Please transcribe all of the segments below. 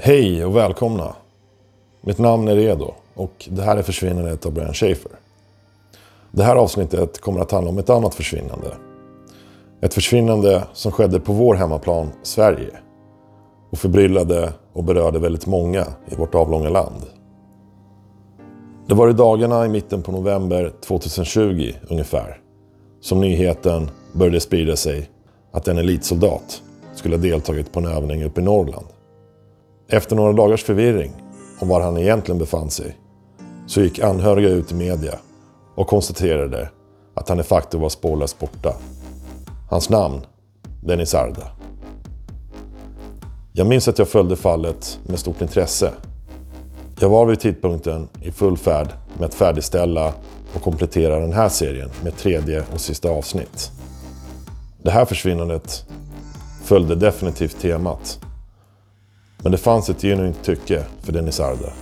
Hej och välkomna. Mitt namn är Redo och det här är försvinnandet av Brian Schaefer. Det här avsnittet kommer att handla om ett annat försvinnande. Ett försvinnande som skedde på vår hemmaplan Sverige och förbryllade och berörde väldigt många i vårt avlånga land. Det var i dagarna i mitten på november 2020 ungefär som nyheten började sprida sig att en elitsoldat skulle ha deltagit på en övning uppe i Norrland. Efter några dagars förvirring om var han egentligen befann sig så gick anhöriga ut i media och konstaterade att han de facto var spårlöst borta. Hans namn, Dennis Arda. Jag minns att jag följde fallet med stort intresse. Jag var vid tidpunkten i full färd med att färdigställa och komplettera den här serien med tredje och sista avsnitt. Det här försvinnandet följde definitivt temat. Men det fanns ett genuint tycke för Dennis Arda.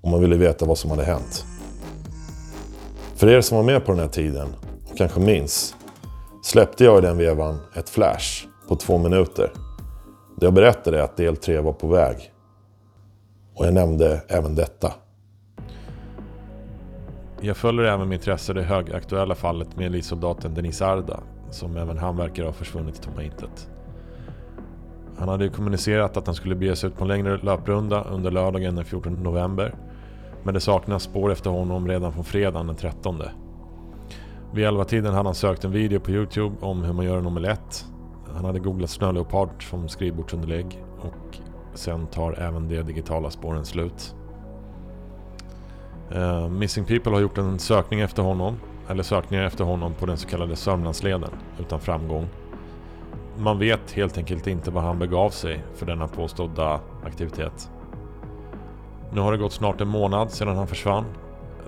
och man ville veta vad som hade hänt. För er som var med på den här tiden och kanske minns släppte jag i den vevan ett flash på två minuter. Där jag berättade att del tre var på väg. Och jag nämnde även detta. Jag följer även med intresse det högaktuella fallet med elitsoldaten Denis Arda, som även han verkar ha försvunnit i tomma intet. Han hade ju kommunicerat att han skulle bege sig ut på en längre löprunda under lördagen den 14 november. Men det saknas spår efter honom redan från fredagen den 13. Vid 11-tiden hade han sökt en video på Youtube om hur man gör en omelett. Han hade googlat snöleopard som skrivbordsunderlägg och sen tar även de digitala spåren slut. Uh, Missing People har gjort en sökning efter honom, eller sökningar efter honom på den så kallade Sörmlandsleden utan framgång. Man vet helt enkelt inte var han begav sig för denna påstådda aktivitet. Nu har det gått snart en månad sedan han försvann.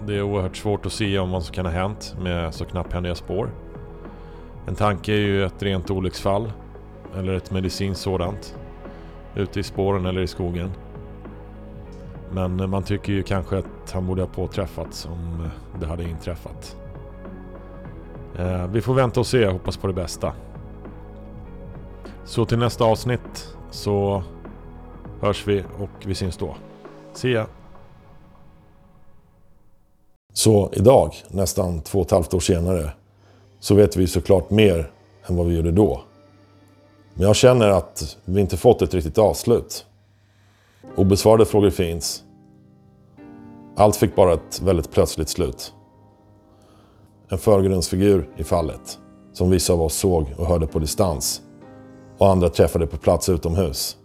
Det är oerhört svårt att se om vad som kan ha hänt med så knapphändiga spår. En tanke är ju ett rent olycksfall, eller ett medicinskt sådant, ute i spåren eller i skogen. Men man tycker ju kanske att han borde ha påträffats om det hade inträffat. Eh, vi får vänta och se hoppas på det bästa. Så till nästa avsnitt så hörs vi och vi syns då. See ya! Så idag, nästan två och ett halvt år senare, så vet vi såklart mer än vad vi gjorde då. Men jag känner att vi inte fått ett riktigt avslut. Obesvarade frågor finns. Allt fick bara ett väldigt plötsligt slut. En förgrundsfigur i fallet, som vissa av oss såg och hörde på distans och andra träffade på plats utomhus,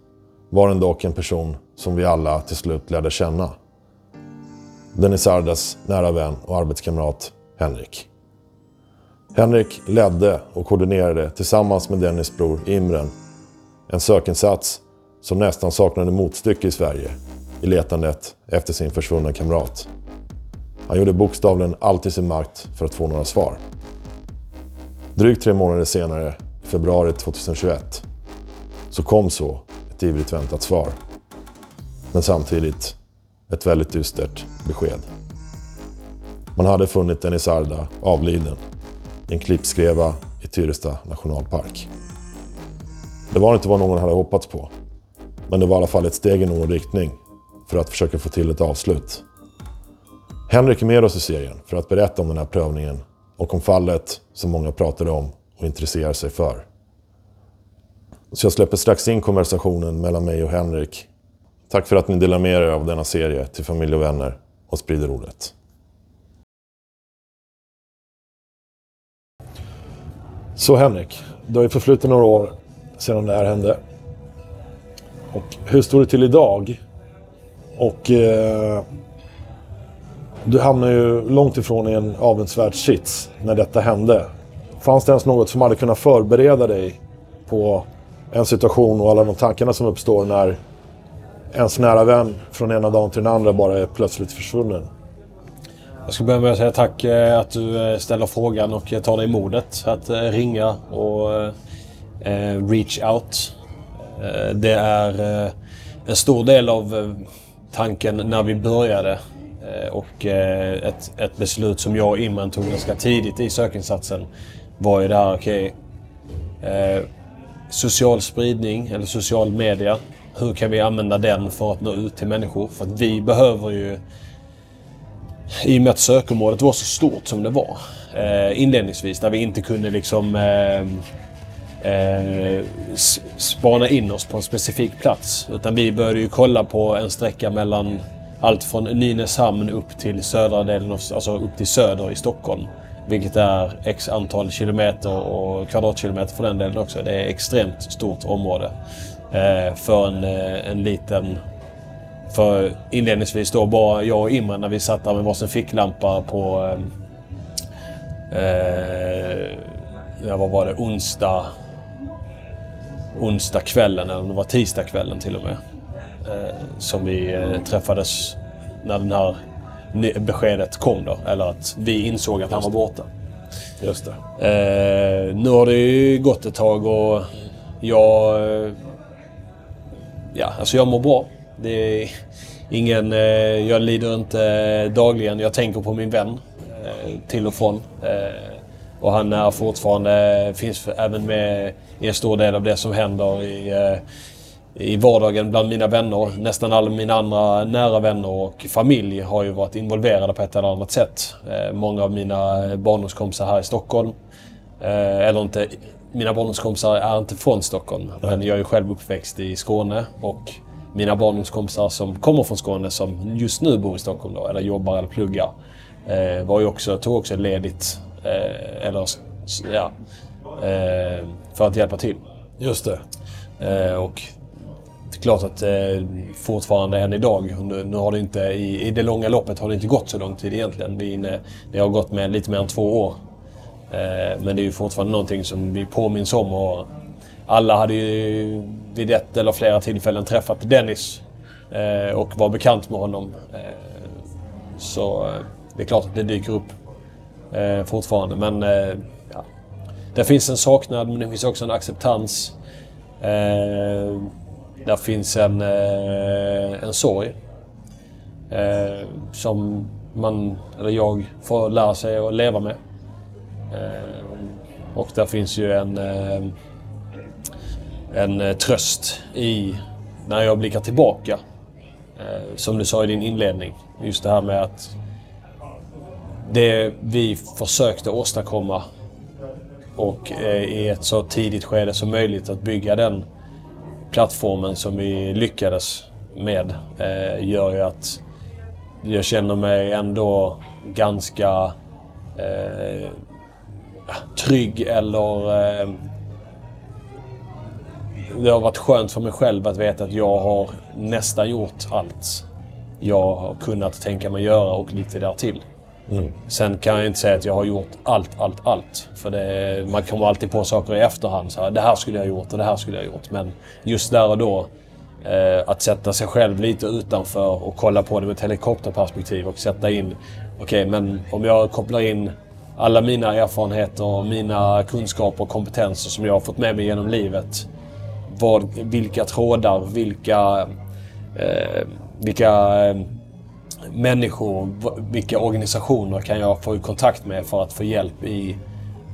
var den dock en person som vi alla till slut lärde känna. Dennis Ardas nära vän och arbetskamrat Henrik. Henrik ledde och koordinerade tillsammans med Dennis bror Imren en sökinsats som nästan saknade motstycke i Sverige i letandet efter sin försvunna kamrat. Han gjorde bokstavligen allt i sin makt för att få några svar. Drygt tre månader senare, februari 2021, så kom så ett ivrigt väntat svar. Men samtidigt ett väldigt dystert besked. Man hade funnit Dennis Arda avliden i en klippskreva i Tyresta nationalpark. Det var inte vad någon hade hoppats på. Men det var i alla fall ett steg i någon riktning för att försöka få till ett avslut. Henrik är med oss i serien för att berätta om den här prövningen och om fallet som många pratade om och intresserar sig för. Så jag släpper strax in konversationen mellan mig och Henrik. Tack för att ni delar med er av denna serie till familj och vänner och sprider ordet. Så Henrik, det har ju förflutit några år sedan det här hände. Och hur står det till idag? Och eh, du hamnar ju långt ifrån i en avundsvärd sits när detta hände. Fanns det ens något som hade kunnat förbereda dig på en situation och alla de tankarna som uppstår när ens nära vän från ena dagen till den andra bara är plötsligt försvunnen? Jag ska börja med att säga tack eh, att du eh, ställer frågan och eh, tar dig modet att ringa och reach out. Det är en stor del av tanken när vi började och ett, ett beslut som jag och Imran tog ganska tidigt i sökinsatsen var ju det här, okej, okay, social spridning eller social media hur kan vi använda den för att nå ut till människor? För att vi behöver ju... I och med att sökområdet var så stort som det var eh, inledningsvis, där vi inte kunde liksom eh, eh, spana in oss på en specifik plats. Utan vi började ju kolla på en sträcka mellan allt från Nynäshamn upp till södra delen, av, alltså upp till söder i Stockholm. Vilket är x antal kilometer och kvadratkilometer för den delen också. Det är extremt stort område. Eh, för en, eh, en liten... För inledningsvis då bara jag och Imran när vi satt där med varsin ficklampa på... Eh, eh, vad var det? Onsdag... Onsdag kvällen eller om det var tisdag kvällen till och med. Eh, som vi eh, träffades när den här beskedet kom då. Eller att vi insåg att han var borta. Just det. Eh, nu har det ju gått ett tag och jag... Eh, ja, alltså jag mår bra. Det är ingen... Eh, jag lider inte dagligen. Jag tänker på min vän eh, till och från. Eh, och han är fortfarande... Finns även med i en stor del av det som händer i eh, i vardagen bland mina vänner. Nästan alla mina andra nära vänner och familj har ju varit involverade på ett eller annat sätt. Eh, många av mina barndomskompisar här i Stockholm, eh, eller inte, mina barndomskompisar är inte från Stockholm. Men jag är själv uppväxt i Skåne och mina barndomskompisar som kommer från Skåne som just nu bor i Stockholm då, eller jobbar eller pluggar. Eh, var ju också, tog också ledigt, eller ja, för att hjälpa till. Just det. Och klart att eh, fortfarande än idag, nu, nu har det inte, i, i det långa loppet har det inte gått så lång tid egentligen. Vi inne, det har gått med lite mer än två år. Eh, men det är ju fortfarande någonting som vi påminns om. Och alla hade ju vid ett eller flera tillfällen träffat Dennis eh, och var bekant med honom. Eh, så eh, det är klart att det dyker upp eh, fortfarande. Men eh, ja, det finns en saknad men det finns också en acceptans. Eh, där finns en, eh, en sorg. Eh, som man, eller jag, får lära sig att leva med. Eh, och där finns ju en, eh, en eh, tröst i när jag blickar tillbaka. Eh, som du sa i din inledning. Just det här med att det vi försökte åstadkomma och i ett så tidigt skede som möjligt att bygga den plattformen som vi lyckades med eh, gör ju att jag känner mig ändå ganska eh, trygg eller... Eh, det har varit skönt för mig själv att veta att jag har nästan gjort allt jag har kunnat tänka mig göra och lite därtill. Mm. Sen kan jag inte säga att jag har gjort allt, allt, allt. För det, man kommer alltid på saker i efterhand. Så här, det här skulle jag ha gjort och det här skulle jag ha gjort. Men just där och då, eh, att sätta sig själv lite utanför och kolla på det med ett helikopterperspektiv och sätta in, okej, okay, men om jag kopplar in alla mina erfarenheter, mina kunskaper och kompetenser som jag har fått med mig genom livet. Vad, vilka trådar, vilka, eh, vilka eh, människor, vilka organisationer kan jag få i kontakt med för att få hjälp i...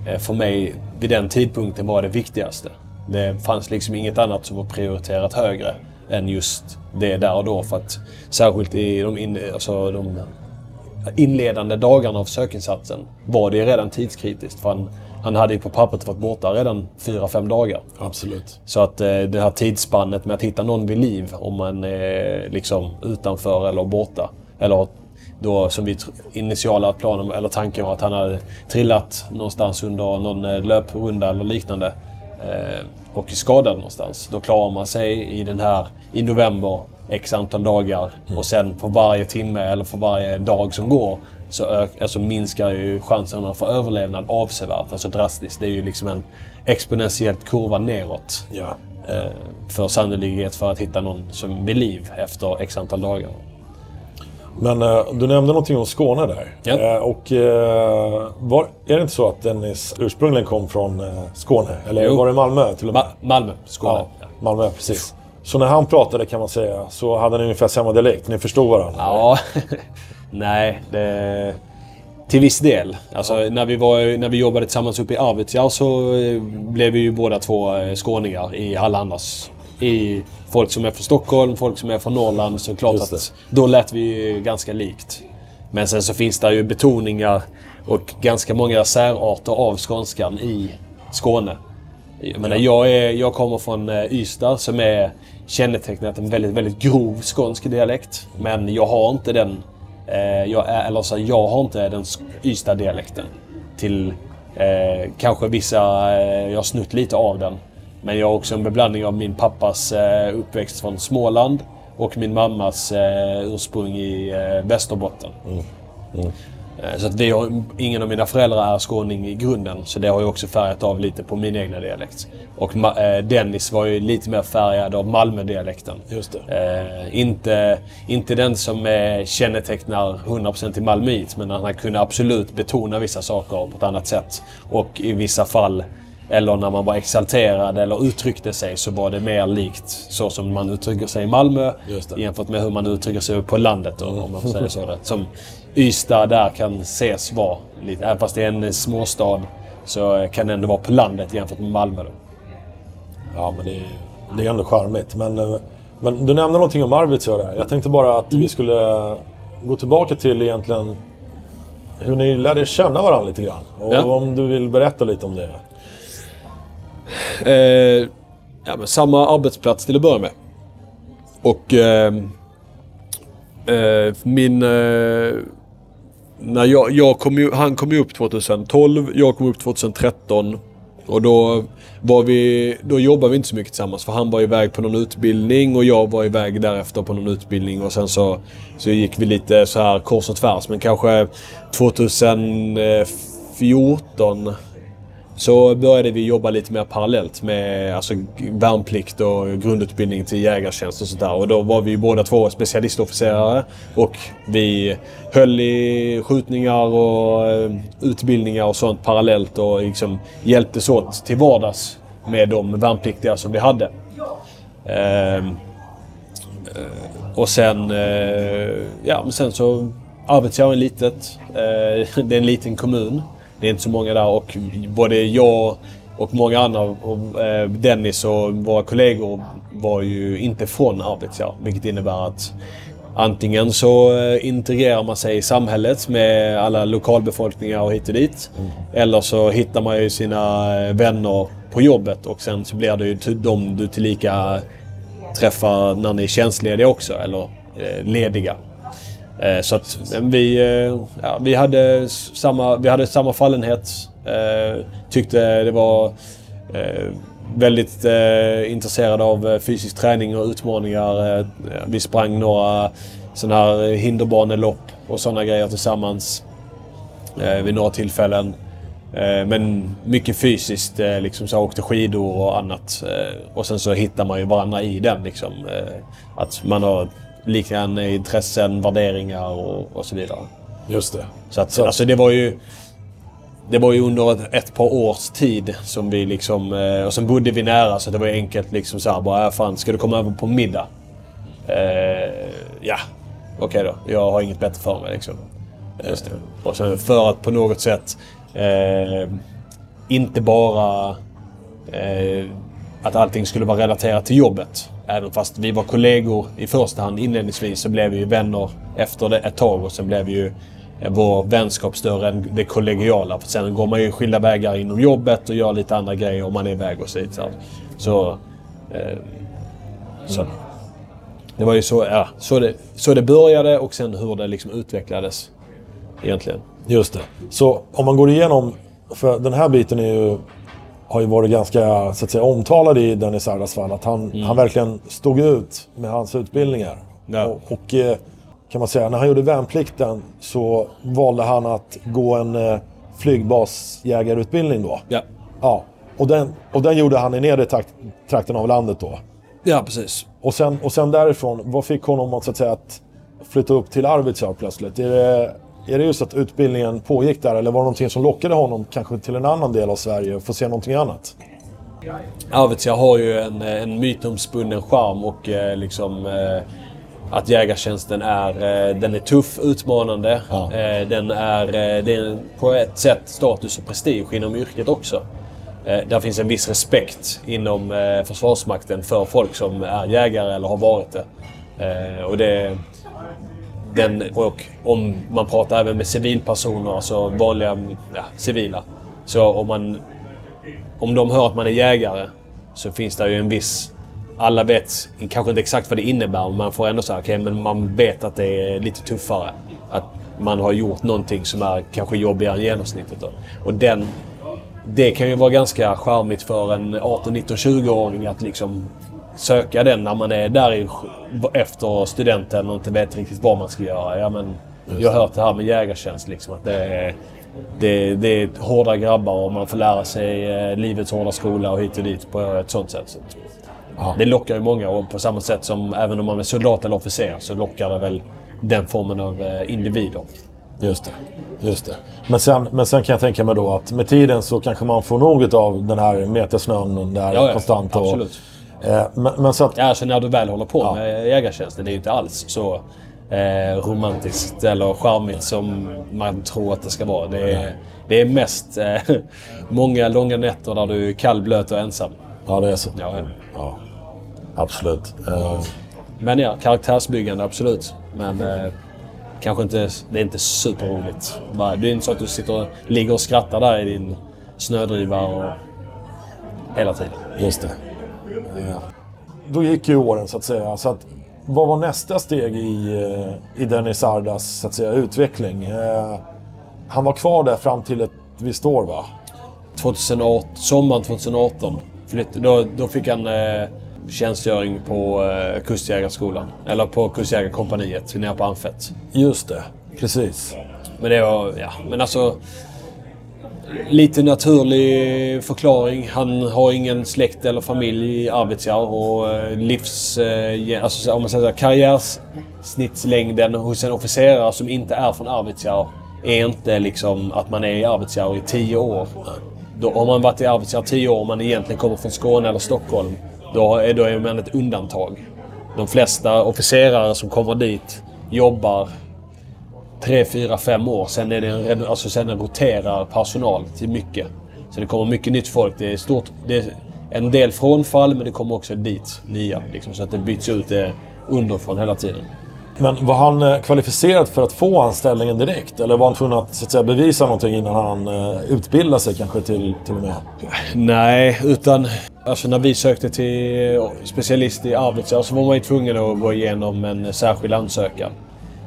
Eh, för mig, vid den tidpunkten var det viktigaste. Det fanns liksom inget annat som var prioriterat högre än just det där och då. För att särskilt i de, in, alltså de inledande dagarna av sökinsatsen var det redan tidskritiskt. För han, han hade ju på pappret varit borta redan fyra fem dagar. Absolut. Så att eh, det här tidsspannet med att hitta någon vid liv om man är liksom utanför eller borta eller då som vi initiala planen eller tanken var att han hade trillat någonstans under någon eh, löprunda eller liknande eh, och skadad någonstans. Då klarar man sig i den här i november x antal dagar mm. och sen på varje timme eller för varje dag som går så ök, alltså minskar ju chanserna för överlevnad avsevärt, alltså drastiskt. Det är ju liksom en exponentiellt kurva neråt. Ja. Eh, för sannolikhet för att hitta någon som vid liv efter x antal dagar. Men uh, du nämnde någonting om Skåne där. Ja. Uh, och uh, var, är det inte så att Dennis ursprungligen kom från Skåne? Eller jo. var det Malmö till och med? Ma Malmö, Skåne. Ja, Malmö, precis. Så när han pratade kan man säga så hade ni ungefär samma dialekt? Ni förstod varandra? Ja, nej. Det... Till viss del. Alltså, ja. när, vi var, när vi jobbade tillsammans uppe i Arvidsjaur så blev vi ju båda två skåningar i alla andras i folk som är från Stockholm, folk som är från Norrland. Så klart att då lät vi ganska likt. Men sen så finns det ju betoningar och ganska många särarter av skånskan i Skåne. Jag, menar, jag, är, jag kommer från eh, Ystad som är kännetecknat en väldigt, väldigt grov skånsk dialekt. Men jag har inte den, eh, jag, är, eller så, jag har inte den Ystad-dialekten. Till eh, kanske vissa, eh, jag har snutt lite av den. Men jag har också en beblandning av min pappas eh, uppväxt från Småland och min mammas eh, ursprung i eh, Västerbotten. Eh, Så att har, ingen av mina föräldrar är skåning i grunden, så det har ju också färgat av lite på min egna dialekt. Och Dennis var ju lite mer färgad av Malmödialekten. Just. Eh, inte, inte den som eh, kännetecknar 100% i Malmöit, men han kunde absolut betona vissa saker på ett annat sätt. Och i vissa fall, eller när man var exalterad eller uttryckte sig, så var det mer likt så som man uttrycker sig i Malmö jämfört med hur man uttrycker sig på landet, då, om man får säga så. Som Ystad där kan ses vara lite, även fast det är en småstad, så kan det ändå vara på landet jämfört med Malmö. Då. Ja, men det, är- det är ändå charmigt. Men, eh, men du nämnde någonting om Arvidsjaur där. Jag tänkte bara att vi skulle gå tillbaka till egentligen hur ni lärde känna varandra lite grann. Och Ja. om du vill berätta lite om det. Eh, ja, men samma arbetsplats till att börja med. Och eh, eh, min... Eh, när jag, jag kom ju, han kom ju upp 2012, jag kom upp 2013. Och då, var vi, då jobbade vi inte så mycket tillsammans för han var iväg på någon utbildning och jag var iväg därefter på någon utbildning och sen så, så gick vi lite så här kors och tvärs. Men kanske 2014 så började vi jobba lite mer parallellt med alltså, värnplikt och grundutbildning till jägartjänst och sådär. Och då var vi båda två specialistofficerare och vi höll i skjutningar och eh, utbildningar och sånt parallellt och liksom hjälptes åt till vardags med de värnpliktiga som vi hade. Ehm, eh, och sen, eh, ja men sen så Arvidsjaur är litet. Eh, det är en liten kommun. Det är inte så många där och både jag och många andra, och eh, Dennis och våra kollegor var ju inte från Arvidsjaur. Vilket innebär att antingen så eh, integrerar man sig i samhället med alla lokalbefolkningar och hit och dit. Eller så hittar man ju sina eh, vänner på jobbet och sen så blir det ju de du tillika träffar när ni är tjänstlediga också, eller lediga. Eh, så att vi, eh, ja, vi, hade samma, vi hade samma fallenhet. Eh, tyckte det var väldigt intresserade av fysisk träning och utmaningar. Vi sprang några sådana här hinderbanelopp och sådana grejer tillsammans vid några tillfällen. Men mycket fysiskt, liksom så åkte skidor och annat. Och sen så hittar man ju varandra i den liksom. Att man har liknande intressen, värderingar och, och så vidare. Just det. Så att, alltså det var ju... Det var ju under ett, ett par års tid som vi liksom... Eh, och sen bodde vi nära så det var enkelt liksom så här bara, "Ja, fan ska du komma över på middag? Eh, ja, okej då. Jag har inget bättre för mig liksom. Just det. Och sen för att på något sätt eh, inte bara eh, att allting skulle vara relaterat till jobbet. Även fast vi var kollegor i första hand inledningsvis så blev vi ju vänner efter det ett tag och sen blev ju eh, vår vänskap större än det kollegiala. För sen går man ju skilda vägar inom jobbet och gör lite andra grejer om man är iväg och så vidare. Så, eh, så det var ju så, ja, så, det, så det började och sen hur det liksom utvecklades egentligen. Just det. Så om man går igenom, för den här biten är ju, har ju varit ganska så att säga, omtalad i Dennis Ardas fall. Att han, han verkligen stod ut med hans utbildningar. Ja. Och, och eh, kan man säga, när han gjorde värnplikten så valde han att gå en eh, flygbasjägarutbildning då. Ja, Ja. Och den, och den gjorde han i nedre takt, trakten av landet då. ja precis. Och sen, och sen därifrån, vad fick honom att, så att, säga, att flytta upp till Arvidsjaur plötsligt? Är det, är det just att utbildningen pågick där eller var det någonting som lockade honom kanske till en annan del av Sverige och få se någonting annat? Arvidsjaur har ju en, en mytomspunnen charm och eh, liksom eh, att jägartjänsten är, eh, den är tuff, utmanande. Ja. Eh, den är, eh, det är på ett sätt status och prestige inom yrket också. eh, där finns en viss respekt inom eh, Försvarsmakten för folk som är jägare eller har varit det. Eh, och det den, och om man pratar även med civilpersoner, alltså vanliga ja, civila. Så om, man, om de hör att man är jägare så finns det ju en viss... Alla vet kanske inte exakt vad det innebär, men man får ändå säga okej, okay, men man vet att det är lite tuffare. Att man har gjort någonting som är kanske jobbigare än genomsnittet. Då. Och den, det kan ju vara ganska charmigt för en 18, 19, 20-åring att liksom söka den när man är där i, efter studenten och inte vet riktigt vad man ska göra. Ja, men, jag har hört det här med jägartjänst. Liksom, att det, är, det, det är hårda grabbar och man får lära sig eh, livets hårda skola och hit och dit på ett sånt sätt. Så. Det lockar ju många och på samma sätt som även om man är soldat eller officer så lockar det väl den formen av eh, individer. Just det. Just det. Men, sen, men sen kan jag tänka mig då att med tiden så kanske man får något av den här metersnön där ja, ja, konstant. Och, absolut. Eh, men, men, så att... Alltså när du väl håller på ja. med jägartjänsten, det är ju inte alls så eh, romantiskt eller charmigt som man tror att det ska vara. Det är, det är mest eh, många långa nätter där du är kall, blöt och ensam. Ja, det är så. Ja, ja. ja. Absolut. Uh... Men ja, karaktärsbyggande absolut. Men eh, kanske inte, det är inte superroligt. Det är inte så att du sitter och ligger och skrattar där i din snödriva och hela tiden. Just det. Då gick ju åren så att säga. Så att, vad var nästa steg i, eh, i Dennis Ardas så att säga, utveckling? Eh, han var kvar där fram till ett visst år va? 2008, sommaren 2018. Flytt, då, då fick han eh, tjänstgöring på eh, Kustjägarskolan. Eller på Kustjägarkompaniet nere på Amfett. Just det, precis. Men det var, ja, men alltså... Lite naturlig förklaring. Han har ingen släkt eller familj i Arvidsjaur och eh, livs... Eh, alltså om man säger så, karriärsnittslängden hos en officerare som inte är från Arvidsjaur är inte liksom att man är i Arvidsjaur i tio år. Då, om man varit i Arvidsjaur tio år och man egentligen kommer från Skåne eller Stockholm då är, då är man ett undantag. De flesta officerare som kommer dit jobbar tre, fyra, fem år. Sen, är det alltså sen roterar personal till mycket. Så det kommer mycket nytt folk. Det är, stort, det är en del frånfall, men det kommer också dit nya. Liksom, så att det byts ut det underifrån hela tiden. Men var han eh, kvalificerad för att få anställningen direkt? Eller var han tvungen att, så att säga, bevisa någonting innan han uh, utbildade sig kanske till, till och med? Nej, utan alltså, när vi sökte till specialist i Arvidsjaur så var man ju tvungen att gå igenom en särskild ansökan.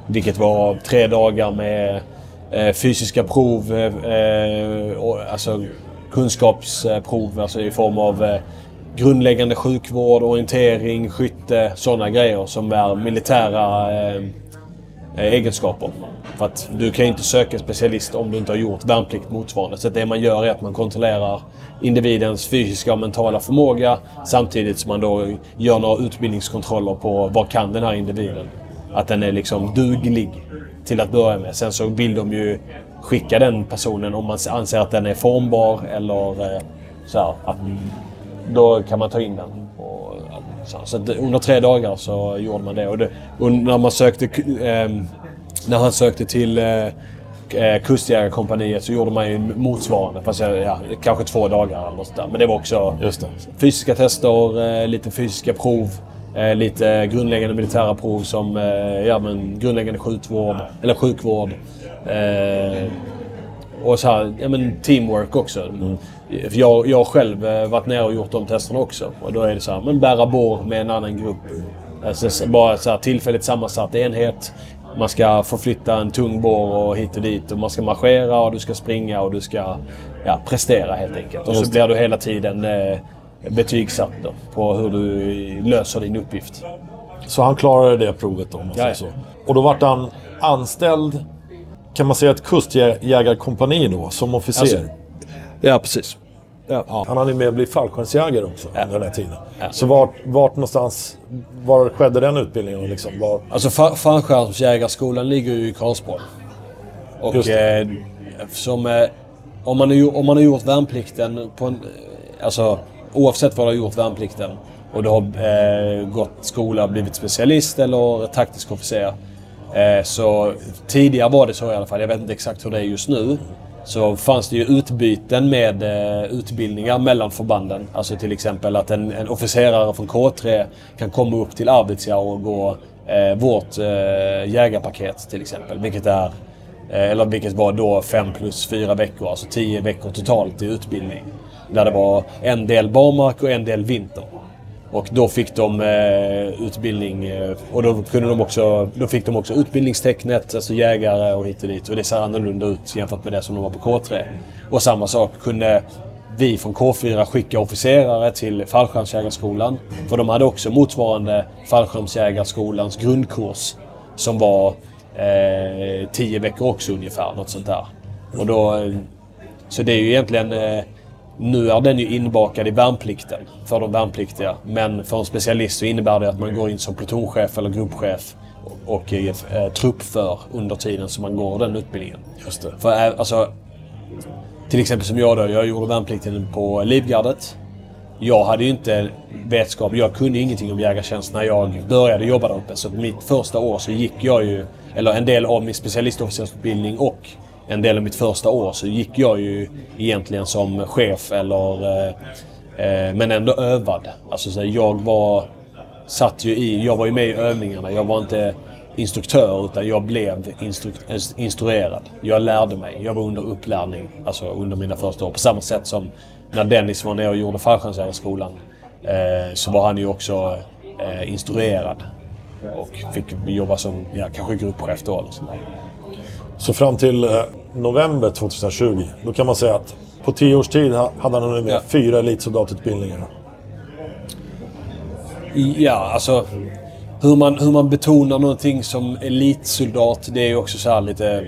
Vilket var tre dagar med eh, fysiska prov, eh, eh, och, alltså kunskapsprov alltså i form av eh, grundläggande sjukvård, orientering, skytte, sådana grejer som är militära eh, eh egenskaper. För att du kan ju inte söka specialist om du inte har gjort värnplikt motsvarande. Så det man gör är att man kontrollerar individens fysiska och mentala förmåga samtidigt som man då gör några utbildningskontroller på vad kan den här individen. Att den är liksom duglig till att börja med. Sen så vill de ju skicka den personen om man anser att den är formbar eller eh, så här, att då kan man ta in den. Och, så, så under tre dagar så gjorde man det. Och, det, och när man sökte... Eh, när han sökte till eh, eh, Kustjägarkompaniet så gjorde man ju motsvarande. Fast ja, kanske två dagar eller något där. Men det var också fysiska tester, eh, lite fysiska prov. Eh, lite grundläggande militära prov som eh, ja, men grundläggande sjukvård. Eller sjukvård. Eh, och så här, ja, men teamwork också. Mm. Jag, jag har själv eh, varit nere och gjort de testerna också. Och då är det så här, men bära bår med en annan grupp. Alltså, bara så här, tillfälligt sammansatt enhet. Man ska förflytta en tung bår och hit och dit. Och man ska marschera och du ska springa och du ska ja, prestera helt enkelt. Och så blir du hela tiden eh, betygsatt då, på hur du löser din uppgift. Så han klarade det provet då, om man säger så. Och då vart han anställd, kan man säga ett kustjägarkompani då, som officer? Alltså, ja, precis. Ja. Ja, han hade med att bli fallskärmsjägare också ja. under den här tiden. Ja. Så vart, vart någonstans, var skedde den utbildningen? Liksom? Var... Alltså fallskärmsjägarskolan ligger ju i Karlsborg. Och eh, som, eh, om, man är, om man har gjort värnplikten på en, alltså oavsett vad du har gjort värnplikten och du har eh, gått skola, blivit specialist eller taktisk officer. Eh, så tidigare var det så i alla fall. Jag vet inte exakt hur det är just nu. så fanns det ju utbyten med eh, utbildningar mellan förbanden. Alltså till exempel att en, en officerare från K3 kan komma upp till Arvidsjaur och gå eh, vårt eh, jägarpaket till exempel. Vilket är eh, eller vilket var då 5 plus 4 veckor, alltså 10 veckor totalt i utbildning. Där det var en del barmark och en del vinter. Och då fick de eh, utbildning eh, och då, kunde de också, då fick de också utbildningstecknet, alltså jägare och hit och dit. Och det ser annorlunda ut jämfört med det som de var på K3. Och samma sak kunde vi från K4 skicka officerare till fallskärmsjägarskolan. För de hade också motsvarande fallskärmsjägarskolans grundkurs som var eh, tio veckor också ungefär, något sånt där. Och då, eh, så det är ju egentligen eh, nu är den ju inbakad i värnplikten för de värnpliktiga. Men för en specialist så innebär det att man går in som plutonchef eller gruppchef och är eh, truppför under tiden som man går den utbildningen. Just det. För eh, alltså, till exempel som jag då, jag gjorde värnplikten på Livgardet. Jag hade ju inte vetskap, jag kunde ingenting om jägartjänst när jag började jobba där uppe. Så mitt första år så gick jag ju, eller en del av min specialistofficersutbildning och en del av mitt första år så gick jag ju egentligen som chef eller... Eh, eh men ändå övad. Alltså så jag var... Satt ju i... Jag var ju med i övningarna. Jag var inte instruktör utan jag blev instru eh, instruerad. Jag lärde mig. Jag var under upplärning. Alltså under mina första år. På samma sätt som när Dennis var nere och gjorde fallskärmsjägarskolan. Eh, så var han ju också eh, instruerad. Och fick jobba som, ja, kanske gruppchef då eller sådär. Så fram till eh, november 2020, då kan man säga att på tio års tid ha- hade han hunnit med Ja. fyra elitsoldatutbildningar. Ja, alltså hur man, hur man betonar någonting som elitsoldat, det är ju också så här lite...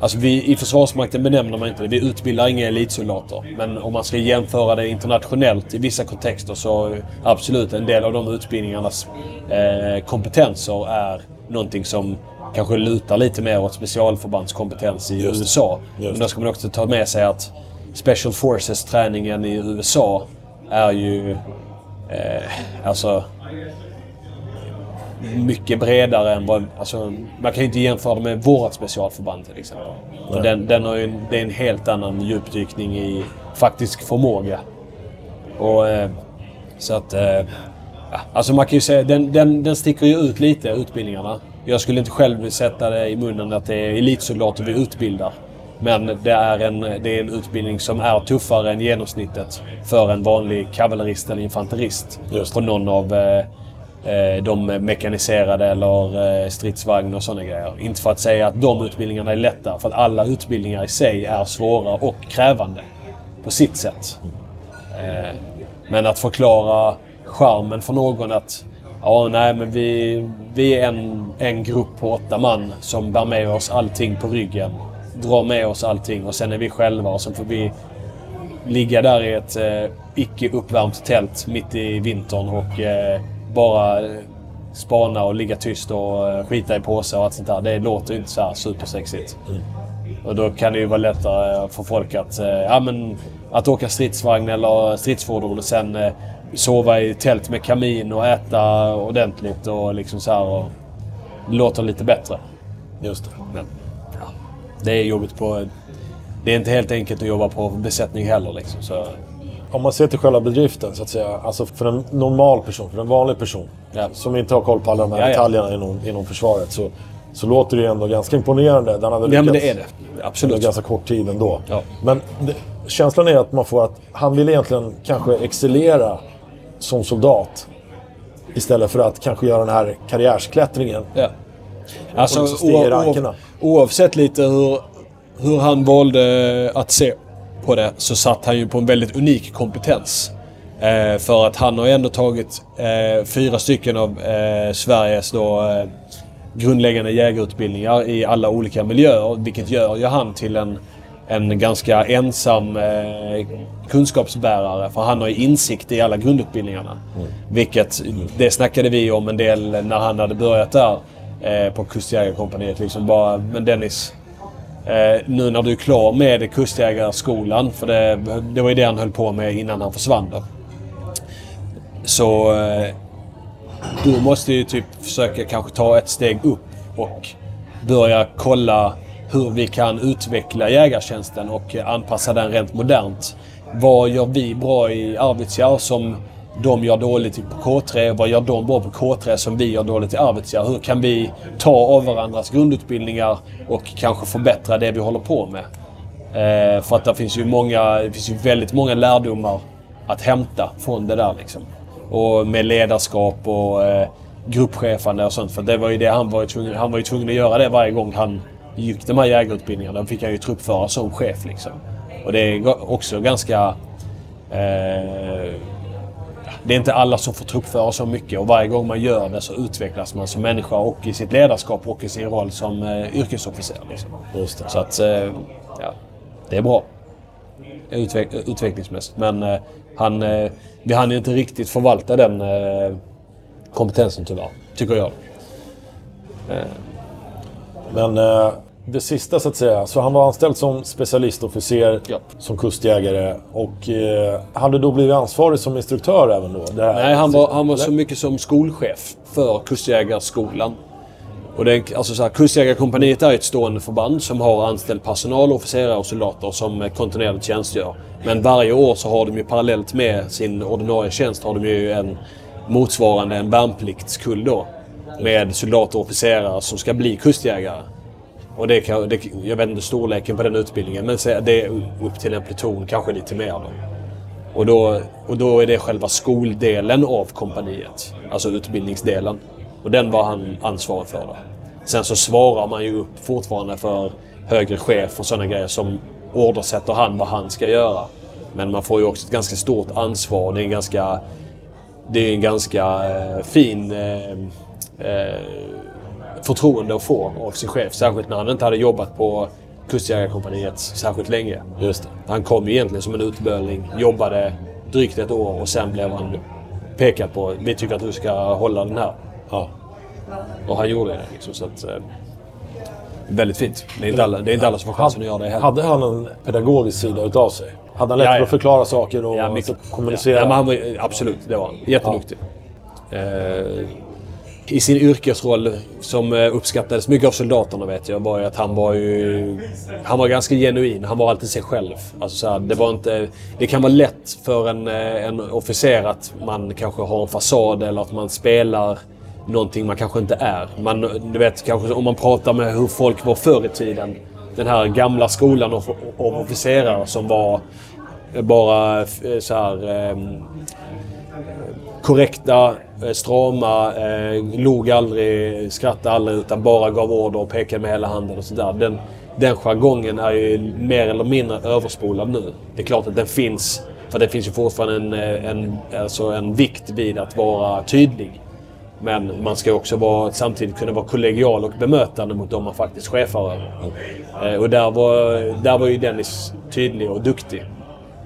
Alltså vi, i Försvarsmakten benämner man inte det. Vi utbildar inga elitsoldater. Men om man ska jämföra det internationellt i vissa kontexter så absolut, en del av de utbildningarnas eh, kompetenser är någonting som kanske lutar lite mer åt specialförbandskompetens i Just. USA. Just Men då ska man också ta med sig att Special Forces-träningen i USA är ju eh, alltså mycket bredare än vad... Alltså, man kan ju inte jämföra det med vårt specialförband till exempel. Den, den har ju, en- det är en helt annan djupdykning i faktisk förmåga. Och, eh, så att... Eh, alltså man kan ju säga, den, den, den sticker ju ut lite, utbildningarna. Jag skulle inte själv sätta det i munnen att det är elitsoldater vi utbildar. Men det är, en, det är en utbildning som är tuffare än genomsnittet för en vanlig kavallerist eller infanterist. På någon av eh, eh, de mekaniserade eller eh, stridsvagn och sådana grejer. Inte för att säga att de utbildningarna är lätta, för att alla utbildningar i sig är svåra och krävande. På sitt sätt. Eh, men att förklara charmen för någon att Ja, nej, men vi, vi är en, en grupp på åtta man som bär med oss allting på ryggen. Drar med oss allting och sen är vi själva och sen får vi ligga där i ett eh, icke uppvärmt tält mitt i vintern och eh, bara eh, spana och ligga tyst och eh, skita i påsar och allt sånt där. Det låter ju inte så här supersexigt. Och då kan det ju vara lättare för folk att, eh, ja, men, att åka stridsvagn eller stridsfordon och sen eh, sova i tält med kamin och äta ordentligt och liksom så här. Och låter lite bättre. Just det. Men ja, det är jobbigt på... Det är inte helt enkelt att jobba på besättning heller liksom. Så, Om man ser till själva bedriften, så att säga. Alltså för en normal person, för en vanlig person. Ja. Som inte har koll på alla de här Ja, detaljerna inom, inom försvaret. Så, så låter det ju ändå ganska imponerande. Den hade ja men lyckats det är det. under Absolut. ganska kort tid ändå. Men det, känslan är att man får att han vill egentligen kanske excellera som soldat. Istället för att kanske göra den här karriärsklättringen. Ja. Alltså, liksom oavsett lite hur, hur han valde att se på det så satt han ju på en väldigt unik kompetens. Eh, för att han har ändå tagit eh, fyra stycken av eh, Sveriges då, eh, grundläggande jägarutbildningar i alla olika miljöer. Vilket gör ju han till en, en ganska ensam eh, kunskapsbärare. För han har ju insikt i alla grundutbildningarna. Vilket, det snackade vi om en del när han hade börjat där eh, på Kustjägarkompaniet. Liksom bara, men Dennis, eh, nu när du är klar med Kustjägarskolan, för det, det var ju det han höll på med innan han försvann då. Så eh, du måste ju typ försöka kanske ta ett steg upp och börja kolla hur vi kan utveckla jägartjänsten och eh, anpassa den rent modernt. Vad gör vi bra i Arvidsjaur som de gör dåligt på K3? Vad gör de bra på K3 som vi gör dåligt i Arvidsjaur? Hur kan vi ta av varandras grundutbildningar och kanske förbättra det vi håller på med? Eh, för att det finns ju många, det finns ju väldigt många lärdomar att hämta från det där liksom. Och med ledarskap och eh, gruppchefande och sånt. För det var ju det han var ju tvungen, han var ju tvungen att göra det varje gång han gick de här jägarutbildningarna. Då fick han ju truppföra som chef liksom. Och det är också ganska... Eh, det är inte alla som får truppföra så mycket och varje gång man gör det så utvecklas man som människa och i sitt ledarskap och i sin roll som eh, yrkesofficer. Liksom. Så att, eh, ja, det är bra. Utveck utvecklingsmässigt. Men eh, han, eh, vi hann inte riktigt förvalta den eh, kompetensen tyvärr, tycker jag. Men eh, det sista så att säga. Så han var anställd som specialistofficer, Ja. som kustjägare. Och eh, hade då blivit ansvarig som instruktör även då? Nej, han var, han var så mycket som skolchef för Kustjägarskolan. Och det är, alltså så här, Kustjägarkompaniet är ett stående förband som har anställd personal, officerare och soldater som kontinuerligt tjänstgör. Men varje år så har de ju parallellt med sin ordinarie tjänst har de ju en motsvarande en värnpliktskull då. Med soldater och officerare som ska bli kustjägare. Och det kan, det, jag vet inte storleken på den utbildningen, men det är upp till en pluton, kanske lite mer. Då. Och då, och då är det själva skoldelen av kompaniet. Alltså utbildningsdelen. Och den var han ansvarig för. Då. Sen så svarar man ju upp fortfarande för högre chef och sådana grejer som ordersätter han vad han ska göra. Men man får ju också ett ganska stort ansvar. Det är en ganska, det är en ganska eh, fin eh, förtroende att få av sin chef. Särskilt när han inte hade jobbat på Kustjägarkompaniet särskilt länge. Just det. Han kom ju egentligen som en utböling, jobbade drygt ett år och sen blev han pekad på vi tycker att du ska hålla den här. Ja. Och han gjorde det. Liksom, så att, eh, väldigt fint. Det är, inte alla, det är inte alla som får chansen att göra det heller. Hade han en pedagogisk sida utav sig? Hade han lätt Ja, ja. att förklara saker och Ja, mycket. kommunicera? Ja, han var, absolut, det var han. Jätteduktig. Eh, i sin yrkesroll, som eh, uppskattades mycket av soldaterna vet jag, var ju att han var ju... Han var ganska genuin. Han var alltid sig själv. Alltså så här, det, var inte, det kan vara lätt för en, eh, en officer att man kanske har en fasad eller att man spelar någonting man kanske inte är. Man, du vet, kanske om man pratar med hur folk var förr i tiden. Den här gamla skolan av, av officerare som var bara eh, så här... Ehm, korrekta, eh, strama, eh, log aldrig, skrattade aldrig utan bara gav order och pekade med hela handen och sådär. Den, den jargongen är ju mer eller mindre överspolad nu. Det är klart att den finns, för det finns ju fortfarande en, eh, en, alltså en vikt vid att vara tydlig. Men man ska också vara, samtidigt kunna vara kollegial och bemötande mot de man faktiskt chefar över. Eh, Och där var, där var ju Dennis tydlig och duktig.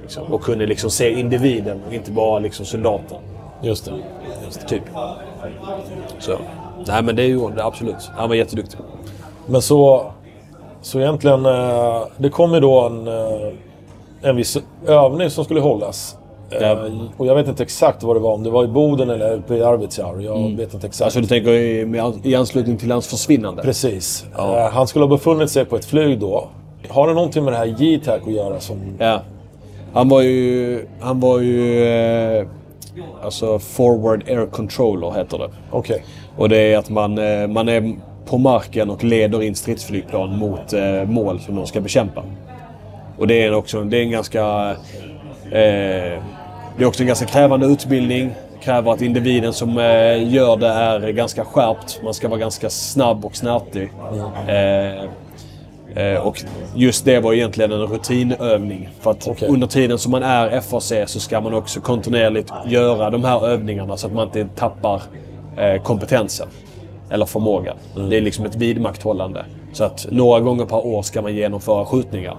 Liksom, och kunde liksom se individen och inte bara liksom soldaten. Just det. Typ. Så. Nej men det är ju det, absolut. Han var jätteduktig. Men så... Så egentligen... eh, Det kom ju då en, eh, en viss övning som skulle hållas. Eh, Ja. Och jag vet inte exakt vad det var. Om det var i Boden eller uppe i Arvidsjaur. Jag vet inte exakt. Alltså du tänker i, anslutning till hans försvinnande? Precis. Eh, Han skulle ha befunnit sig på ett flyg då. Har det någonting med det här JTAC att göra? Som... Ja. Han var ju... Han var ju... Eh, alltså Forward Air Controller heter det. Okej. Och det är att man, eh, man är på marken och leder in stridsflygplan mot eh, mål som de ska bekämpa. Och det är också det är en ganska... Eh, det är också en ganska krävande utbildning. Kräver att individen som eh, gör det är ganska skärpt. Man ska vara ganska snabb och snärtig. Eh, eh, och just det var egentligen en rutinövning. För att Okej. under tiden som man är FAC så ska man också kontinuerligt göra de här övningarna så att man inte tappar eh, kompetensen. Eller förmågan. Det är liksom ett vidmakthållande. Så att några gånger per år ska man genomföra skjutningar.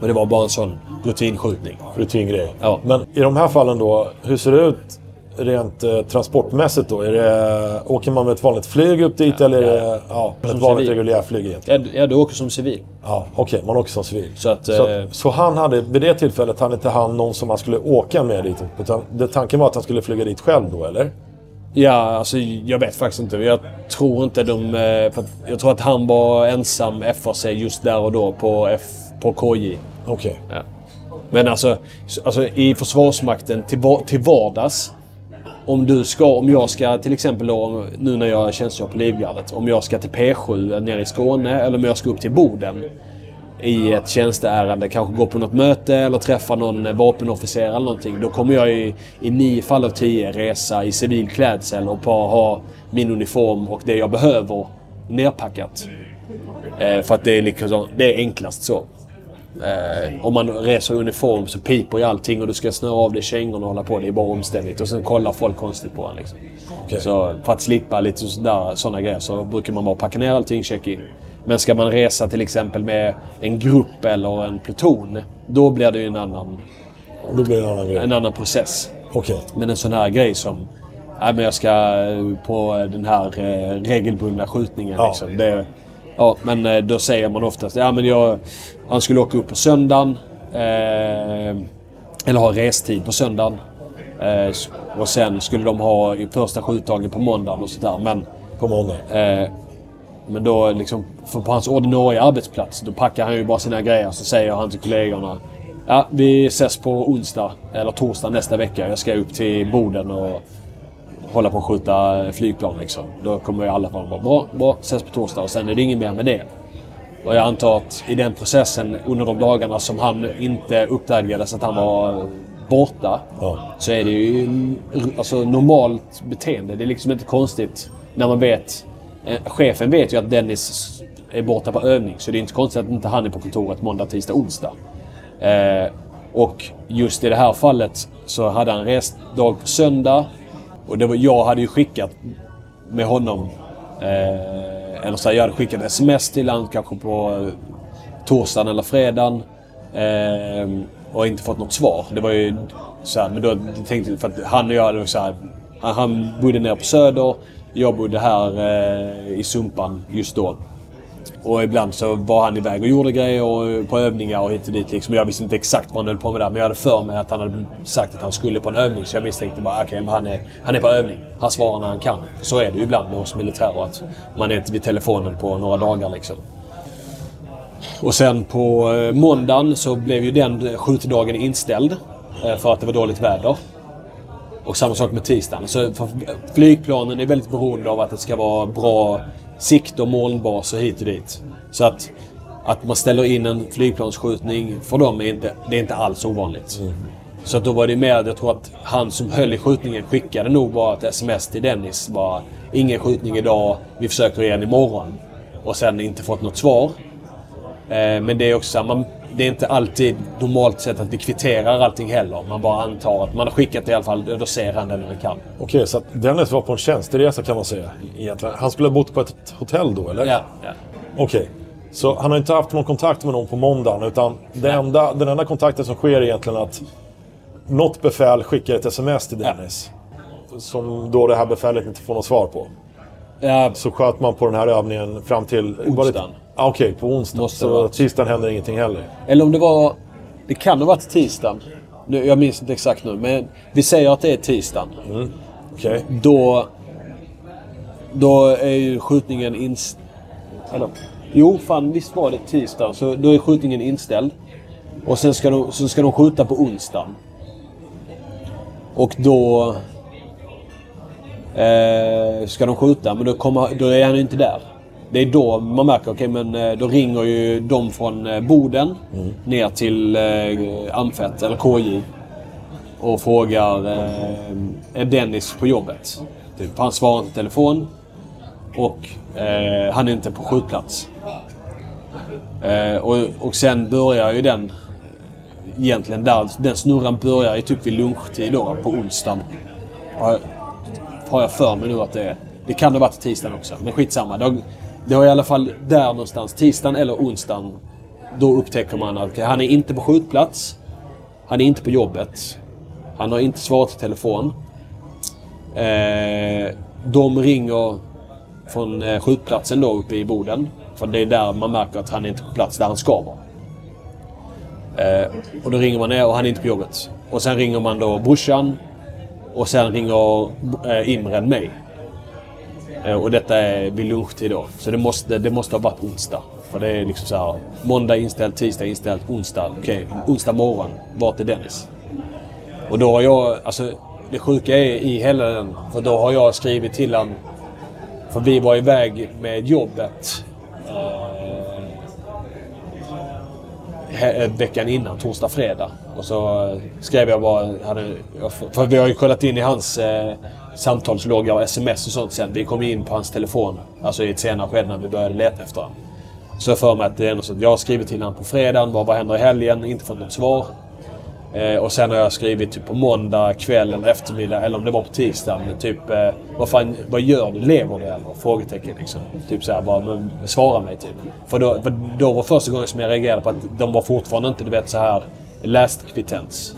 Och det var bara en sån rutinskjutning. Rutingrej. Ja. Men i de här fallen då, hur ser det ut rent eh, transportmässigt då? Är det, åker man med ett vanligt flyg upp dit eller är det ja, ett vanligt reguljärflyg egentligen? Ja, du åker som civil. Ja, okej, man åker som civil. Så att, Så, eh, så han hade, vid det tillfället, han inte han någon som han skulle åka med dit? Utan det, tanken var att han skulle flyga dit själv då, eller? Ja, alltså jag vet faktiskt inte. Jag tror inte de... eh, För jag tror att han var ensam FRC just där och då på, F, på KJ. Okej. Ja. Men alltså, alltså i Försvarsmakten till, till vardags. Om du ska, om jag ska till exempel då, nu när jag tjänstgör på Livgardet. Om jag ska till P7 nere i Skåne eller om jag ska upp till Boden. I ett tjänsteärende, kanske gå på något möte eller träffa någon vapenofficer eller någonting. Då kommer jag i, i nio fall av tio resa i civil klädsel och bara ha min uniform och det jag behöver nerpackat. Eh, för att det är, liksom, det är enklast så. Eh, om man reser i uniform så piper ju allting och du ska snöra av dig kängorna och hålla på. Det är bara omständigt. Och sen kollar folk konstigt på en. Liksom. Okej. Så för att slippa lite sådana grejer så brukar man bara packa ner allting, checka in. Men ska man resa till exempel med en grupp eller en pluton, då blir det ju en annan, Då blir det en annan grej. en annan process. Okej. Men en sån här grej som Nej, men jag ska eh, på den här eh, regelbundna skjutningen. Ja. Liksom. Det, ja, men eh, då säger man oftast ja, men jag, han skulle åka upp på söndagen. Eh, eller ha restid på söndagen. Eh, och sen skulle de ha i första skjutdagen på måndagen och sådär. Men, På måndag. eh, men då liksom, för på hans ordinarie arbetsplats, då packar han ju bara sina grejer. Så säger han till kollegorna. Ja, vi ses på onsdag eller torsdag nästa vecka. Jag ska upp till Boden och hålla på att skjuta flygplan liksom. Då kommer ju alla vara bara bra, bra, ses på torsdag och sen är det inget mer med det. Och jag antar att i den processen under de dagarna som han inte uppdagades att han var borta. Ja. Så är det ju alltså, normalt beteende. Det är liksom inte konstigt när man vet. Eh, chefen vet ju att Dennis är borta på övning. Så det är inte konstigt att inte han är på kontoret måndag, tisdag, onsdag. Eh, och just i det här fallet så hade han rest dag på söndag. Och det var, jag hade ju skickat med honom. Eh, eller så här, jag hade skickat sms till honom kanske på eh, torsdagen eller fredagen. Eh, och inte fått något svar. Det var ju så här, men då tänkte jag, för att han och jag hade så här, han, han bodde nere på Söder. Jag bodde här eh, i Sumpan just då. Och ibland så var han iväg och gjorde grejer och, på övningar och hit och dit. Liksom. Jag visste inte exakt vad han höll på med där. Men jag hade för mig att han hade sagt att han skulle på en övning. Så jag misstänkte bara okej, men han är, han är på övning. Han svarar när han kan. Så är det ju ibland med oss militärer. Att man är inte vid telefonen på några dagar liksom. Och sen på eh, måndagen så blev ju den skjutdagen inställd. Eh, för att det var dåligt väder. Och samma sak med tisdagen. Så flygplanen är väldigt beroende av att det ska vara bra sikt och molnbas och hit och dit. Så att, att man ställer in en flygplansskjutning för dem är inte, det är inte alls ovanligt. Så att då var det mer, jag tror att han som höll i skjutningen skickade nog bara ett sms till Dennis. Bara, ingen skjutning idag, vi försöker igen imorgon. Och sen inte fått något svar. Eh, Men det är också man, det är inte alltid normalt sett att vi kvitterar allting heller. Man bara antar att man har skickat det i alla fall, då ser han det när han kan. Okej, så att Dennis var på en tjänsteresa kan man säga. Egentligen. Han skulle ha bott på ett hotell då, eller? Ja, ja. Okej. Så han har inte haft någon kontakt med någon på måndagen, utan det enda, den enda kontakten som sker är egentligen att något befäl skickar ett sms till Dennis. Som då det här befälet inte får något svar på. ja Så sköt man på den här övningen fram till... Onsdagen. Ah, Okej, på onsdag. Måste så vara. tisdagen händer ingenting heller. Eller om det var... Det kan ha varit tisdagen. Nu, jag minns inte exakt nu, men vi säger att det är tisdagen. Okej. Då... Då är ju skjutningen inställd. Jo, fan visst var det tisdag. Så då är skjutningen inställd. Och sen ska de, så ska de skjuta på onsdagen. Och då... Eh, ska de skjuta, men då, kommer, då är han ju inte där. Det är då man märker, okej men eh, då ringer ju de från Boden Boden ner till eh, Amfet, eller KJ. Och frågar, eh, är Dennis på jobbet? Typ, han svarar inte i telefon. Och eh, han är inte på skjutplats. Eh, och, och sen börjar ju den egentligen där, den snurran börjar ju typ vid lunchtid då på onsdagen. Har jag, har jag för mig nu att det är. Det kan ha varit tisdagen också, men skitsamma. Det har, det var i alla fall där någonstans, tisdagen eller onsdagen. Då upptäcker man att okay, han är inte på skjutplats. Han är inte på jobbet. Han har inte svarat i telefon. Eh, de ringer från eh, skjutplatsen då uppe i Boden. För det är där man märker att han är inte på plats där han ska vara. Eh, och då ringer man ner och han är inte på jobbet. Och sen ringer man då brorsan. Och sen ringer eh, Imren mig. Eh, och detta är vid lunchtid då. Så det måste, det måste ha varit onsdag. För det är liksom så här, måndag inställt, tisdag inställt, onsdag. Okej, onsdag morgon. Vart är Dennis? Och då har jag, alltså det sjuka är i hela den, för då har jag skrivit till han För vi var iväg med jobbet eh, eh veckan innan, torsdag, fredag. Och så eh, skrev jag bara, hade, för vi har ju kollat in i hans eh, samtalsloggar och sms och sånt sen. Vi kom in på hans telefon, alltså i ett senare skede när vi började leta efter honom. Så jag för mig att det är något sånt. jag har skrivit till honom på fredagen, bara vad händer i helgen? Inte fått något svar. Eh, och sen har jag skrivit typ på måndag kväll eller eftermiddag, eller om det var på tisdagen. Typ, eh, vad fan, vad gör du? Lever du eller? Frågetecken liksom. Typ såhär bara, men svara mig typ. För då, för då var första gången som jag reagerade på att de var fortfarande inte, du vet så här läst kvittens.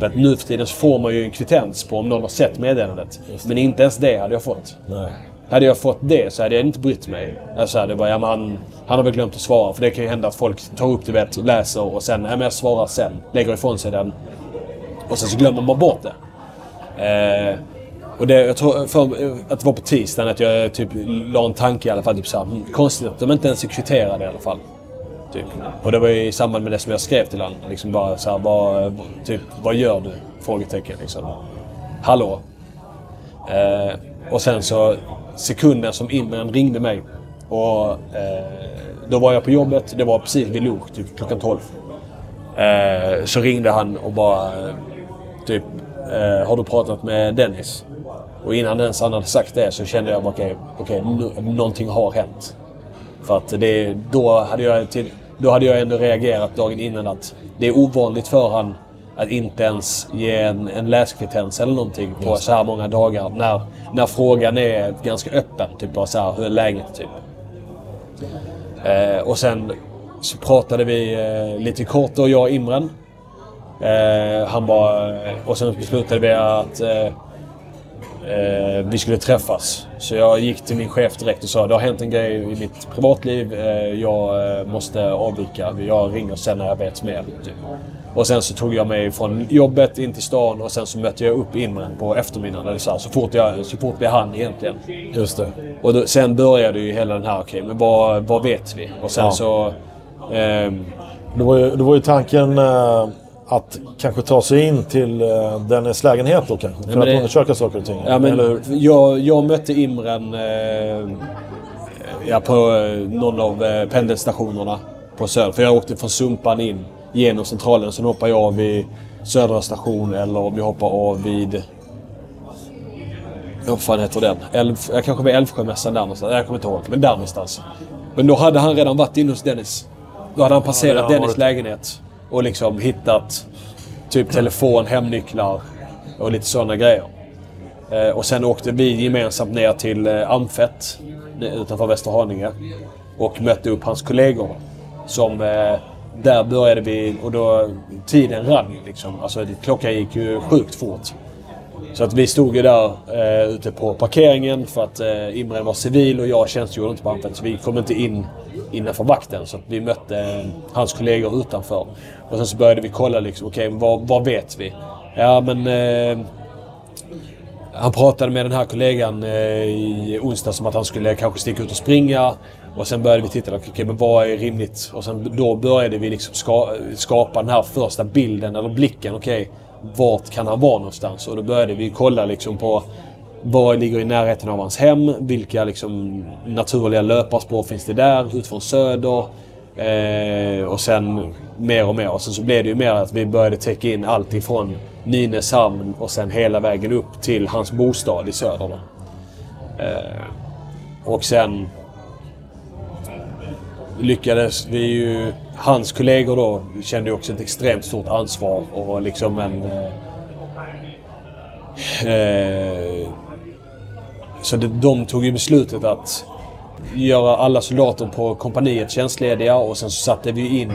Att nu för tiden så får man ju en kvittens på om någon har sett meddelandet. Men inte ens det hade jag fått. Nej. Hade jag fått det så hade jag inte brytt mig. Alltså, det bara, ja, men han, han har väl glömt att svara. För det kan ju hända att folk tar upp det, vet, läser och sen, ja, men jag svarar sen. Lägger ifrån sig den. Och sen så glömmer man bort det. Eh, och det, jag tror för, att det var på tisdagen att jag typ la en tanke i alla fall. Typ såhär, "Hmm, konstigt att de inte ens är kvitterade i alla fall. Typ. Och det var ju i samband med det som jag skrev till honom. Liksom bara såhär, vad, typ, vad gör du? Frågetecken liksom. Hallå? Eh, och sen så sekunden som Imran ringde mig. Och eh, då var jag på jobbet. Det var precis vid lunch, typ klockan 12. Eh, så ringde han och bara typ, eh, har du pratat med Dennis? Och innan ens han hade sagt det så kände jag okej, okay, okay, någonting har hänt. För att det, då, hade jag till, då hade jag ändå reagerat dagen innan att det är ovanligt för han att inte ens ge en, en läskvittens eller någonting på så här många dagar. När, när frågan är ganska öppen. Typ bara så här, hur är läget? Typ. Eh, och sen så pratade vi eh, lite kort då, jag och Imran. Eh, han bara... Och sen beslutade vi att eh, eh, vi skulle träffas. Så jag gick till min chef direkt och sa det har hänt en grej i mitt privatliv. Eh, jag eh, måste avvika. Jag ringer sen när jag vet mer. Typ. Och sen så tog jag mig från jobbet in till stan och sen så mötte jag upp Imran på eftermiddagen. Eller så, här, så, fort jag, så fort vi hann egentligen. Just det. Och då, sen började ju hela den här, okej, men vad, vad vet vi? Och sen Ja. så... ehm, Det var ju, det var ju tanken eh, att kanske ta sig in till eh, Dennis lägenhet då kanske. För att det- undersöka saker och ting. Ja, men Eller jag, jag mötte Imran eh, ja, på eh, någon av eh, pendelstationerna på Söder. För jag åkte från Sumpan in genom Centralen. Sen hoppade jag av vid Södra station eller om jag hoppar av vid... Vad fan heter den? Älv, jag kanske vid Älvsjömässan där någonstans. Jag kommer inte ihåg. Men där någonstans. Men då hade han redan varit inne hos Dennis. Då hade han passerat redan Dennis varit- lägenhet. Och liksom hittat typ telefon, hemnycklar och lite sådana grejer. Eh, och sen åkte vi gemensamt ner till eh, Amfett utanför Västerhaninge. Och mötte upp hans kollegor. Som, eh, där började vi och då, tiden rann ju liksom. Alltså klockan gick ju sjukt fort. Så att vi stod ju där eh, ute på parkeringen för att eh, Imre var civil och jag tjänstgjorde inte på Amfett. Så vi kom inte in innanför vakten. Så att vi mötte eh, hans kollegor utanför. Och sen så började vi kolla liksom, okej vad, vad vet vi? Ja men eh, han pratade med den här kollegan eh, i onsdags om att han skulle kanske sticka ut och springa. Och sen började vi titta, okej men vad är rimligt? Och sen då började vi liksom ska, skapa den här första bilden eller blicken. Okej, vart kan han vara någonstans? Och då började vi kolla liksom på vad ligger i närheten av hans hem? Vilka liksom naturliga löparspår finns det där ut från söder? Eh, och sen mer och mer. Och sen så blev det ju mer att vi började täcka in allt ifrån Nynäshamn och sen hela vägen upp till hans bostad i söder. Eh, och sen lyckades vi ju... Hans kollegor då kände ju också ett extremt stort ansvar och liksom en... Eh, eh, så det, de tog ju beslutet att göra alla soldater på kompaniet tjänstlediga och sen så satte vi in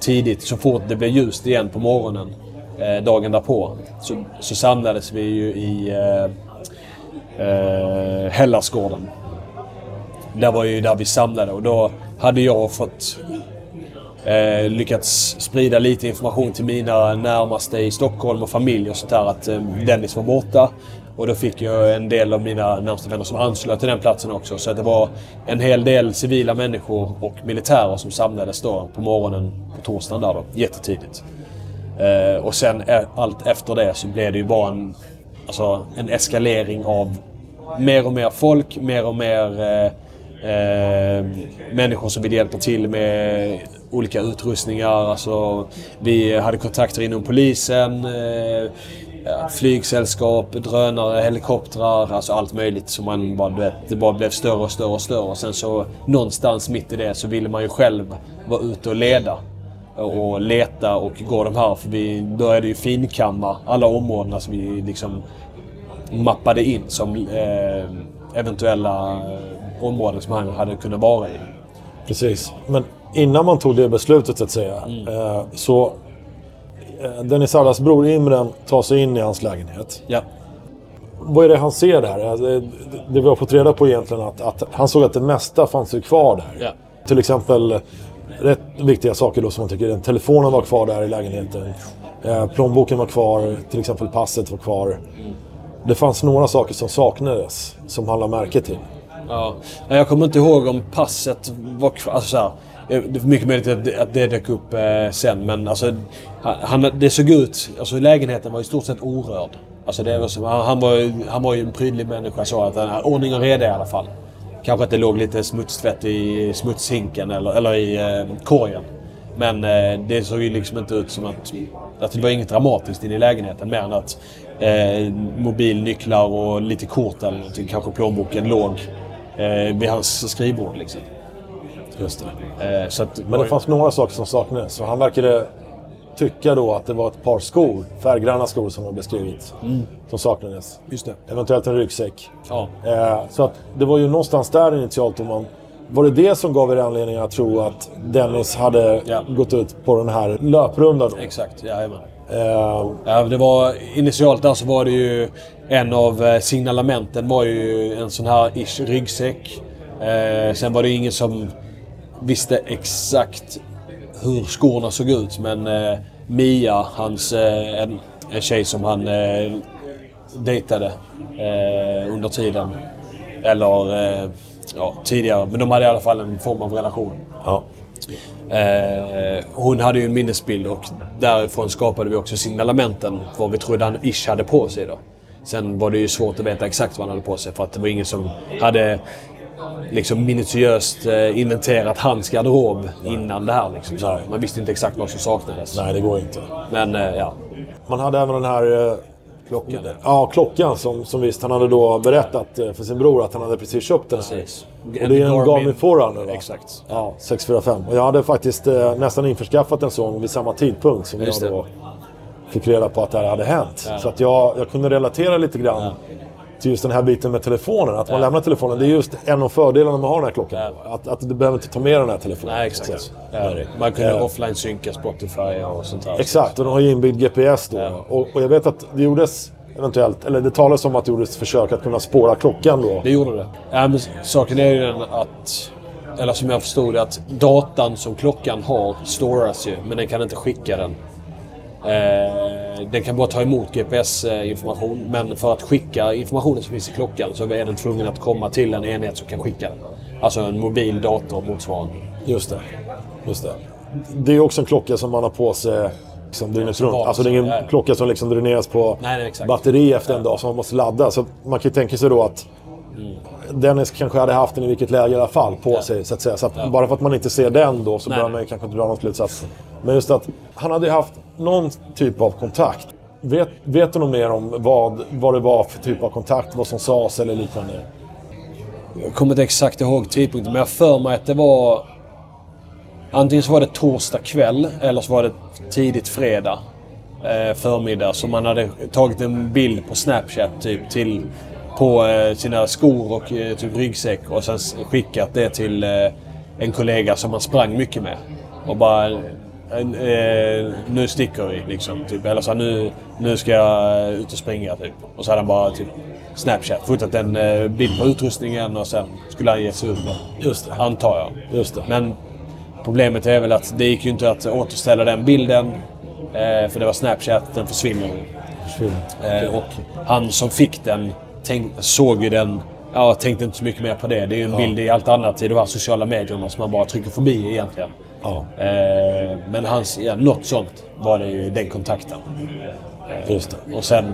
tidigt så fort det blev ljust igen på morgonen eh, dagen därpå. Så, så samlades vi ju i eh, eh, Hellasgården. Där var ju där vi samlade och då hade jag fått eh, lyckats sprida lite information till mina närmaste i Stockholm och familj och sånt där att eh, Dennis var borta. Och då fick jag en del av mina närmaste vänner som anslöt till den platsen också. Så det var en hel del civila människor och militärer som samlades då på morgonen på torsdagen där då, jättetidigt. Eh, och sen allt efter det så blev det ju bara en, alltså, en eskalering av mer och mer folk, mer och mer eh, eh, människor som vill hjälpa till med olika utrustningar. Alltså, vi hade kontakter inom polisen, eh, flygsällskap, drönare, helikoptrar, alltså allt möjligt. Så man bara, vet, det bara blev större och större och större. Och sen så någonstans mitt i det så ville man ju själv vara ute och leda och leta och gå de här. För vi började ju finkamma alla områdena som vi liksom mappade in som eh, eventuella eh, områden som han hade kunnat vara i. Precis. Men innan man tog det beslutet så att säga. Mm. Eh, så eh, Dennis Ardas bror Imren tar sig in i hans lägenhet. Ja. Vad är det han ser där? Eh, Det, det vi har fått reda på egentligen att, att han såg att det mesta fanns ju kvar där. Ja. Till exempel rätt viktiga saker då som man tycker. Telefonen var kvar där i lägenheten. Eh, plånboken var kvar. Till exempel passet var kvar. Det fanns några saker som saknades som han lade märke till. Ja. Jag kommer inte ihåg om passet var kvar. Alltså, det är mycket möjligt att det, att det dök upp eh, sen, men alltså, han, det såg ut... Alltså, lägenheten var i stort sett orörd. Alltså, det var som, han, var, ju- han var ju en prydlig människa, så att han, ordning och reda i alla fall. Kanske att det låg lite smutstvätt i smutshinken eller, eller i eh, korgen. Men eh, det såg ju liksom inte ut som att... att det var inget dramatiskt inne i lägenheten mer än att eh, mobilnycklar och lite kort eller någonting, kanske plånboken, låg eh, vid hans skrivbord. Liksom. Just det. Eh, så att, Men det fanns några saker som saknades. Och han verkade tycka då att det var ett par skor, färggranna skor som var beskrivit, som saknades. Just det. Eventuellt en ryggsäck. Ja. Eh, så att det var ju någonstans där initialt. Om man, var det det som gav er anledning att tro att Dennis hade Ja. gått ut på den här löprundan? då? Exakt, jajamän. Eh, Ja, det var, initialt där så var det ju en av eh, signalementen var ju en sån här ish ryggsäck. Eh, sen var det ingen som visste exakt hur skorna såg ut men eh, Mia, hans, eh, en, en tjej som han eh, dejtade eh, under tiden. Eller eh, ja, tidigare, men de hade i alla fall en form av relation. ja. Eh, hon hade ju en minnesbild och därifrån skapade vi också signalementen vad vi trodde han ish hade på sig då. Sen var det ju svårt att veta exakt vad han hade på sig för att det var ingen som hade liksom minutiöst eh, inventerat hans garderob innan det här. Liksom. Så man visste inte exakt vad som saknades. Nej, det går inte. Men eh, ja. Man hade även den här... Eh, Klockan. Ja, klockan som, som visst. Han hade då berättat för sin bror att han hade precis köpt den här. Precis. Och det är en Garmin Forerunner va? Exakt. Ja, 645. Och jag hade faktiskt eh, nästan införskaffat en sån vid samma tidpunkt som Just jag det. då fick reda på att det här hade hänt. Så att jag, jag kunde relatera lite grann till just den här biten med telefonen. Att man lämnar telefonen. Det är just en av fördelarna med att ha den här klockan. Att, att du behöver inte ta med den här telefonen. Nej, exakt. Ja, man kunde Eh. offline-synka Spotify och sånt där. Exakt, och den har ju inbyggd GPS då. Och, och jag vet att det gjordes eventuellt, eller det talades om att det gjordes försök att kunna spåra klockan då. Det gjorde det. Ja, men saken är ju den att... Eller som jag förstod det, att datan som klockan har storas ju, men den kan inte skicka den. Eh, den kan bara ta emot GPS-information, men för att skicka informationen som finns i klockan så är den tvungen att komma till en enhet som kan skicka den. Alltså en mobil dator motsvarande. Just det. Just det. Det är också en klocka som man har på sig liksom dygnet runt. Alltså det är ingen klocka som liksom dräneras på Nej, nej, batteri efter en dag som man måste ladda. Så man kan ju tänka sig då att Dennis kanske hade haft den i vilket läge i alla fall på sig. Så att säga. Så att bara för att man inte ser den då så Nej, nej. man kanske inte dra någon slutsats. Men just att han hade haft någon typ av kontakt. Vet, vet du något mer om vad, vad det var för typ av kontakt? Vad som sades eller liknande? Jag kommer inte exakt ihåg tidpunkten, men jag för mig att det var... Antingen så var det torsdag kväll eller så var det tidigt fredag eh, förmiddag. Så man hade tagit en bild på Snapchat typ till, på eh, sina skor och eh, typ ryggsäck och sen skickat det till eh, en kollega som man sprang mycket med. Och bara... Nu sticker vi liksom. Typ. Eller så här, nu, nu ska jag ut och springa typ. Och så hade han bara typ Snapchat fotat en bild på utrustningen och sen skulle han ge sig ut. Just det. Antar jag. Just det. Men Problemet är väl att det gick ju inte att återställa den bilden. För det var Snapchat, den försvinner. Eh, och han som fick den tänk, såg ju den Ja, tänkte inte så mycket mer på det. Det är ju en bild i allt annat i de här sociala medierna som man bara trycker förbi egentligen. Ja, Eh, men hans, ja, något sånt var det ju den kontakten. just det. Och sen,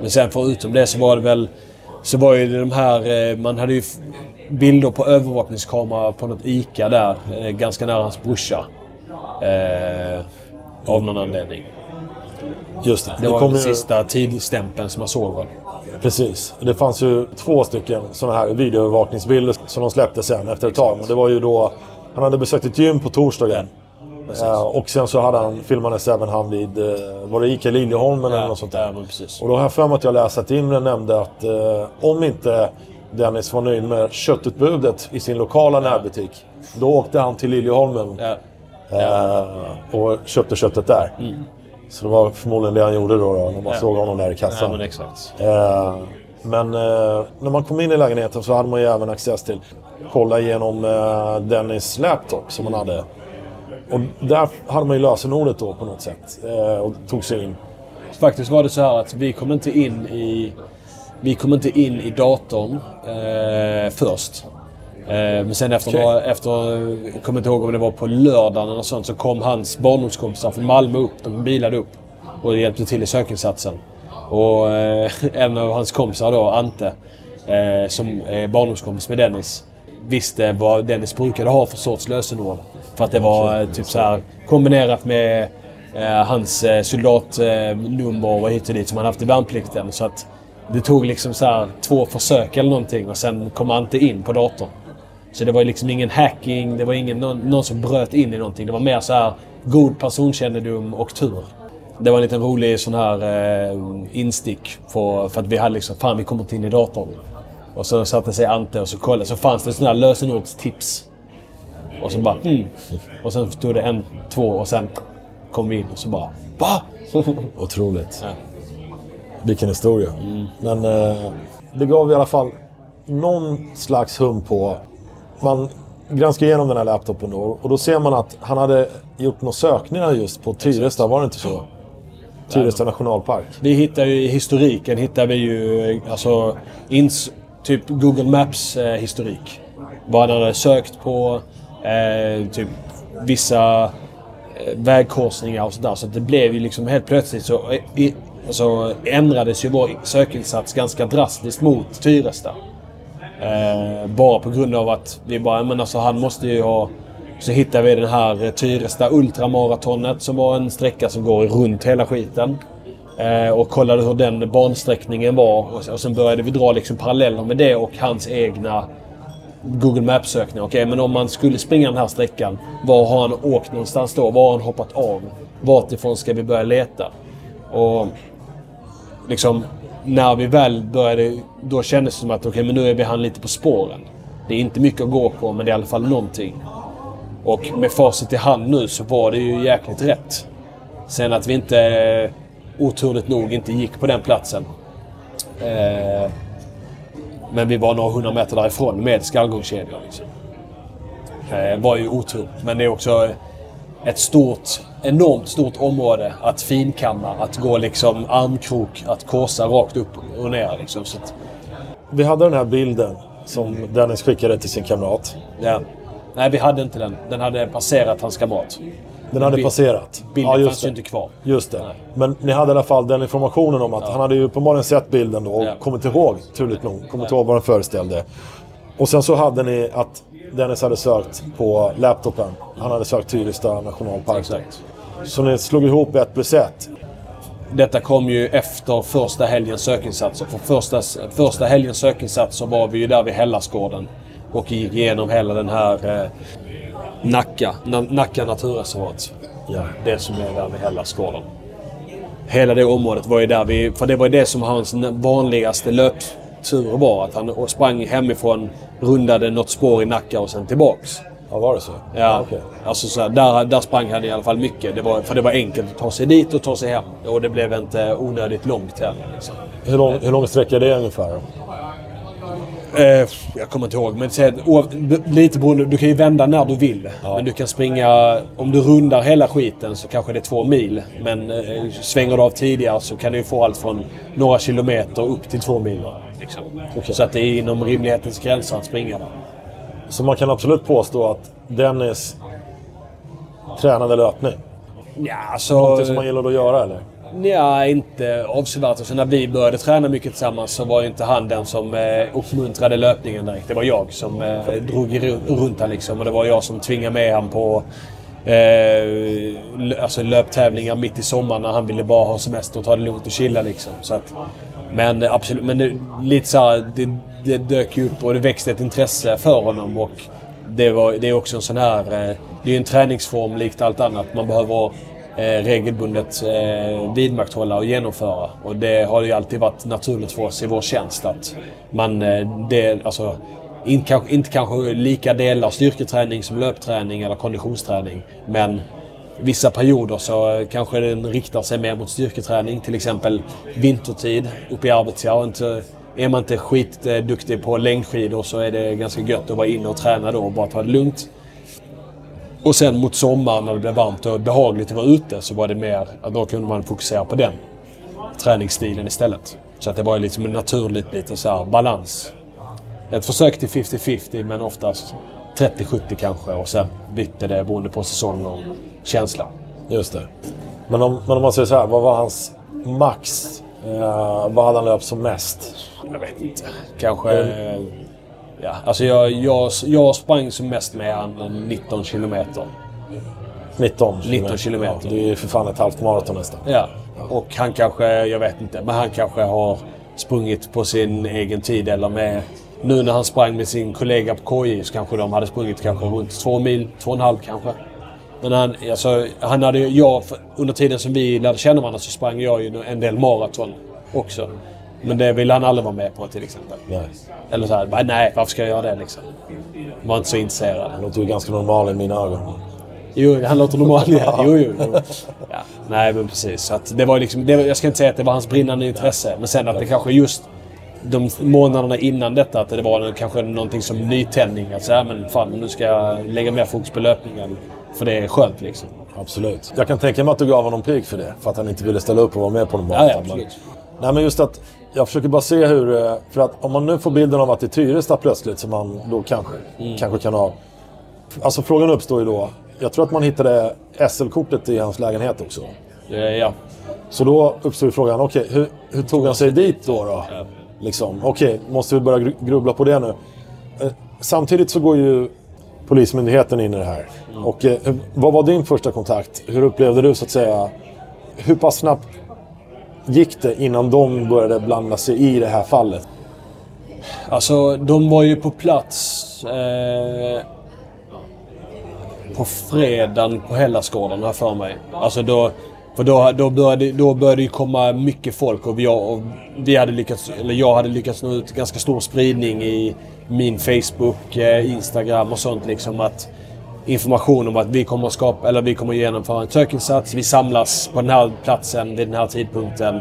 men sen förutom det så var det väl... Så var ju de här... eh, Man hade ju bilder på övervakningskamera på något ICA där. eh, Ganska nära hans brorsa. Eh, av någon anledning. Just det. Det var den sista tidstämpeln som man såg väl. Precis. Det fanns ju två stycken sådana här videoövervakningsbilder som de släppte sen efter ett tag. Och det var ju då han hade besökt ett gym på torsdagen. Eh, och sen så hade han, filmades även han vid, eh, var det Ica Liljeholmen eller något sånt där? Ja, men precis. Och då har jag för mig att jag läste att Imre nämnde att eh, om inte Dennis var nöjd med köttutbudet i sin lokala närbutik. Då åkte han till Liljeholmen Ja. eh, och köpte köttet där. Så det var förmodligen det han gjorde då, då när man. Ja. såg honom där i Ja, kassan. men exakt. Eh, men eh, när man kom in i lägenheten så hade man ju även access till kolla igenom eh, Dennis laptop som han hade. Och där hade man ju lösenordet då på något sätt. Eh, och tog sig in. Faktiskt var det så här att vi kom inte in i... Vi kom inte in i datorn eh, först. Eh, men sen efter, några, efter, jag kommer inte ihåg om det var på lördagen eller sånt, så kom hans barndomskompisar från Malmö upp. De bilade upp och hjälpte till i sökinsatsen. Och eh, en av hans kompisar då, Ante, eh, som är barndomskompis med Dennis, visste vad Dennis brukade ha för sorts lösenord. För att det var eh, typ så här kombinerat med eh, hans eh, soldatnummer och hit och dit som han haft i värnplikten. Så att det tog liksom så här två försök eller någonting och sen kom han inte in på datorn. Så det var liksom ingen hacking, det var ingen, någon, någon som bröt in i någonting. Det var mer så här god personkännedom och tur. Det var en liten rolig sån här eh, instick på, för att vi hade liksom, fan vi kommer inte in i datorn. Och så satte sig Ante och så kollade, så fanns det såna här lösenordstips. Och så bara mm. Och sen stod det en, två och sen kom vi in och så bara va? Otroligt. Ja. Vilken historia. Men eh, det gav i alla fall någon slags hum på... Man granskar igenom den här laptopen då och då ser man att han hade gjort några sökningar just på Tyresta, var det inte så? Tyresta nationalpark. Vi hittar ju i historiken hittar vi ju alltså ins, typ Google Maps eh, historik. Vad han hade sökt på, eh, typ vissa eh, vägkorsningar och sådär. Så det blev ju liksom helt plötsligt så eh, i, alltså, ändrades ju vår sökinsats ganska drastiskt mot Tyresta. Eh, bara på grund av att vi bara, men alltså han måste ju ha... Så hittade vi den här eh, Tyresta Ultramaratonet som var en sträcka som går runt hela skiten. Eh, och kollade hur den bansträckningen var. Och, och sen började vi dra liksom paralleller med det och hans egna Google Maps-sökning. Okej, men om man skulle springa den här sträckan, var har han åkt någonstans då? Var har han hoppat av? Vartifrån ska vi börja leta? Och liksom, när vi väl började, då kändes det som att okej, men nu är vi han lite på spåren. Det är inte mycket att gå på, men det är i alla fall någonting. Och med facit i hand nu så var det ju jäkligt rätt. Sen att vi inte, eh, oturligt nog, inte gick på den platsen. Eh, men vi var några hundra meter därifrån med skallgångskedjor. Liksom. Eh, var ju otur. Men det är också ett stort, enormt stort område att finkamma. Att gå liksom armkrok, att korsa rakt upp och ner. Liksom. Så att, Vi hade den här bilden som Dennis skickade till sin kamrat. ja. Nej, vi hade inte den. Den hade passerat hans kamrat. Den hade Bild- passerat. Bilden just fanns ju det. inte kvar. Just det. Nej. Men ni hade i alla fall den informationen om att han hade ju uppenbarligen sett bilden då och Ja. kommit ihåg, turligt nog, kommit ihåg vad den föreställde. Och sen så hade ni att Dennis hade sökt på laptopen. Han hade sökt Tyresta nationalpark. Exakt. Så ni slog ihop ett plus ett. Detta kom ju efter första helgens sökinsatser. För första, första helgens sökinsatser var vi ju där vid Hellasgården. Och gick igenom hela den här eh, Nacka, Na, Nacka naturreservat. Ja. Det som är där vid Hellasgården. Hela det området var ju där vi... För det var ju det som hans vanligaste löptur var. Att han sprang hemifrån, rundade något spår i Nacka och sen tillbaks. Ja, var det så? Ja, okej. alltså så här, där, där sprang han i alla fall mycket. Det var, för det var enkelt att ta sig dit och ta sig hem. Och det blev inte onödigt långt heller. Liksom. Hur, lång, hur lång sträcka är det ungefär? Eh, jag kommer inte ihåg, men säg att o- lite beroende. Du kan ju vända när du vill. Men du kan springa... Om du rundar hela skiten så kanske det är två mil. Men eh, svänger du av tidigare så kan du få allt från några kilometer upp till två mil. Liksom. Så att det är inom rimlighetens gränser att springa där. Så man kan absolut påstå att Dennis tränade löpning. Ja, alltså... Någonting som man gillade att göra eller? Ja, inte avsevärt. Alltså, när vi började träna mycket tillsammans så var ju inte han den som eh, uppmuntrade löpningen direkt. Det var jag som eh, drog runt han liksom. Och det var jag som tvingade med han på eh, alltså löptävlingar mitt i sommaren när han ville bara ha semester och ta det lugnt och chilla liksom. Så att, men eh, absolut, men det, lite så här, det, det dök ju upp och det växte ett intresse för honom. Och det, var, det är också en sån här... Eh, det är ju en träningsform likt allt annat. Man behöver eh, regelbundet eh, vidmakthålla och genomföra. Och det har ju alltid varit naturligt för oss i vår tjänst att man... Eh, det, alltså, inte, inte kanske lika delar styrketräning som löpträning eller konditionsträning. Men vissa perioder så eh, kanske den riktar sig mer mot styrketräning. Till exempel vintertid uppe i Arvidsjaur. Inte, är man inte skitduktig på längdskidor så är det ganska gött att vara inne och träna då och bara ta det lugnt. Och sen mot sommaren när det blev varmt och behagligt att vara ute så var det mer att då kunde man fokusera på den träningsstilen istället. Så att det var liksom en naturligt lite så här balans. Ett försök till 50-50 men oftast 30-70 kanske och sen bytte det beroende på säsong och känsla. Just det. Men om, men om man säger så här, vad var hans max? Eh, vad hade han löpt som mest? Jag vet inte. Kanske... eh, Ja, alltså jag, jag, jag sprang som mest med han 19 kilometer. 19 19 kilometer. Ja, det är ju för fan ett halvt maraton nästan. Ja, och han kanske, jag vet inte, men han kanske har sprungit på sin egen tid eller med... Nu när han sprang med sin kollega på KI så kanske de hade sprungit kanske runt två mil, två och en halv kanske. Men han, alltså, han hade jag, under tiden som vi lärde känna varandra så sprang jag ju en del maraton också. Men det ville han aldrig vara med på till exempel. Nej. Eller så här, bara, nej varför ska jag göra det liksom? Var inte så intresserad. Han låter ju ganska normal i mina ögon. Jo, han låter normal. Ja. Jo, jo, jo. Ja. Nej, men precis. Så att det var liksom, det, jag ska inte säga att det var hans brinnande intresse, men sen att det kanske just de månaderna innan detta, att det var kanske någonting som nytändning. Att säga, men fan, nu ska jag lägga mer fokus på löpningen. För det är skönt liksom. Absolut. Jag kan tänka mig att du gav honom pik för det. För att han inte ville ställa upp och vara med på den Ja, maraton. ja, absolut. Nej, men just att jag försöker bara se hur... eh, För att om man nu får bilden av att det är Tyresta plötsligt som man då kanske, Mm. kanske kan ha... Alltså frågan uppstår ju då. Jag tror att man hittade SL-kortet i hans lägenhet också. Eh, Ja. Så då uppstår ju frågan, okej, hur, hur tog han sig dit då? då? Liksom, okej, måste vi börja gru- grubbla på det nu? Eh, Samtidigt så går ju Polismyndigheten in i det här. Och eh, vad var din första kontakt? Hur upplevde du så att säga? Hur pass snabbt gick det innan de började blanda sig i det här fallet? Alltså, de var ju på plats eh, på fredagen på Hellasgården, jag för mig. Alltså då, för då, då, började, då började det komma mycket folk och, vi, och vi hade lyckats, eller jag hade lyckats nå ut ganska stor spridning i min Facebook, eh, Instagram och sånt liksom. att Information om att vi kommer att skapa, eller vi kommer att genomföra en sökinsats. Vi samlas på den här platsen vid den här tidpunkten.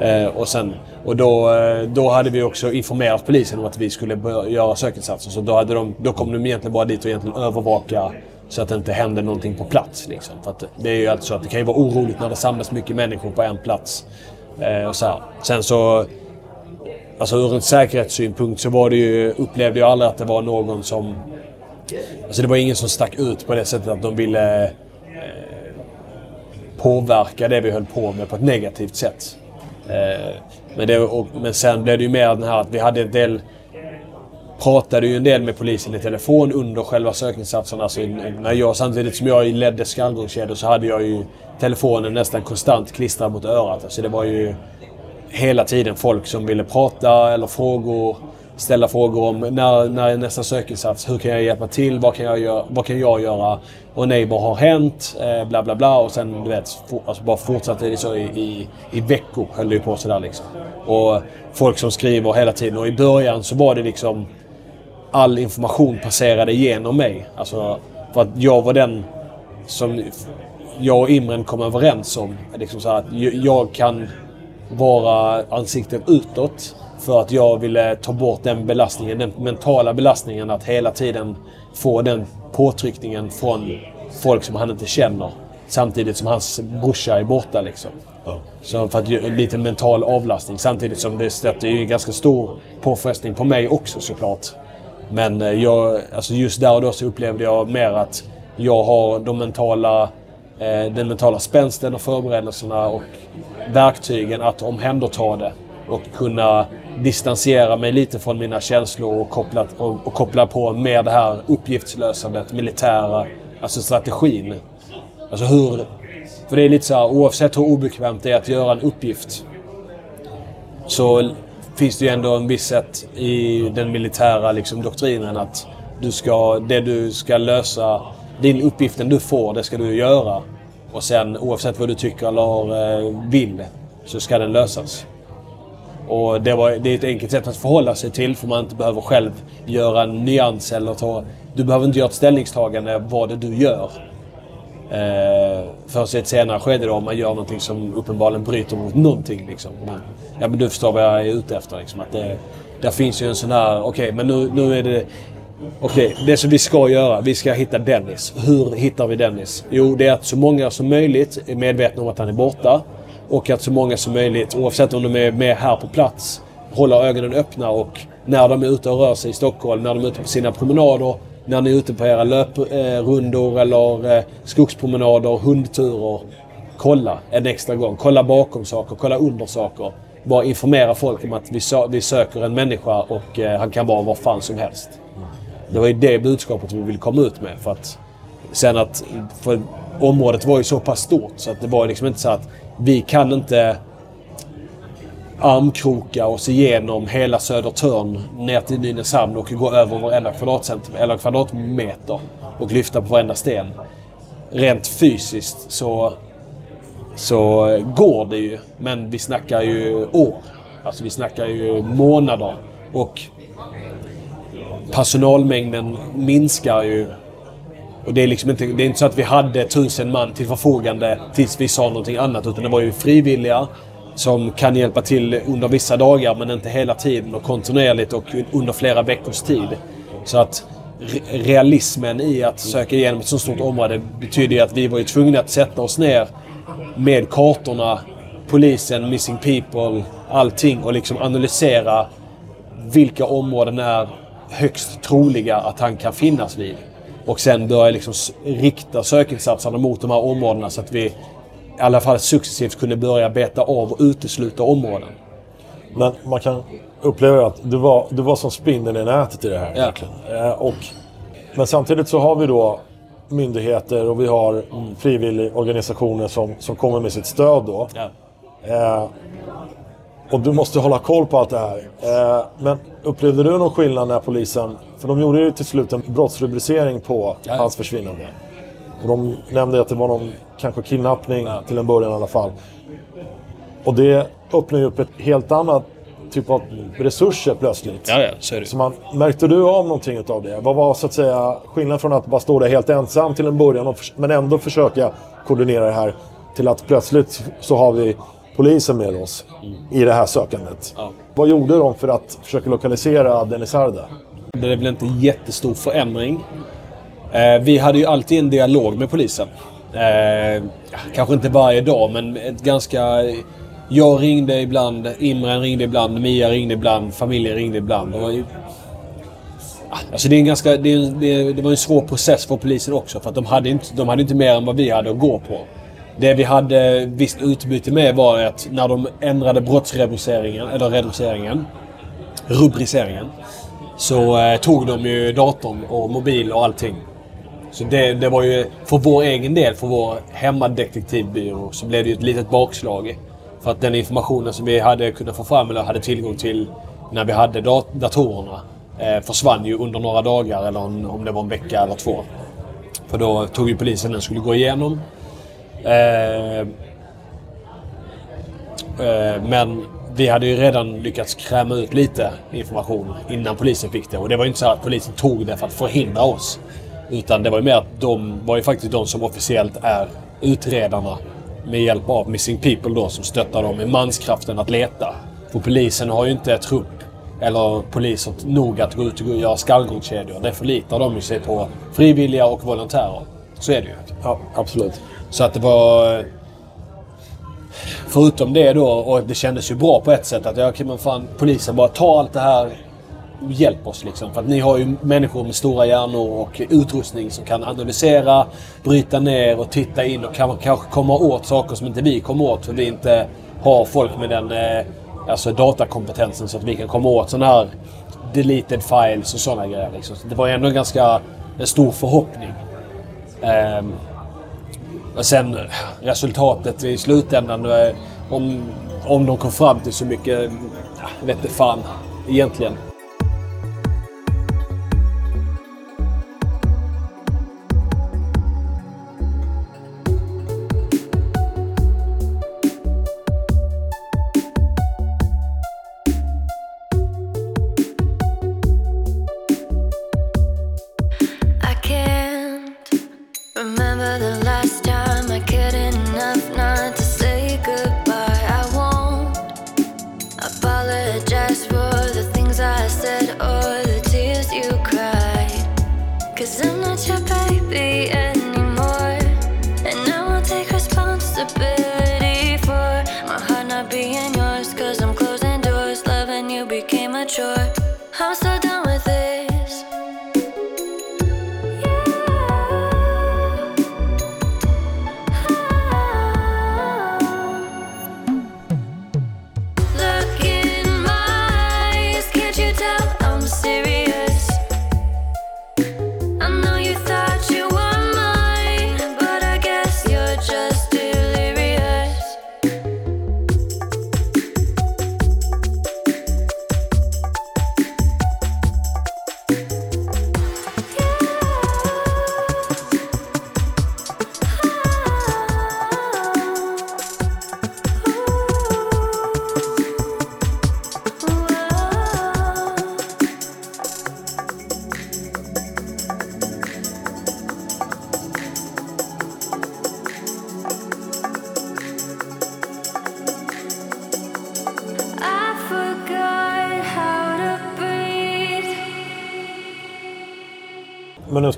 Eh, och, sen, och då, eh, då hade vi också informerat polisen om att vi skulle göra sökinsatser. Så då, hade de, då kom de egentligen bara dit och egentligen övervaka så att det inte händer någonting på plats. Liksom. För att det är ju alltid så att det kan ju vara oroligt när det samlas mycket människor på en plats. Eh, och så här. Sen så... Alltså ur en säkerhetssynpunkt så var det ju, upplevde jag aldrig att det var någon som... Alltså det var ingen som stack ut på det sättet att de ville eh, påverka det vi höll på med på ett negativt sätt. Eh, men, det, och, men sen blev det ju mer den här att vi hade en del... Pratade ju en del med polisen i telefon under själva sökinsatserna. Alltså, när jag, samtidigt som jag ledde skallgångskedjor så hade jag ju telefonen nästan konstant klistrad mot örat. Alltså det var ju hela tiden folk som ville prata eller frågor. Ställa frågor om när, när är nästa sökinsats? Hur kan jag hjälpa till? Vad kan jag göra? Vad kan jag göra? Och nej, vad har hänt? Eh, bla bla bla. Och sen du vet, for, alltså bara fortsatte det så i, i, i veckor höll det ju på sådär liksom. Och folk som skriver hela tiden. Och i början så var det liksom all information passerade genom mig. Alltså, för att jag var den som jag och Imren kom överens om. Liksom så att jag kan vara ansiktet utåt För att jag ville ta bort den belastningen, den mentala belastningen att hela tiden få den påtryckningen från folk som han inte känner. Samtidigt som hans brorsa är borta liksom. Så för att lite mental avlastning. Samtidigt som det sätter ju ganska stor påfrestning på mig också såklart. Men eh, jag, alltså just där och då så upplevde jag mer att jag har de mentala, eh, den mentala spänsten och förberedelserna och verktygen att omhänderta det. Och kunna distansera mig lite från mina känslor och koppla, och, och koppla på mer det här uppgiftslösandet, militära, alltså strategin. Alltså hur... För det är lite så här, oavsett hur obekvämt det är att göra en uppgift så finns det ju ändå en viss sätt i den militära liksom, doktrinen att du ska, det du ska lösa, din uppgiften du får, det ska du göra. Och sen oavsett vad du tycker eller eh, vill så ska den lösas. Och det, var, det är ett enkelt sätt att förhålla sig till för man inte behöver själv göra en nyans eller ta... Du behöver inte göra ett ställningstagande vad det du gör. Eh, först i ett senare skede då om man gör någonting som uppenbarligen bryter mot någonting. Liksom. Men, ja, men du förstår vad jag är ute efter. Liksom, att det, där finns ju en sån här, okej okay, men nu, nu är det... Okej, okay, det som vi ska göra, vi ska hitta Dennis. Hur hittar vi Dennis? Jo, det är att så många som möjligt är medvetna om att han är borta. Och att så många som möjligt, oavsett om de är med här på plats, håller ögonen öppna och när de är ute och rör sig i Stockholm, när de är ute på sina promenader, när ni är ute på era löprundor eh, eller eh, skogspromenader, hundturer. Kolla en extra gång. Kolla bakom saker, kolla under saker. Bara informera folk om att vi, vi söker en människa och eh, han kan vara var fan som helst. Det var ju det budskapet vi ville komma ut med. För att sen att... För området var ju så pass stort så att det var liksom inte så att vi kan inte armkroka oss igenom hela Södertörn ner till Nynäshamn och gå över varenda eller kvadratmeter och lyfta på varenda sten. Rent fysiskt så, så går det ju, men vi snackar ju år. Alltså vi snackar ju månader. Och personalmängden minskar ju. Och det är liksom inte, det är inte så att vi hade tusen man till förfogande tills vi sa någonting annat. Utan det var ju frivilliga som kan hjälpa till under vissa dagar men inte hela tiden och kontinuerligt och under flera veckors tid. Så att realismen i att söka igenom ett så stort område betyder att vi var ju tvungna att sätta oss ner med kartorna, polisen, missing people, allting och liksom analysera vilka områden är högst troliga att han kan finnas vid. Och sen börja liksom rikta sökinsatserna mot de här områdena så att vi i alla fall successivt kunde börja beta av och utesluta områden. Men man kan uppleva att du var, du var som spindeln i nätet i det här. Ja. Eh, och, men samtidigt så har vi då myndigheter och vi har frivilligorganisationer som, som kommer med sitt stöd då. Ja. Eh, och du måste hålla koll på allt det här. Eh, men upplevde du någon skillnad när polisen... För de gjorde ju till slut en brottsrubricering på ja. hans försvinnande. Och de nämnde att det var någon kanske kidnappning ja. till en början i alla fall. Och det öppnar ju upp ett helt annat typ av resurser plötsligt. Ja, ja, så är det. Så man, märkte du av någonting av det? Vad var så att säga skillnaden från att bara stå där helt ensam till en början och, men ändå försöka koordinera det här till att plötsligt så har vi polisen med oss mm. i det här sökandet. Ja. Vad gjorde de för att försöka lokalisera Dennis Arda? Det är väl inte en jättestor förändring. Eh, vi hade ju alltid en dialog med polisen. Eh, kanske inte varje dag, men ett ganska... Jag ringde ibland, Imran ringde ibland, Mia ringde ibland, familjen ringde ibland. Det var ju... Alltså det, är en ganska, det, det, det var en svår process för polisen också. För att de hade, inte, de hade inte mer än vad vi hade att gå på. Det vi hade visst utbyte med var att när de ändrade brottsreduceringen, eller reduceringen, rubriceringen, så eh, tog de ju datorn och mobil och allting. Så det, det var ju, för vår egen del, för vår hemmadetektivbyrå, så blev det ju ett litet bakslag. För att den informationen som vi hade kunnat få fram eller hade tillgång till när vi hade dat datorerna eh, försvann ju under några dagar eller om det var en vecka eller två. För då tog ju polisen den skulle gå igenom. Eh, eh, men vi hade ju redan lyckats kräma ut lite information innan polisen fick det. Och det var ju inte så att polisen tog det för att förhindra oss. Utan det var ju mer att de var ju faktiskt de som officiellt är utredarna med hjälp av Missing People då som stöttar dem i manskraften att leta. För polisen har ju inte trupp eller poliser nog att gå ut och göra skallgångskedjor. Det förlitar de ju sig på frivilliga och volontärer. Så är det ju. Ja, absolut. Så att det var... Förutom det då, och det kändes ju bra på ett sätt att ja, okej, men fan, polisen bara ta allt det här hjälp oss liksom. För att ni har ju människor med stora hjärnor och utrustning som kan analysera, bryta ner och titta in och kan, kanske komma åt saker som inte vi kommer åt för vi inte har folk med den eh, alltså datakompetensen så att vi kan komma åt sådana här deleted files och sådana grejer. Liksom. Så det var ändå en ganska en stor förhoppning. Ehm, och sen eh, resultatet i slutändan, eh, om, om de kom fram till så mycket, jag vet inte fan egentligen.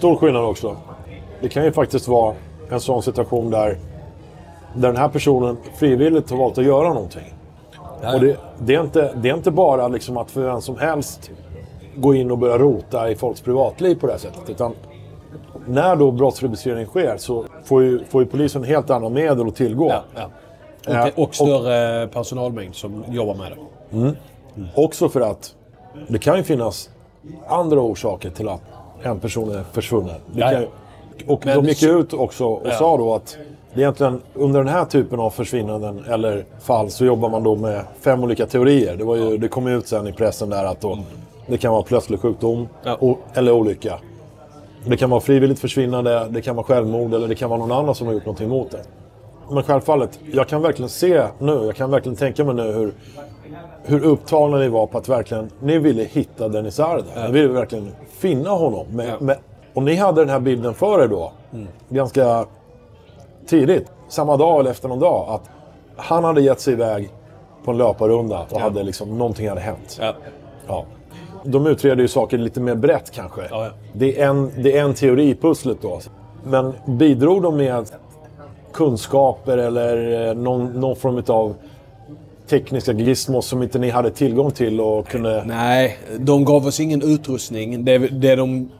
Stor skillnad också. Det kan ju faktiskt vara en sån situation där, där den här personen frivilligt har valt att göra någonting. Och det, det, är inte, det är inte bara liksom att för vem som helst gå in och börja rota i folks privatliv på det här sättet. Utan när då brottsrubricering sker så får ju, får ju polisen helt andra medel att tillgå. Ja, ja. Ja, Och, och större personalmängd som jobbar med det. Också för att det kan ju finnas andra orsaker till att en person är försvunnen. Ju- och Men de gick så- ut också och Ja. sa då att egentligen under den här typen av försvinnanden eller fall så jobbar man då med fem olika teorier. Det, var ju, det kom ut sen i pressen där att då, det kan vara plötslig sjukdom Ja. o- eller olycka. Det kan vara frivilligt försvinnande, det kan vara självmord eller det kan vara någon annan som har gjort någonting mot det. Men självfallet, jag kan verkligen se nu, jag kan verkligen tänka mig nu hur, hur upptagna ni var på att verkligen, ni ville hitta Dennis Arda. Ni ville verkligen finna honom. Med, Ja. med, och ni hade den här bilden för er då, ganska tidigt, samma dag eller efter någon dag, att han hade gett sig iväg på en löparrunda och hade liksom, någonting hade hänt. Ja. Ja. De utreder ju saker lite mer brett kanske. Ja, ja. Det, är en, det är en teori i pusslet då. Men bidrog de med kunskaper eller eh, någon, någon form av tekniska gizmos som inte ni hade tillgång till och kunde... Nej, de gav oss ingen utrustning. Det, det de...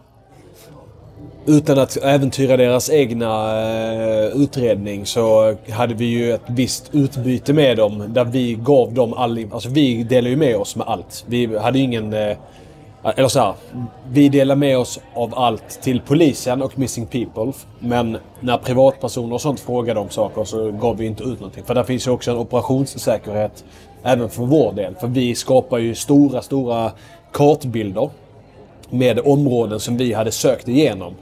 Utan att äventyra deras egna eh, utredning så hade vi ju ett visst utbyte med dem. Där vi gav dem all... Alltså vi delade ju med oss med allt. Vi hade ingen... Eh, eller så här, Vi delar med oss av allt till polisen och Missing People. Men när privatpersoner och sånt frågade om saker så gav vi inte ut någonting. För där finns ju också en operationssäkerhet även för vår del. För vi skapar ju stora, stora kartbilder med områden som vi hade sökt igenom.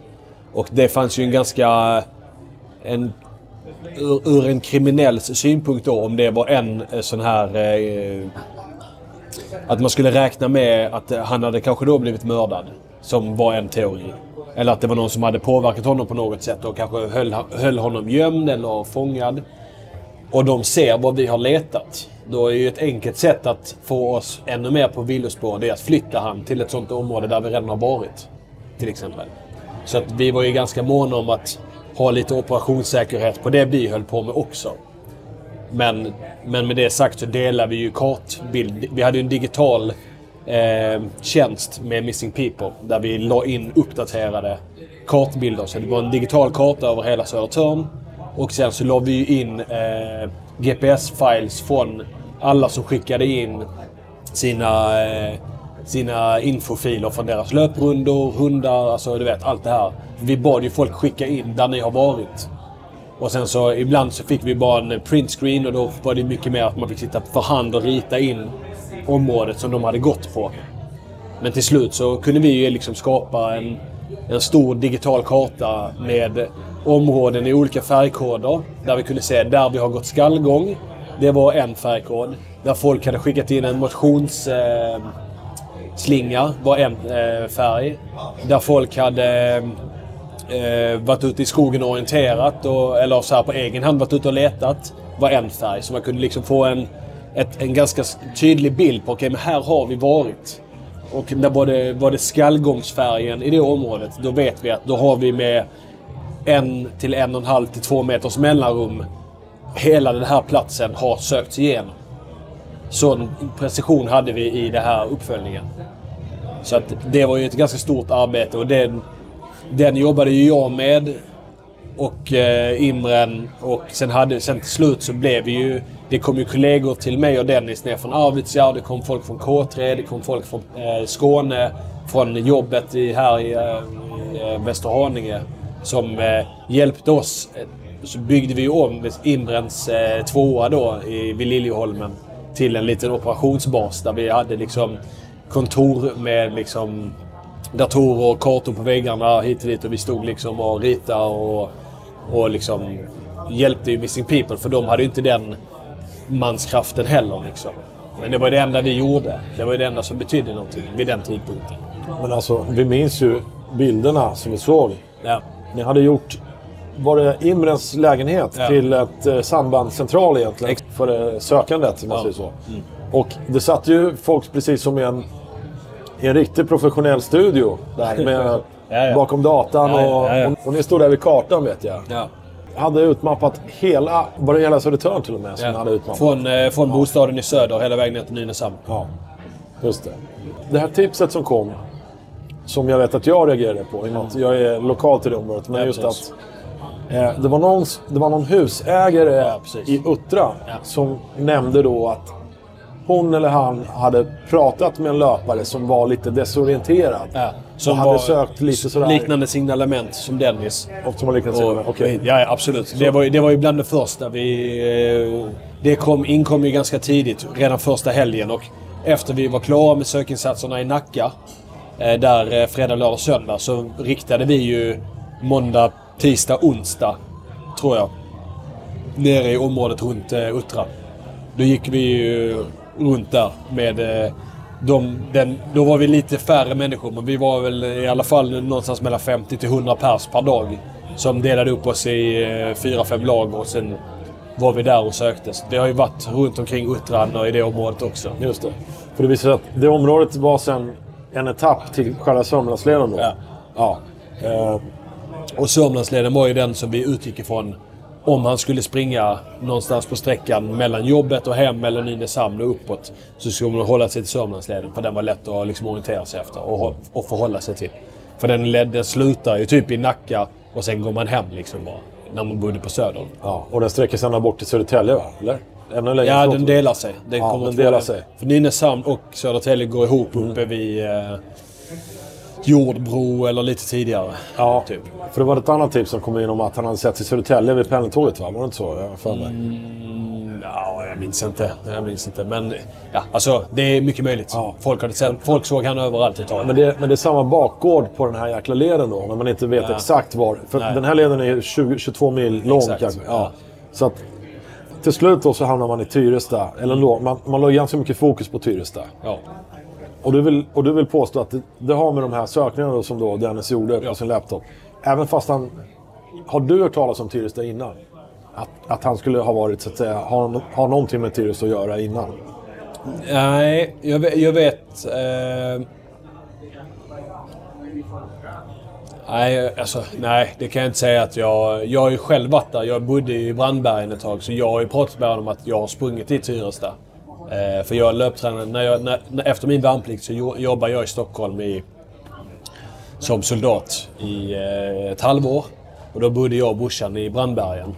Och det fanns ju en ganska... En, ur, ur en kriminells synpunkt då, om det var en eh, sån här... Eh, att man skulle räkna med att han hade kanske då blivit mördad. Som var en teori. Eller att det var någon som hade påverkat honom på något sätt och kanske höll, höll honom gömd eller fångad. och de ser vad vi har letat. Då är ju ett enkelt sätt att få oss ännu mer på villospår det är att flytta han till ett sånt område där vi redan har varit. Till exempel. Så att vi var ju ganska måna om att ha lite operationssäkerhet på det vi höll på med också. Men, men med det sagt så delar vi ju kartbild. Vi hade ju en digital eh, tjänst med Missing People där vi la in uppdaterade kartbilder. Så det var en digital karta över hela Södertörn. Och sen så la vi ju in eh, GPS-files från alla som skickade in sina, eh, sina infofiler från deras löprundor, hundar, alltså du vet allt det här. Vi bad ju folk skicka in där ni har varit. Och sen så ibland så fick vi bara en printscreen och då var det mycket mer att man fick sitta för hand och rita in området som de hade gått på. Men till slut så kunde vi ju liksom skapa en, en stor digital karta med områden i olika färgkoder. Där vi kunde se där vi har gått skallgång. Det var en färgkod. Där folk hade skickat in en motionsslinga eh, slinga var en eh, färg. Där folk hade eh, varit ute i skogen och orienterat, och, eller så här på egen hand varit ute och letat, var en färg. Så man kunde liksom få en, ett, en ganska tydlig bild på, okej, okay, men här har vi varit. Och när var det, var det skallgångsfärgen i det området, då vet vi att då har vi med en till en och en halv till två meters mellanrum hela den här platsen har sökts igenom. Sån precision hade vi i den här uppföljningen. Så att det var ju ett ganska stort arbete och den, den jobbade ju jag med och eh, Imren och sen, hade, sen till slut så blev vi ju... Det kom ju kollegor till mig och Dennis ner från Arvidsjaur. Det kom folk från K3, det kom folk från eh, Skåne, från jobbet i, här i, eh, i eh, Västerhaninge som eh, hjälpte oss. Så byggde vi om Imrens eh, tvåa då i, vid Liljeholmen till en liten operationsbas där vi hade liksom kontor med liksom datorer och kartor på väggarna hit och dit och vi stod liksom och ritade och, och liksom hjälpte ju Missing People för de hade ju inte den manskraften heller liksom. Men det var det enda vi gjorde. Det var det enda som betydde någonting vid den tidpunkten. Men alltså, vi minns ju bilderna som vi såg. Ja. Ni hade gjort, var det Imrens lägenhet Ja. till ett eh, sambandscentral egentligen för eh, sökandet, om man Ja. säger så. Och det satt ju folk precis som i en, i en riktigt professionell studio där med, Ja, bakom datan. Och. Och, och ni stod där vid kartan vet jag. Ja. Hade utmappat hela, var det hela Södertörn till och med som hade utmappat? Från, eh, från bostaden i söder hela vägen ner till Nynäshamn. Ja, just det. Det här tipset som kom, som jag vet att jag reagerade på, i och med att jag är lokal till det området, men just precis. att eh, det, var någon, det var någon husägare Ja, i Uttra Ja. som nämnde då att hon eller han hade pratat med en löpare som var lite desorienterad. Ja, Som hade sökt lite sådär. Liknande signalement som Dennis. Och som har liknat sig. Och, Okej. Ja, ja, absolut. Det var, det var ju bland det första. Vi, eh, det kom, inkom ju ganska tidigt, redan första helgen. Och efter vi var klara med sökinsatserna i Nacka, eh, där eh, fredag, lördag, söndag, så riktade vi ju måndag, tisdag, onsdag, tror jag, nere i området runt Uttra. Då gick vi ju runt där med eh, de, den, då var vi lite färre människor, men vi var väl i alla fall någonstans mellan 50 till 100 pers per dag. Som delade upp oss i eh, fyra, fem lag och sen var vi där och sökte. Så vi har ju varit runt omkring Uttran och i det området också. Just det. För det visade att det området var sen en etapp till själva Sörmlandsleden då. Ja. ja. Eh, Och Sörmlandsleden var ju den som vi utgick ifrån om han skulle springa någonstans på sträckan mellan jobbet och hem eller Nynäshamn och uppåt. Så skulle man hålla sig till Sörmlandsleden för den var lätt att liksom orientera sig efter och, och förhålla sig till. För den ledden slutar ju typ i Nacka och sen går man hem liksom bara. När man bodde på Södern. ja. Och den sträcker sig ända bort till Södertälje va? Eller? Ännu längre Ja, den delar sig. Den Ja, kommer den delar sig. För Nynäshamn och Södertälje går ihop uppe vid eh, Jordbro eller lite tidigare. Ja, Typ. för det var ett annat tips som kom in om att han hade sett i Södertälje vid pendeltåget va? Var det inte så? Jag för mig. Mm, ja, jag minns inte. Jag minns inte. Men ja, alltså, det är mycket möjligt. Ja. Folk, hade sett, folk såg han överallt ett tag. Men det, men det är samma bakgård på den här jäkla leden då, när man inte vet Ja. exakt var. För Nej. den här leden är 20, 22 mil lång Exakt, kanske. Ja. Så att till slut då så hamnar man i Tyresta. Eller då, man, man la ganska mycket fokus på Tyresta. Ja. Och du vill, och du vill påstå att det, det har med de här sökningarna då, som då Dennis gjorde på Ja. sin laptop. Även fast han... Har du hört talas om Tyresta innan? att, att han skulle ha varit, så att säga, ha, ha någonting med Tyresö att göra innan? Nej, jag vet... Jag vet eh... Nej, alltså, nej, det kan jag inte säga att jag... Jag har ju själv varit där. Jag bodde i Brandbergen ett tag, så jag har ju pratat med honom om att jag har sprungit i Tyresta. Eh, för jag löptränade... När jag, när, när, efter min värnplikt så jo, jobbade jag i Stockholm i, som soldat i eh, ett halvår. Och då bodde jag och brorsan i Brandbergen.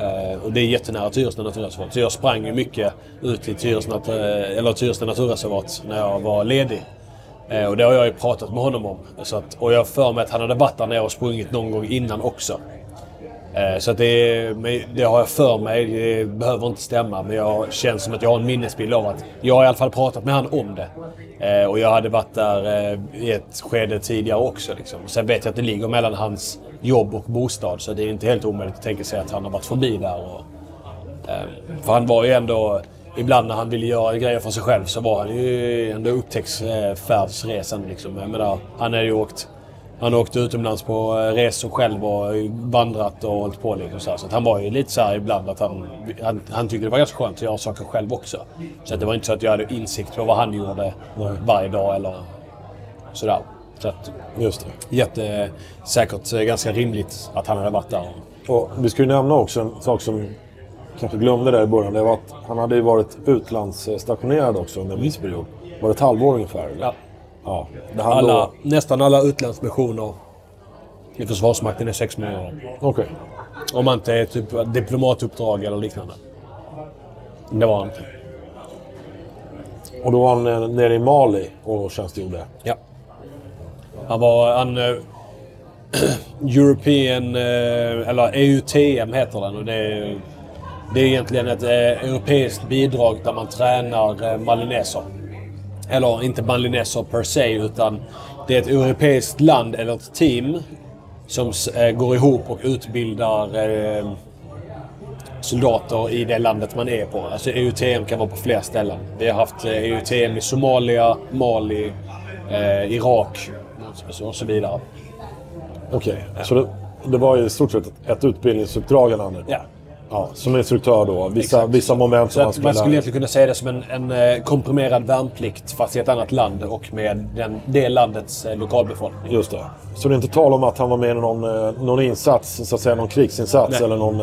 Eh, och det är jättenära Tyresö naturreservat. Så jag sprang ju mycket ut till Tyresö, eh, naturreservat när jag var ledig. Eh, och det har jag ju pratat med honom om. Så att, och jag har för mig att han hade varit där nere och sprungit någon gång innan också. Eh, så att det, det har jag för mig. Det behöver inte stämma. Men jag känns som att jag har en minnesbild av att jag har i alla fall pratat med han om det. Eh, och jag hade varit där eh, i ett skede tidigare också. Liksom. Sen vet jag att det ligger mellan hans jobb och bostad. Så det är inte helt omöjligt att tänka sig att han har varit förbi där. Och, för han var ju ändå... Ibland när han ville göra grejer för sig själv så var han ju ändå upptäcktsfärdsresande. Liksom. Jag menar, han hade ju åkt han har åkt utomlands på eh, resor själv och vandrat och hållit på. Liksom så så han var ju lite så här ibland att han, han, han tyckte det var ganska skönt att göra saker själv också. Så det var inte så att jag hade insikt på vad han gjorde varje dag eller sådär. Så att, Just det. jätte, säkert eh, ganska rimligt att han hade varit där. Och vi ju nämna också en sak som kanske glömde där i början. Det var att han hade ju varit utlandsstationerad också under en viss period. Var det ett halvår ungefär? Eller? Ja. Ja. Alla, då... nästan alla utlandsmissioner i Försvarsmakten är sex månader. Okej. Om man inte är typ diplomatuppdrag eller liknande. Det var han inte. Och då var han nere i Mali och tjänstgjorde. Ja. Han var... Han, eh, European... eh, eller EUTM heter den. Och det, är, det är egentligen ett eh, europeiskt bidrag där man tränar malineser. Eller inte malineser per se, utan det är ett europeiskt land eller ett team som eh, går ihop och utbildar eh, soldater i det landet man är på. Alltså EUTM kan vara på fler ställen. Vi har haft eh, EUTM i Somalia, Mali, eh, Irak och så- vidare. Okej. Så det, det var i stort sett ett utbildningsuppdrag han hade? Ja. Ja, som instruktör då. Vissa, Exakt. vissa moment som man skulle man skulle egentligen kunna säga det som en, en eh, komprimerad värnplikt fast i ett annat land och med den, det landets eh, lokalbefolkning. Just det. Så det är inte tal om att han var med i någon, eh, någon insats, så att säga någon krigsinsats Nej. eller någon...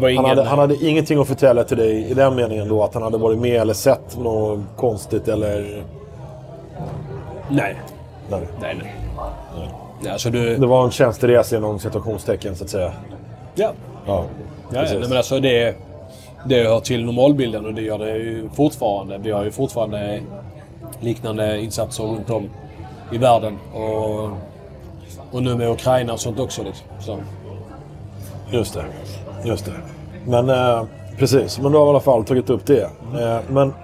var ingen- han, hade, han hade ingenting att förtälla till dig i den meningen då att han hade varit med eller sett något konstigt eller... Nej. Nej. Nej, nej. nej alltså du... Det var en tjänsteresa inom situationstecken så att säga. Ja. Ja, Ja, precis. nej, men alltså det, det hör till normalbilden och det gör det ju fortfarande. Vi har ju fortfarande liknande insatser runt om i världen. Och, och nu med Ukraina och sånt också. Liksom. Så. Just det. Just det. Men eh, precis, men du har i alla fall tagit upp det. Eh, men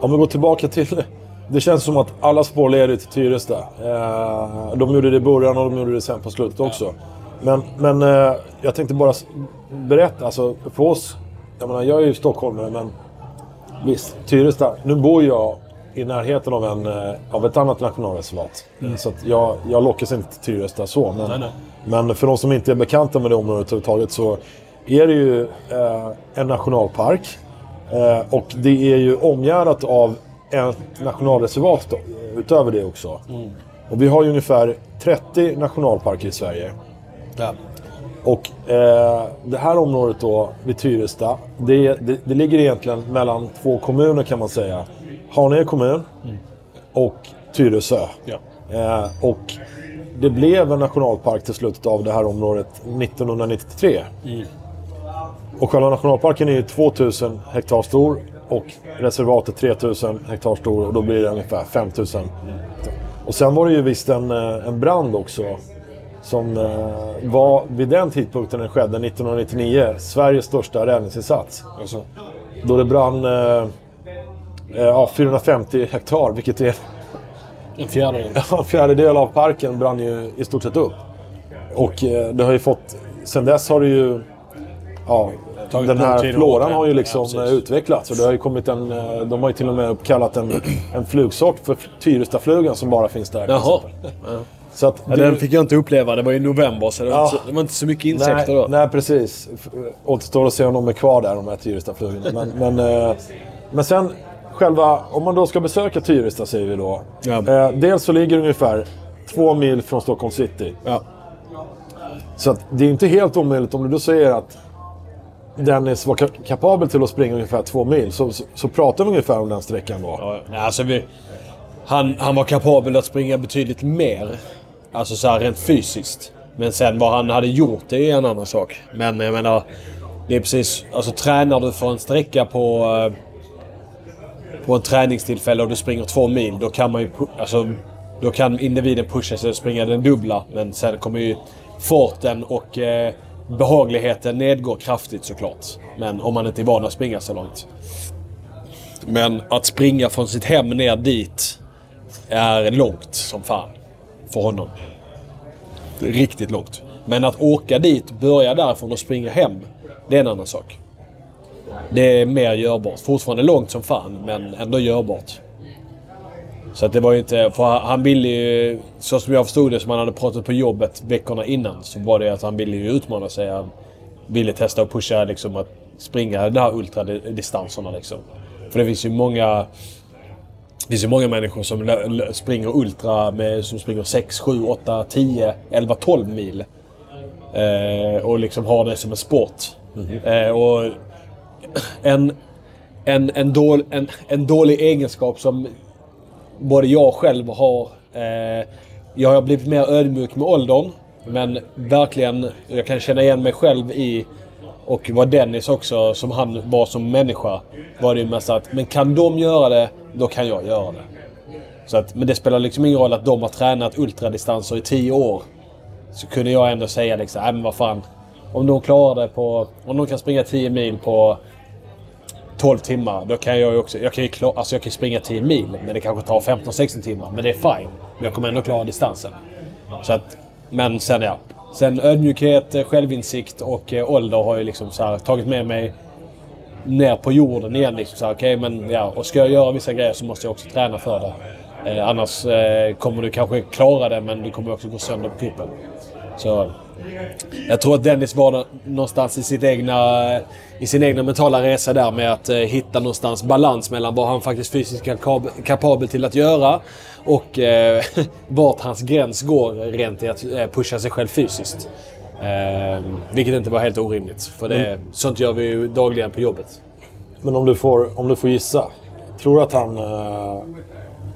om vi går tillbaka till... Det känns som att alla spår leder till Tyresta. Eh, de gjorde det i början och de gjorde det sen på slutet också. Men, men eh, jag tänkte bara berätta, alltså för oss... Jag menar, jag är ju stockholmare men visst, Tyresta. Nu bor jag i närheten av, en, eh, av ett annat nationalreservat. Så att jag, jag lockas inte till Tyresta så. Men, Nej, nej. men för de som inte är bekanta med det området överhuvudtaget så är det ju eh, en nationalpark. Eh, och det är ju omgärdat av ett nationalreservat då, utöver det också. Och vi har ju ungefär 30 nationalparker i Sverige. Ja. Och eh, det här området då, vid Tyresta, det, det, det ligger egentligen mellan två kommuner kan man säga. Haninge kommun och Tyresö. Ja. Eh, och det blev en nationalpark till slutet av det här området 1993. Och själva nationalparken är ju 2000 hektar stor och reservatet 3000 hektar stor och då blir det ungefär 5000. Och sen var det ju visst en, eh, en brand också som eh, var vid den tidpunkten den skedde, 1999, Sveriges största räddningsinsats. Alltså. Då det brann eh, eh, ja, 450 hektar, vilket är En fjärdedel. en fjärdedel av parken brann ju i stort sett upp. Och eh, det har ju fått... Sen dess har det ju... Ja, Tagit den här floran har ju Ja, liksom precis. eh, utvecklats. Och det har ju kommit en... eh, De har ju till och med uppkallat en, en flugsort för Tyrestaflugan som bara finns där. Jaha. Så att Ja, det- den fick jag inte uppleva. Det var i november så det var, Ja. inte, så, det var inte så mycket insekter nej, då. Nej, precis. F- Återstår att se om de är kvar där, de här Tyrestaflugorna. Men, men, eh, men sen, själva, om man då ska besöka Tyresta säger vi då. Ja. Eh, dels så ligger det ungefär två mil från Stockholm city. Ja. Så att det är inte helt omöjligt om du då säger att Dennis var ka- kapabel till att springa ungefär två mil. Så, så, så pratar vi ungefär om den sträckan då. Ja, alltså vi, han, han var kapabel att springa betydligt mer. Alltså så här rent fysiskt. Men sen vad han hade gjort det är en annan sak. Men jag menar, det är precis... Alltså tränar du för en sträcka på... Eh, på en träningstillfälle och du springer två mil, då kan man ju... Alltså, då kan individen pusha sig och springa den dubbla. Men sen kommer ju farten och eh, behagligheten nedgå kraftigt såklart. Men om man inte är van att springa så långt. Men att springa från sitt hem ner dit är långt som fan. För honom. Det är Riktigt långt. Men att åka dit, börja därifrån och springa hem. Det är en annan sak. Det är mer görbart. Fortfarande långt som fan, men ändå görbart. Så att det var ju inte... För han ville ju... Så som jag förstod det, som han hade pratat på jobbet veckorna innan, så var det att han ville ju utmana sig. Han ville testa och pusha liksom att springa de här ultradistanserna liksom. För det finns ju många... Det finns ju många människor som springer ultra med, som springer 6, 7, 8, 10, 11, 12 mil. Eh, och liksom har det som en sport. Eh, och en, en, en, dål, en, en dålig egenskap som både jag själv har... Eh, jag har blivit mer ödmjuk med åldern. Men verkligen, jag kan känna igen mig själv i och vad Dennis också, som han var som människa, var det ju mest att men kan de göra det, då kan jag göra det. Så att, men det spelar liksom ingen roll att de har tränat ultradistanser i tio år. Så kunde jag ändå säga liksom, nej men vad fan. Om de klarar det på... Om de kan springa 10 mil på 12 timmar, då kan jag ju också... Jag kan ju klara, alltså jag kan springa 10 mil, men det kanske tar 15-16 timmar. Men det är fine. Men jag kommer ändå klara distansen. Så att, men sen ja. Sen ödmjukhet, eh, självinsikt och eh, ålder har ju liksom så här, tagit med mig ner på jorden igen. Liksom så här, okay, men ja, och ska jag göra vissa grejer så måste jag också träna för det. Eh, annars eh, kommer du kanske klara det, men du kommer också gå sönder på kuppen. Så jag tror att Dennis var nå- någonstans i, sitt egna, i sin egna mentala resa där med att eh, hitta någonstans balans mellan vad han faktiskt fysiskt är kap- kapabel till att göra och eh, vart hans gräns går rent i att eh, pusha sig själv fysiskt. Eh, vilket inte var helt orimligt, för det, sånt gör vi ju dagligen på jobbet. Men om du får, om du får gissa. Tror du att han eh,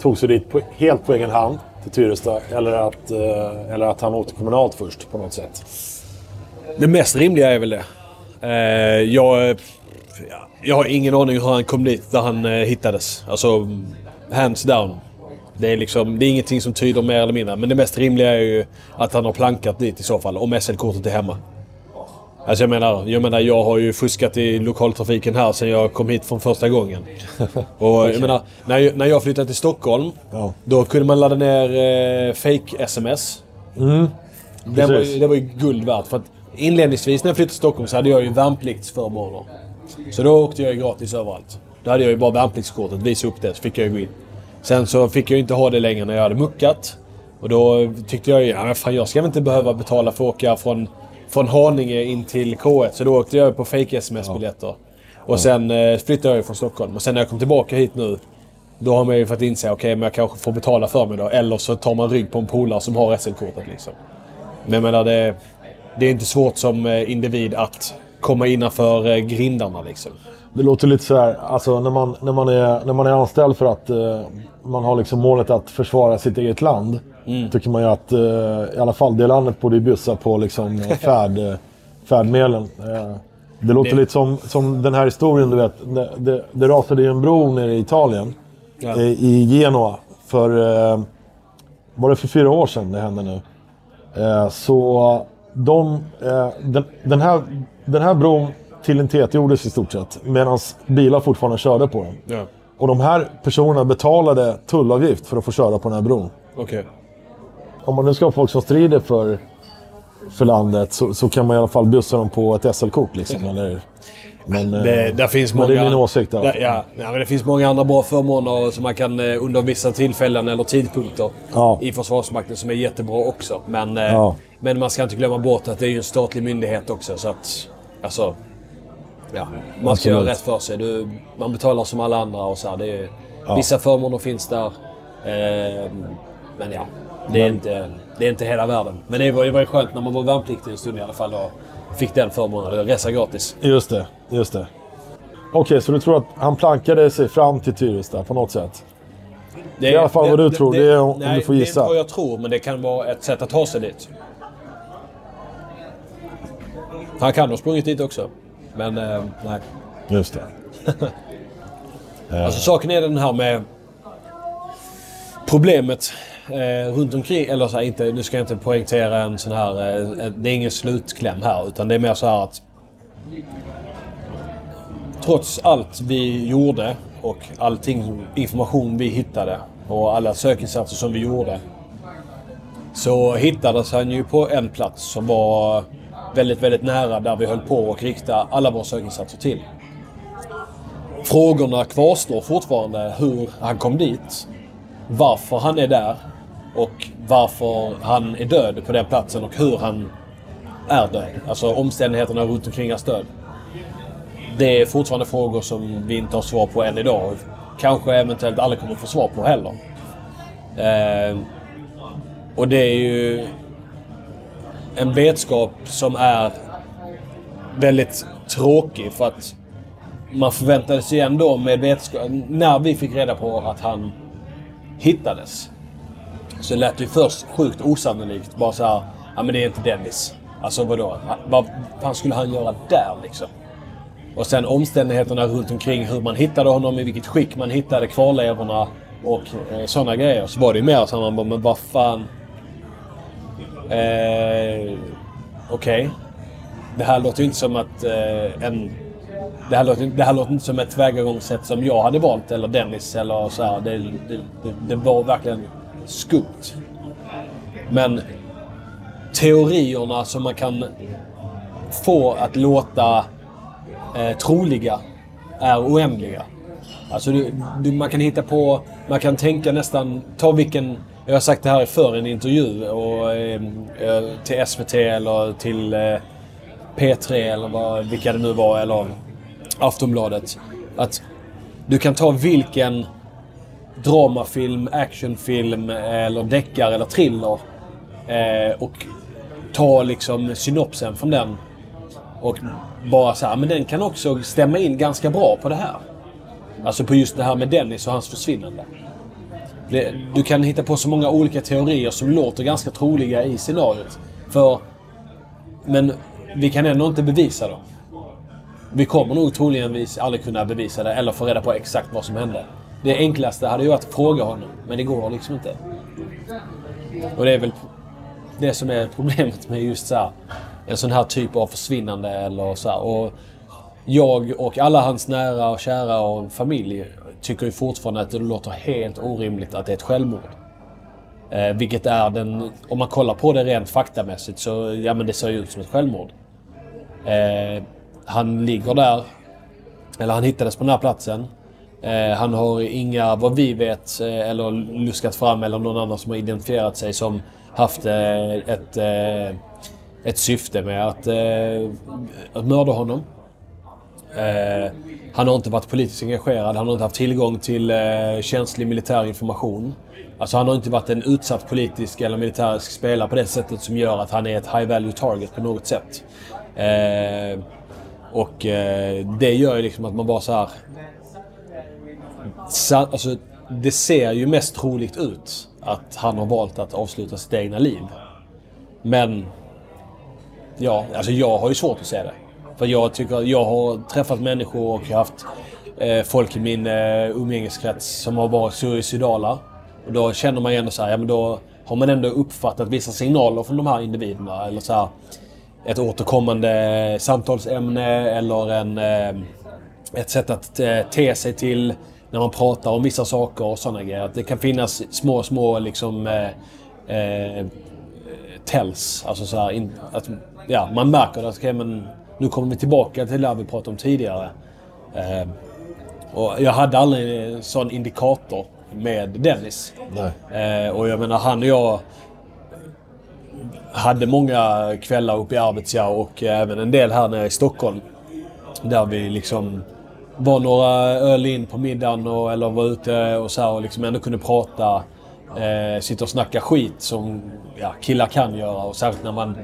tog sig dit på, helt på egen hand till Tyresta? Eller att, eh, eller att han åkte kommunalt först på något sätt? Det mest rimliga är väl det. Eh, jag, jag har ingen aning hur han kom dit där han eh, hittades. Alltså, hands down. Det är, liksom, det är ingenting som tyder mer eller mindre. Men det mest rimliga är ju att han har plankat dit i så fall. Om SL-kortet är hemma. Alltså jag menar, jag menar, jag har ju fuskat i lokaltrafiken här sedan jag kom hit från första gången. Och jag menar, när jag, när jag flyttade till Stockholm, Ja. då kunde man ladda ner eh, fake-sms. Det var, ju, det var ju guld värt. För att inledningsvis när jag flyttade till Stockholm så hade jag ju värnpliktsförmåner. Så då åkte jag ju gratis överallt. Då hade jag ju bara värnpliktskortet, visa upp det så fick jag ju gå in. Sen så fick jag ju inte ha det längre när jag hade muckat. Och då tyckte jag ju, ja fan jag ska väl inte behöva betala för att åka från, från Haninge in till K1. Så då åkte jag på fake sms-biljetter. Och sen eh, flyttade jag från Stockholm. Och sen när jag kom tillbaka hit nu då har man ju fått inse, okej men jag kanske får betala för mig då. Eller så tar man rygg på en polare som har SL-kortet liksom. Men jag menar, det, det är inte svårt som eh, individ att komma innanför eh, grindarna liksom. Det låter lite så här, alltså när man, när man, är, när man är anställd för att eh, man har liksom målet att försvara sitt eget land. Tycker man ju att eh, i alla fall det landet borde ju bjussa på liksom eh, färd, eh, färdmedlen. Det låter Det- lite som, som den här historien, du vet. Det, det, det rasade ju en bro nere i Italien. Ja. I Genua. För, var det för fyra år sedan det hände nu? Så de, den, den, här, den här bron tillintetgjordes i stort sett. Medan bilar fortfarande körde på den. Ja, Och de här personerna betalade tullavgift för att få köra på den här bron. okej. Om man nu ska ha folk som strider för, för landet så, så kan man i alla fall bjussa dem på ett SL-kort. Liksom, eller, Men, eh, Det, där finns många, det är din åsikt. Alltså. ja, ja, men det finns många andra bra förmåner som man kan eh, under vissa tillfällen eller tidpunkter Ja. i Försvarsmakten som är jättebra också. Men, eh, Ja. men man ska inte glömma bort att det är en statlig myndighet också. Så att, alltså, ja, man ska göra rätt för sig. Du, man betalar som alla andra och så här, det är, Vissa förmåner finns där. Eh, men ja, det är, inte, det är inte hela världen. Men det var ju skönt när man var värnpliktig en stund i alla fall och fick den förmånen. Resa gratis. Just det, just det. Okej, så du tror att han plankade sig fram till Tyresta på något sätt? Det är i alla fall vad du tror, det är om- nej, du får Det är gissa. inte vad jag tror, men det kan vara ett sätt att ta sig dit. Han kan ha sprungit dit också. Men eh, nej. Just det. Alltså saken är den här med problemet eh, runt omkring, eller så här, inte, nu ska jag inte poängtera en sån här, eh, det är ingen slutkläm här, utan det är mer så här att trots allt vi gjorde och allting information vi hittade och alla sökinsatser som vi gjorde så hittades han ju på en plats som var väldigt, väldigt nära där vi höll på att rikta alla våra sökinsatser till. Frågorna kvarstår fortfarande hur han kom dit, varför han är där och varför han är död på den platsen och hur han är död. Alltså omständigheterna runt omkring hans död. Det är fortfarande frågor som vi inte har svar på än idag. Kanske eventuellt aldrig kommer få svar på heller. Eh, och det är ju en vetskap som är väldigt tråkig för att man förväntade sig ändå med vetskap... När vi fick reda på att han hittades så lät det ju först sjukt osannolikt. Bara så här, ja men det är inte Dennis. Alltså vadå? Vad fan skulle han göra där liksom? Och sen omständigheterna runt omkring hur man hittade honom, i vilket skick man hittade kvarlevorna och eh, sådana grejer. Så var det ju mer så man bara, men vad fan... Eh, Okej. Det här låter ju inte som att eh, en... Det här, låter, det här låter inte som ett tillvägagångssätt som jag hade valt, eller Dennis, eller så här. Det, det, det, det var verkligen skumt. Men teorierna som man kan få att låta eh, troliga är oändliga. Alltså du, du, man kan hitta på, man kan tänka nästan, ta vilken, jag har sagt det här förr i en intervju och, eh, eh till SVT eller till eh, P3 eller vad, vilka det nu var, eller Aftonbladet. Att du kan ta vilken dramafilm, actionfilm eller deckare eller thriller eh, och ta liksom synopsen från den och bara så här, men den kan också stämma in ganska bra på det här. Alltså på just det här med Dennis och hans försvinnande. Det- Du kan hitta på så många olika teorier som låter ganska troliga i scenariot. För... Men vi kan ändå inte bevisa dem. Vi kommer nog troligen aldrig kunna bevisa det eller få reda på exakt vad som hände. Det enklaste hade ju varit att fråga honom, men det går liksom inte. Och det är väl det som är problemet med just så här, en sån här typ av försvinnande eller så här. Och jag och alla hans nära och kära och familj tycker ju fortfarande att det låter helt orimligt att det är ett självmord. Eh, vilket är den, om man kollar på det rent faktamässigt så, ja men det ser ju ut som ett självmord. Eh, han ligger där, eller han hittades på den här platsen. Eh, han har inga, vad vi vet, eh, eller luskat fram eller någon annan som har identifierat sig som haft eh, ett, eh, ett syfte med att, eh, att mörda honom. Eh, han har inte varit politiskt engagerad, han har inte haft tillgång till eh, känslig militär information. Alltså han har inte varit en utsatt politisk eller militärisk spelare på det sättet som gör att han är ett high value target på något sätt. Eh, och eh, det gör ju liksom att man bara så här... Alltså, det ser ju mest troligt ut att han har valt att avsluta sitt egna liv. Men... Ja, alltså jag har ju svårt att se det. För jag tycker jag har träffat människor och haft eh, folk i min eh, umgängeskrets som har varit suicidala. Och då känner man ju ändå så här, ja men då har man ändå uppfattat vissa signaler från de här individerna. Eller så här, ett återkommande samtalsämne eller en, eh, ett sätt att eh, te sig till när man pratar om vissa saker och sådana grejer. Att det kan finnas små, små liksom eh, eh, tells. Alltså så här, in, att, ja, man märker att okay, men nu kommer vi tillbaka till det vi pratade om tidigare. Eh, och jag hade aldrig en sån indikator med Dennis. Eh, och jag menar, han och jag hade många kvällar uppe i Arvidsjaur och även en del här nere i Stockholm. Där vi liksom var några öl in på middagen och, eller var ute och så här och liksom ändå kunde prata. Eh, sitta och snacka skit som ja, killar kan göra och särskilt när man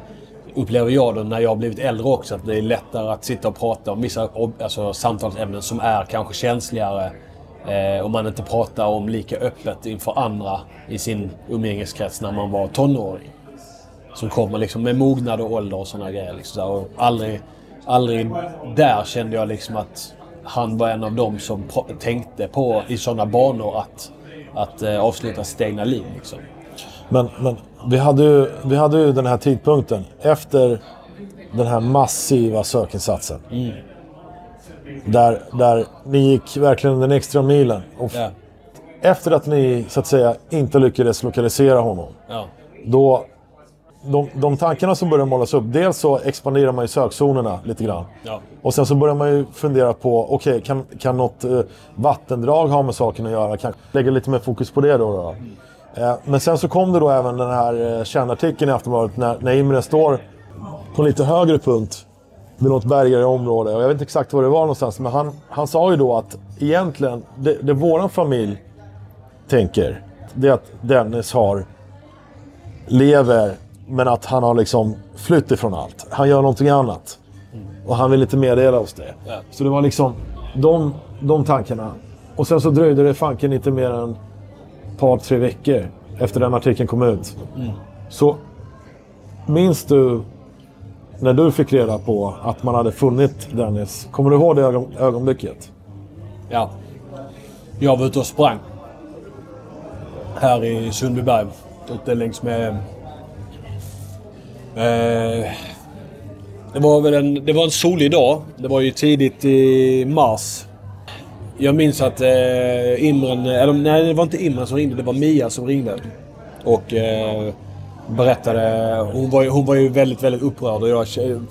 upplever jag då när jag har blivit äldre också att det är lättare att sitta och prata om vissa alltså, samtalsämnen som är kanske känsligare. Eh, om man inte pratar om lika öppet inför andra i sin umgängeskrets när man var tonåring. Som kommer liksom med mognad och ålder och sådana grejer. Liksom, och aldrig, aldrig där kände jag liksom att han var en av dem som tänkte på i sådana banor att, att eh, avsluta sitt egna liv. Liksom. Men, men vi, hade ju, vi hade ju den här tidpunkten efter den här massiva sökinsatsen. Där, där ni gick verkligen den extra milen. Och Ja. Efter att ni så att säga inte lyckades lokalisera honom. Ja. Då, de, de tankarna som börjar målas upp. Dels så expanderar man ju sökzonerna lite grann. Ja. Och sen så börjar man ju fundera på, okej, kan, kan något eh, vattendrag ha med saken att göra? Kan lägga lite mer fokus på det då? då? Eh, men sen så kom det då även den här eh, kärnartikeln i Aftonbladet när, när Imre står på en lite högre punkt vid något bergigare område. Och jag vet inte exakt var det var någonstans, men han, han sa ju då att egentligen, det, det våran familj tänker, det är att Dennis har, lever, men att han har liksom flytt ifrån allt. Han gör någonting annat. Och han vill inte meddela oss det. Ja. Så det var liksom de, de tankarna. Och sen så dröjde det fanken inte mer än ett par, tre veckor efter den artikeln kom ut. Så minns du när du fick reda på att man hade funnit Dennis? Kommer du ihåg det ögon, ögonblicket? Ja. Jag var ute och sprang. Här i Sundbyberg. Ute längs med... Eh, det var väl en, det var en solig dag. Det var ju tidigt i mars. Jag minns att eh, Imren... Eller nej, det var inte Imren som ringde. Det var Mia som ringde. Och eh, berättade... Hon var, ju, hon var ju väldigt, väldigt upprörd och jag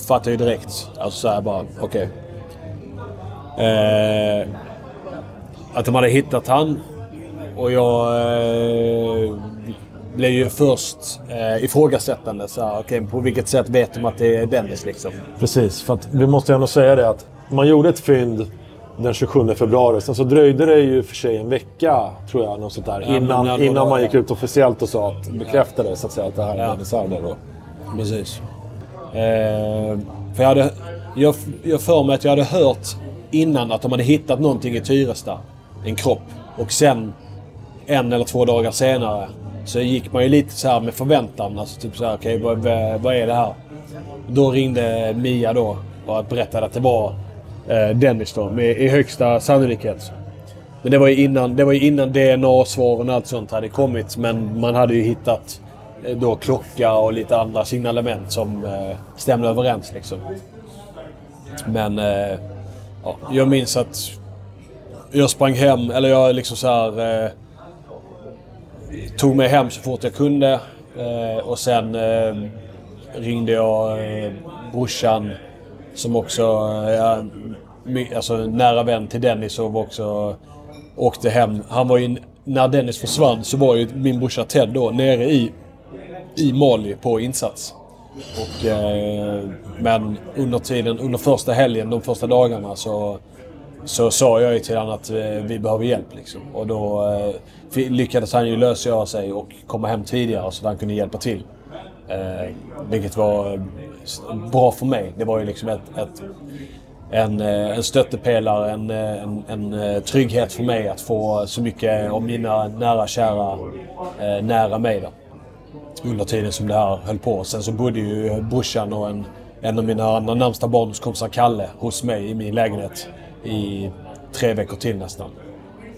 fattade ju direkt. Alltså såhär bara, okej. Eh, att de hade hittat han. Och jag eh, blev ju först eh, ifrågasättande. Så här, okej, på vilket sätt vet de att det är Dennis liksom? Precis, för att vi måste ändå säga det att man gjorde ett fynd den 27 februari. Sen så dröjde det ju för sig en vecka, tror jag, något sånt där, men innan, innan då, man ja. gick ut officiellt och sa att, bekräftade så att säga att det här är Ja. Dennis Harder då. Precis. Eh, för jag hade... Jag, jag för mig att jag hade hört innan att de hade hittat någonting i Tyresta. En kropp. Och sen, en eller två dagar senare, så gick man ju lite så här med förväntan. Alltså typ så här, okej, vad, vad, vad är det här? Då ringde Mia då och berättade att det var eh, Dennis då, med, i högsta sannolikhet. Men det var ju innan, det var innan DNA-svaren och allt sånt hade kommit. Men man hade ju hittat eh, då klocka och lite andra signalement som eh, stämde överens liksom. Men eh, ja, jag minns att jag sprang hem, eller jag liksom så här... Eh, tog mig hem så fort jag kunde. Eh, och sen eh, ringde jag eh, brorsan som också eh, my, alltså, nära vän till Dennis och också åkte hem. Han var ju, när Dennis försvann så var ju min brorsa Ted då nere i, i Mali på insats. Och, eh, men under tiden, under första helgen, de första dagarna så, så sa jag ju till honom att eh, vi behöver hjälp. Liksom. Och då eh, lyckades han ju lösgöra sig och komma hem tidigare så att han kunde hjälpa till. Eh, vilket var eh, bra för mig. Det var ju liksom ett, ett, en, eh, en stöttepelare, en, eh, en, en trygghet för mig att få så mycket av mina nära och kära eh, nära mig. Då under tiden som det här höll på. Sen så bodde ju brorsan och en, en av mina andra närmsta barndomskompisar, Kalle, hos mig i min lägenhet i tre veckor till nästan.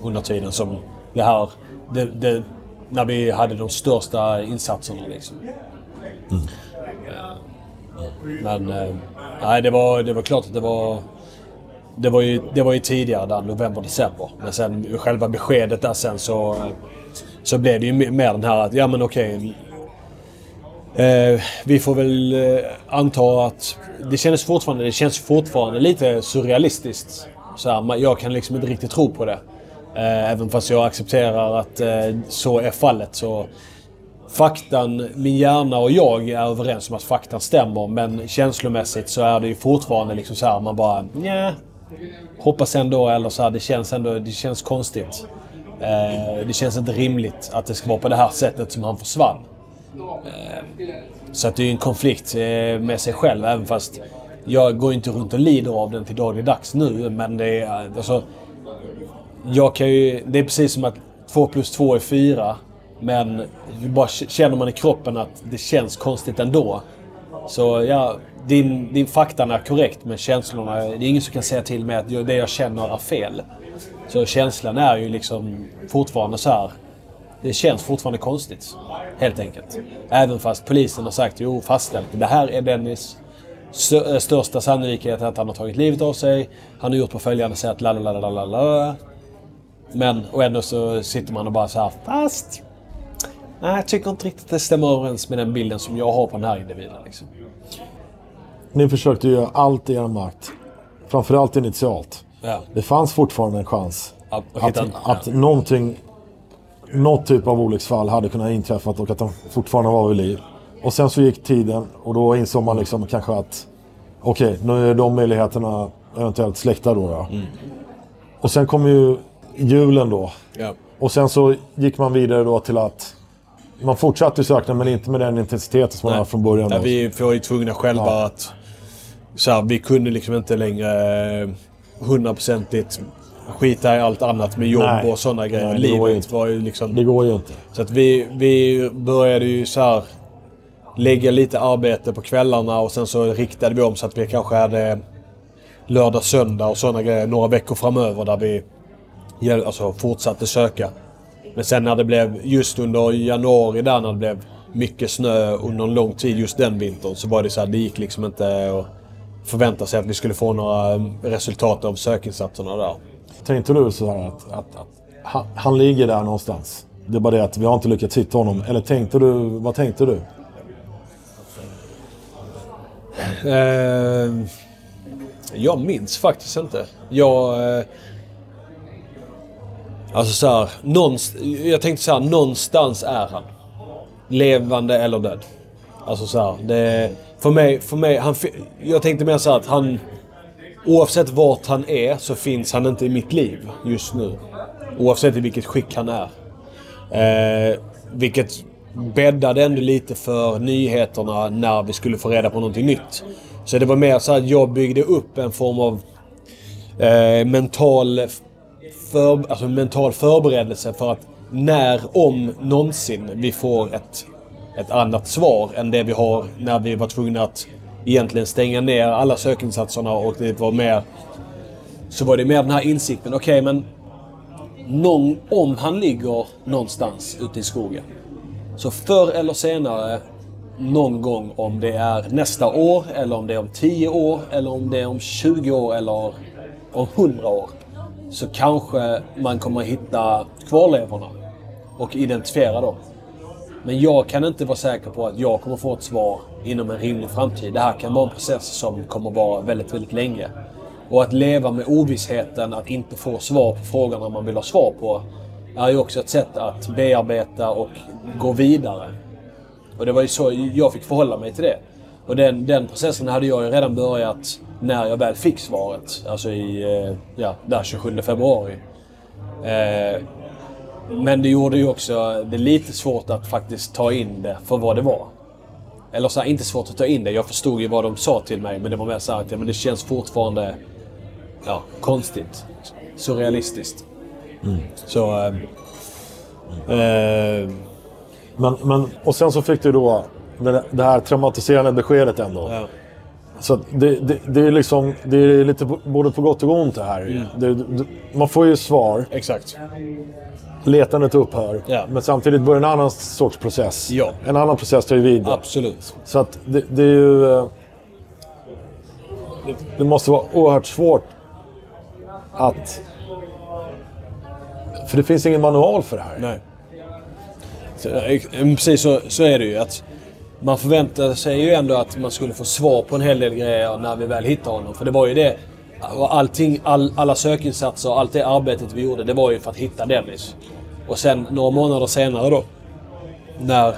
Under tiden som det här... Det, det, när vi hade de största insatserna liksom. Mm. Men... eh, Nej, det var, det var klart att det var... Det var ju, det var ju tidigare där, november, december. Men sen själva beskedet där sen så... Så blev det ju mer den här att, ja men okej. Eh, vi får väl eh, anta att det känns fortfarande, det känns fortfarande lite surrealistiskt. Så här, jag kan liksom inte riktigt tro på det. Eh, även fast jag accepterar att eh, så är fallet. Så faktan, min hjärna och jag är överens om att faktan stämmer. Men känslomässigt så är det ju fortfarande liksom så här, man bara nja, hoppas ändå, eller så här, det känns ändå, det känns konstigt. Eh, det känns inte rimligt att det ska vara på det här sättet som han försvann. Eh, så att det är ju en konflikt med sig själv, även fast jag går inte runt och lider av den till dagligdags nu. Men det är alltså... Jag kan ju, det är precis som att 2 plus 2 är 4. Men bara känner man i kroppen att det känns konstigt ändå. Så ja, din, din faktan är korrekt men känslorna, det är ingen som kan säga till mig att det jag känner är fel. Så känslan är ju liksom fortfarande så här. Det känns fortfarande konstigt. Helt enkelt. Även fast polisen har sagt jo, fastställt. Det här är Dennis eh, största sannolikhet att han har tagit livet av sig. Han har gjort på följande sätt. La, la, la, la, la, la. Men och ändå så sitter man och bara så här. Fast. Nej, jag tycker inte riktigt det stämmer överens med den bilden som jag har på den här individen. Liksom. Ni försökte göra allt i er makt. Framförallt initialt. Ja. Det fanns fortfarande en chans Att, att en, att någonting, något typ av olycksfall hade kunnat inträffat och att han fortfarande var vid liv. Och sen så gick tiden och då insåg man liksom kanske att okej, nu är de möjligheterna eventuellt släckta då. då. Och sen kom ju julen då. ja. Och sen så gick man vidare då till att man fortsatte söka men inte med den intensiteten som man hade från början. Då. vi var ju tvungna själva Ja. att... Så här, vi kunde liksom inte längre eh, hundraprocentigt skita i allt annat med jobb Nej. och sådana grejer. Nej, Livet inte. var ju liksom... Det går ju inte. Så att vi, vi började ju så här lägga lite arbete på kvällarna och sen så riktade vi om så att vi kanske hade lördag, söndag och sådana grejer några veckor framöver där vi alltså, fortsatte söka. Men sen när det blev just under januari där när det blev mycket snö under en lång tid just den vintern så var det så här, det gick liksom inte att förvänta sig att vi skulle få några eh, resultat av sökinsatserna där. Tänkte du så här att, att, att han, han ligger där någonstans? Det är bara det att vi har inte lyckats hitta honom. Eller tänkte du, vad tänkte du? Eh, jag minns faktiskt inte. Jag... Eh, alltså så här, någonst- Jag tänkte så här, någonstans är han. Levande eller död. Alltså så här, det... För mig, för mig han, jag tänkte mer så här att han... Oavsett vart han är så finns han inte i mitt liv just nu. Oavsett i vilket skick han är. Eh, vilket bäddade ändå lite för nyheterna när vi skulle få reda på någonting nytt. Så det var mer så att jag byggde upp en form av eh, mental, för, alltså mental förberedelse för att när, om någonsin, vi får ett, ett annat svar än det vi har när vi var tvungna att egentligen stänga ner alla sökinsatserna och det var mer... Så var det mer den här insikten, okej men någon, om han ligger någonstans ute i skogen. Så förr eller senare, någon gång om det är nästa år, eller om det är om 10 år, eller om det är om 20 år, eller om 100 år. Så kanske man kommer hitta kvarlevorna och identifiera dem. Men jag kan inte vara säker på att jag kommer få ett svar inom en rimlig framtid. Det här kan vara en process som kommer vara väldigt, väldigt länge. Och att leva med ovissheten att inte få svar på frågorna man vill ha svar på är ju också ett sätt att bearbeta och gå vidare. Och det var ju så jag fick förhålla mig till det. Och den, den processen hade jag ju redan börjat när jag väl fick svaret. Alltså i, eh, ja, där 27 februari. Eh, men det gjorde ju också det lite svårt att faktiskt ta in det för vad det var. Eller så här, inte svårt att ta in det. Jag förstod ju vad de sa till mig. Men det var mer så här att ja, men det känns fortfarande ja, konstigt. Surrealistiskt. Så... Eh, eh, Men, men, och sen så fick du då det, det här traumatiserande beskedet ändå. ja. Så det, det, det är liksom, det är lite på, både på gott och ont det här. Det, det, man får ju svar, Exakt. letandet upphör. Ja. Men samtidigt börjar en annan sorts process. Ja. En annan process tar ju vid. Absolut. Så att det, är ju... eh, Det, måste vara oerhört svårt att... För det finns ingen manual för det här. Nej. Eh, precis så, så är det ju. att man förväntade sig ju ändå att man skulle få svar på en hel del grejer när vi väl hittade honom. För det var ju det. Allting, all, alla sökinsatser och allt det arbetet vi gjorde, det var ju för att hitta Dennis. Och sen några månader senare då, när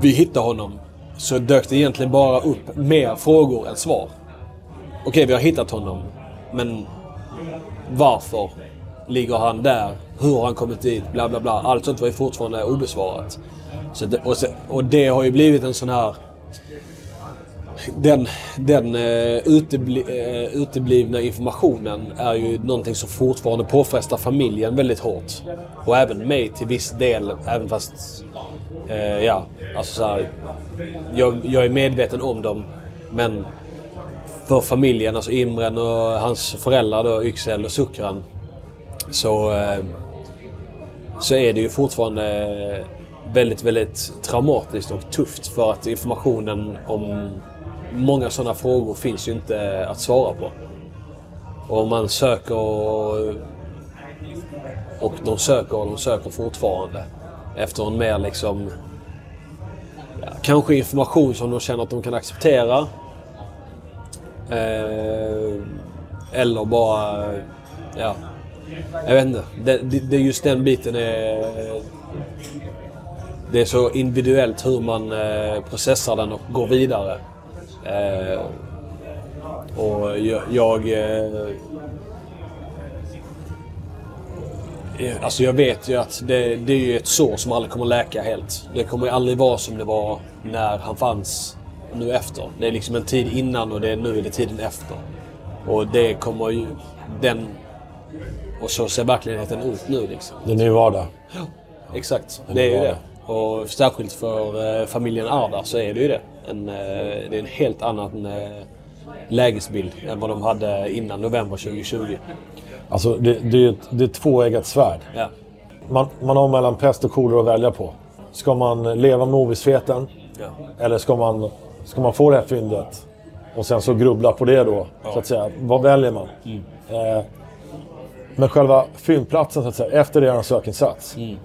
vi hittade honom, så dök det egentligen bara upp mer frågor än svar. Okej, vi har hittat honom, men varför ligger han där? Hur har han kommit dit? Bla, bla, bla. Allt sånt var ju fortfarande obesvarat. Så det, och, se, och det har ju blivit en sån här... Den, den uh, utebli, uh, uteblivna informationen är ju någonting som fortfarande påfrestar familjen väldigt hårt. Och även mig till viss del, även fast... Uh, ja, alltså så här, jag, jag är medveten om dem, men för familjen, alltså Imren och hans föräldrar då, Yxel och Sukran, så, ehm, så är det ju fortfarande väldigt, väldigt traumatiskt och tufft för att informationen om många sådana frågor finns ju inte att svara på. Och man söker och, och de söker och de söker fortfarande efter en mer liksom ja, kanske information som de känner att de kan acceptera. Eh, eller bara, ja, jag vet inte. Det, det, just den biten är... Det är så individuellt hur man eh, processar den och går vidare. Eh, och jag... jag eh, Alltså jag vet ju att det, det är ju ett sår som aldrig kommer läka helt. Det kommer ju aldrig vara som det var när han fanns nu efter. Det är liksom en tid innan och det är nu är det tiden efter. Och det kommer ju... Den och så ser verkligheten ut nu liksom. Det är ny vardag. Ja, exakt. Det är ju det. Och särskilt för eh, familjen Arda så är det ju det. En, eh, det är en helt annan eh, lägesbild än vad de hade innan november 2020. Alltså det, det är ett, det är tvåeggat svärd. Ja. Man, man har mellan pest och kolera att välja på. Ska man leva med ovissheten? Ja. Eller ska man, ska man få det här fyndet? Och sen så grubbla på det då, så att säga. Vad väljer man? Eh, men själva fyndplatsen, så att säga, efter er sökinsats. Mm.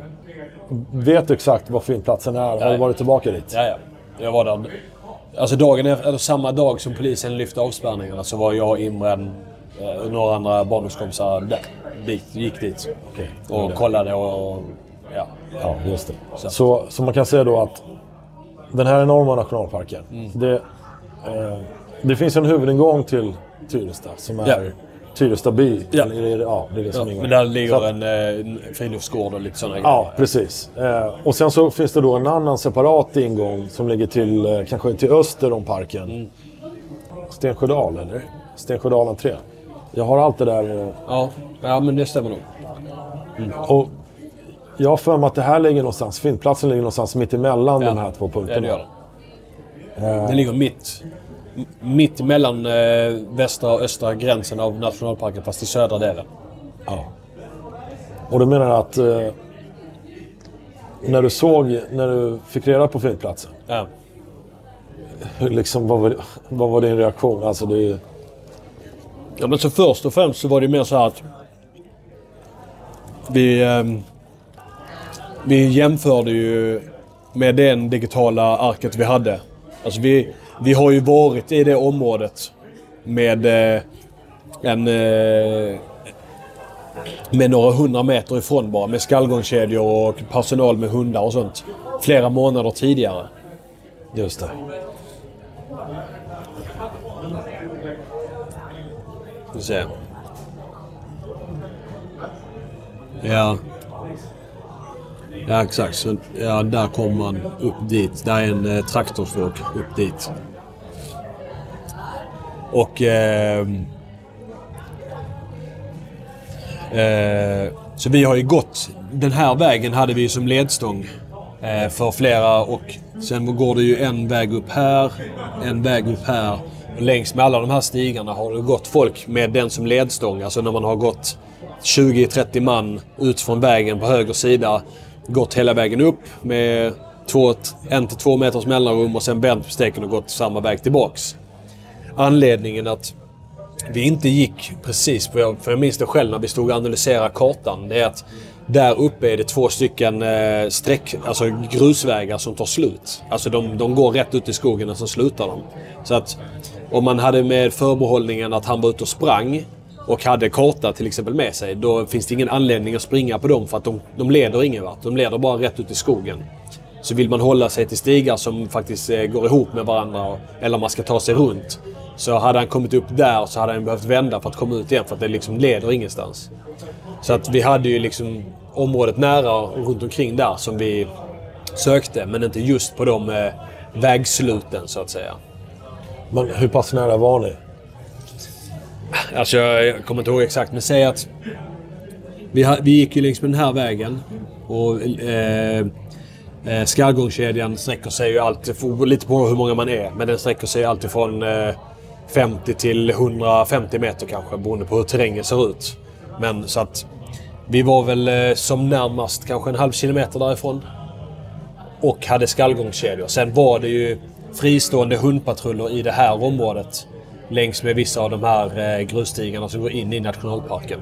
Vet du exakt var fyndplatsen är? Har du varit tillbaka dit? Ja, ja. Jag var där. Alltså dagen efter, eller samma dag som polisen lyfte avspärrningarna så var jag, Imran eh, och några andra barndomskompisar där. Dit, gick dit. Okej. Och kollade och... Ja. Ja, just det. Så, så man kan säga då att den här enorma nationalparken. Det, eh, det finns en huvudingång till Tyresta som är Ja. Tyresta by. Ja. Eller, ja, det är det som Ja, ingår. men där ligger att- en, eh, friluftsgård och lite sådana Ja, precis. Eh, och sen så finns det då en annan separat ingång som ligger till, eh, kanske till öster om parken. Mm. Stensjödal, eller? Stensjödalen 3. Jag har allt det där. eh, Ja, ja men det stämmer nog. Och jag har för mig att det här ligger någonstans, fyndplatsen ligger någonstans mitt emellan Ja. de här två Ja, punkterna. det gör det. Det ligger mitt, mitt mellan eh, västra och östra gränsen av nationalparken, fast i södra delen. Ja. Och du menar att eh, när du såg, när du fick reda på fyndplatsen, Ja. liksom, vad, var, vad var din reaktion? Alltså det, Ja, men så först och främst så var det mer så här att vi, ehm, vi jämförde ju med den digitala arket vi hade. Alltså vi, vi har ju varit i det området med eh, en... Eh, med några hundra meter ifrån bara, med skallgångskedjor och personal med hundar och sånt. Flera månader tidigare. just det. Ska vi se. Ja. Ja, exakt. Så, ja, där kommer man upp dit. Där är en eh, traktorstråk upp dit. Och... Eh, eh, så vi har ju gått... Den här vägen hade vi som ledstång eh, för flera och sen går det ju en väg upp här, en väg upp här. Och längs med alla de här stigarna har det gått folk med den som ledstång. Alltså när man har gått 20-30 man ut från vägen på höger sida. Gått hela vägen upp med två, en till två meters mellanrum och sen vänt på steken och gått samma väg tillbaks. Anledningen att vi inte gick precis på, för jag minns det själv när vi stod och analyserade kartan, det är att där uppe är det två stycken eh, streck, alltså grusvägar som tar slut. Alltså de, de går rätt ut i skogen och så slutar de. Så att om man hade med förbehållningen att han var ute och sprang och hade korta till exempel med sig, då finns det ingen anledning att springa på dem för att de, de leder ingen vart. De leder bara rätt ut i skogen. Så vill man hålla sig till stigar som faktiskt eh, går ihop med varandra, eller man ska ta sig runt, så hade han kommit upp där så hade han behövt vända för att komma ut igen för att det liksom leder ingenstans. Så att vi hade ju liksom området nära runt omkring där som vi sökte, men inte just på de eh, vägsluten så att säga. Men hur pass nära var ni? Alltså jag kommer inte ihåg exakt, men säg att vi, ha, vi gick ju längs med den här vägen och eh, eh, skallgångskedjan sträcker sig ju alltid, lite på hur många man är, men den sträcker sig alltid från eh, 50 till 150 meter kanske, beroende på hur terrängen ser ut. Men så att vi var väl eh, som närmast kanske en halv kilometer därifrån. Och hade skallgångskedjor. Sen var det ju fristående hundpatruller i det här området. Längs med vissa av de här eh, grusstigarna som går in i nationalparken.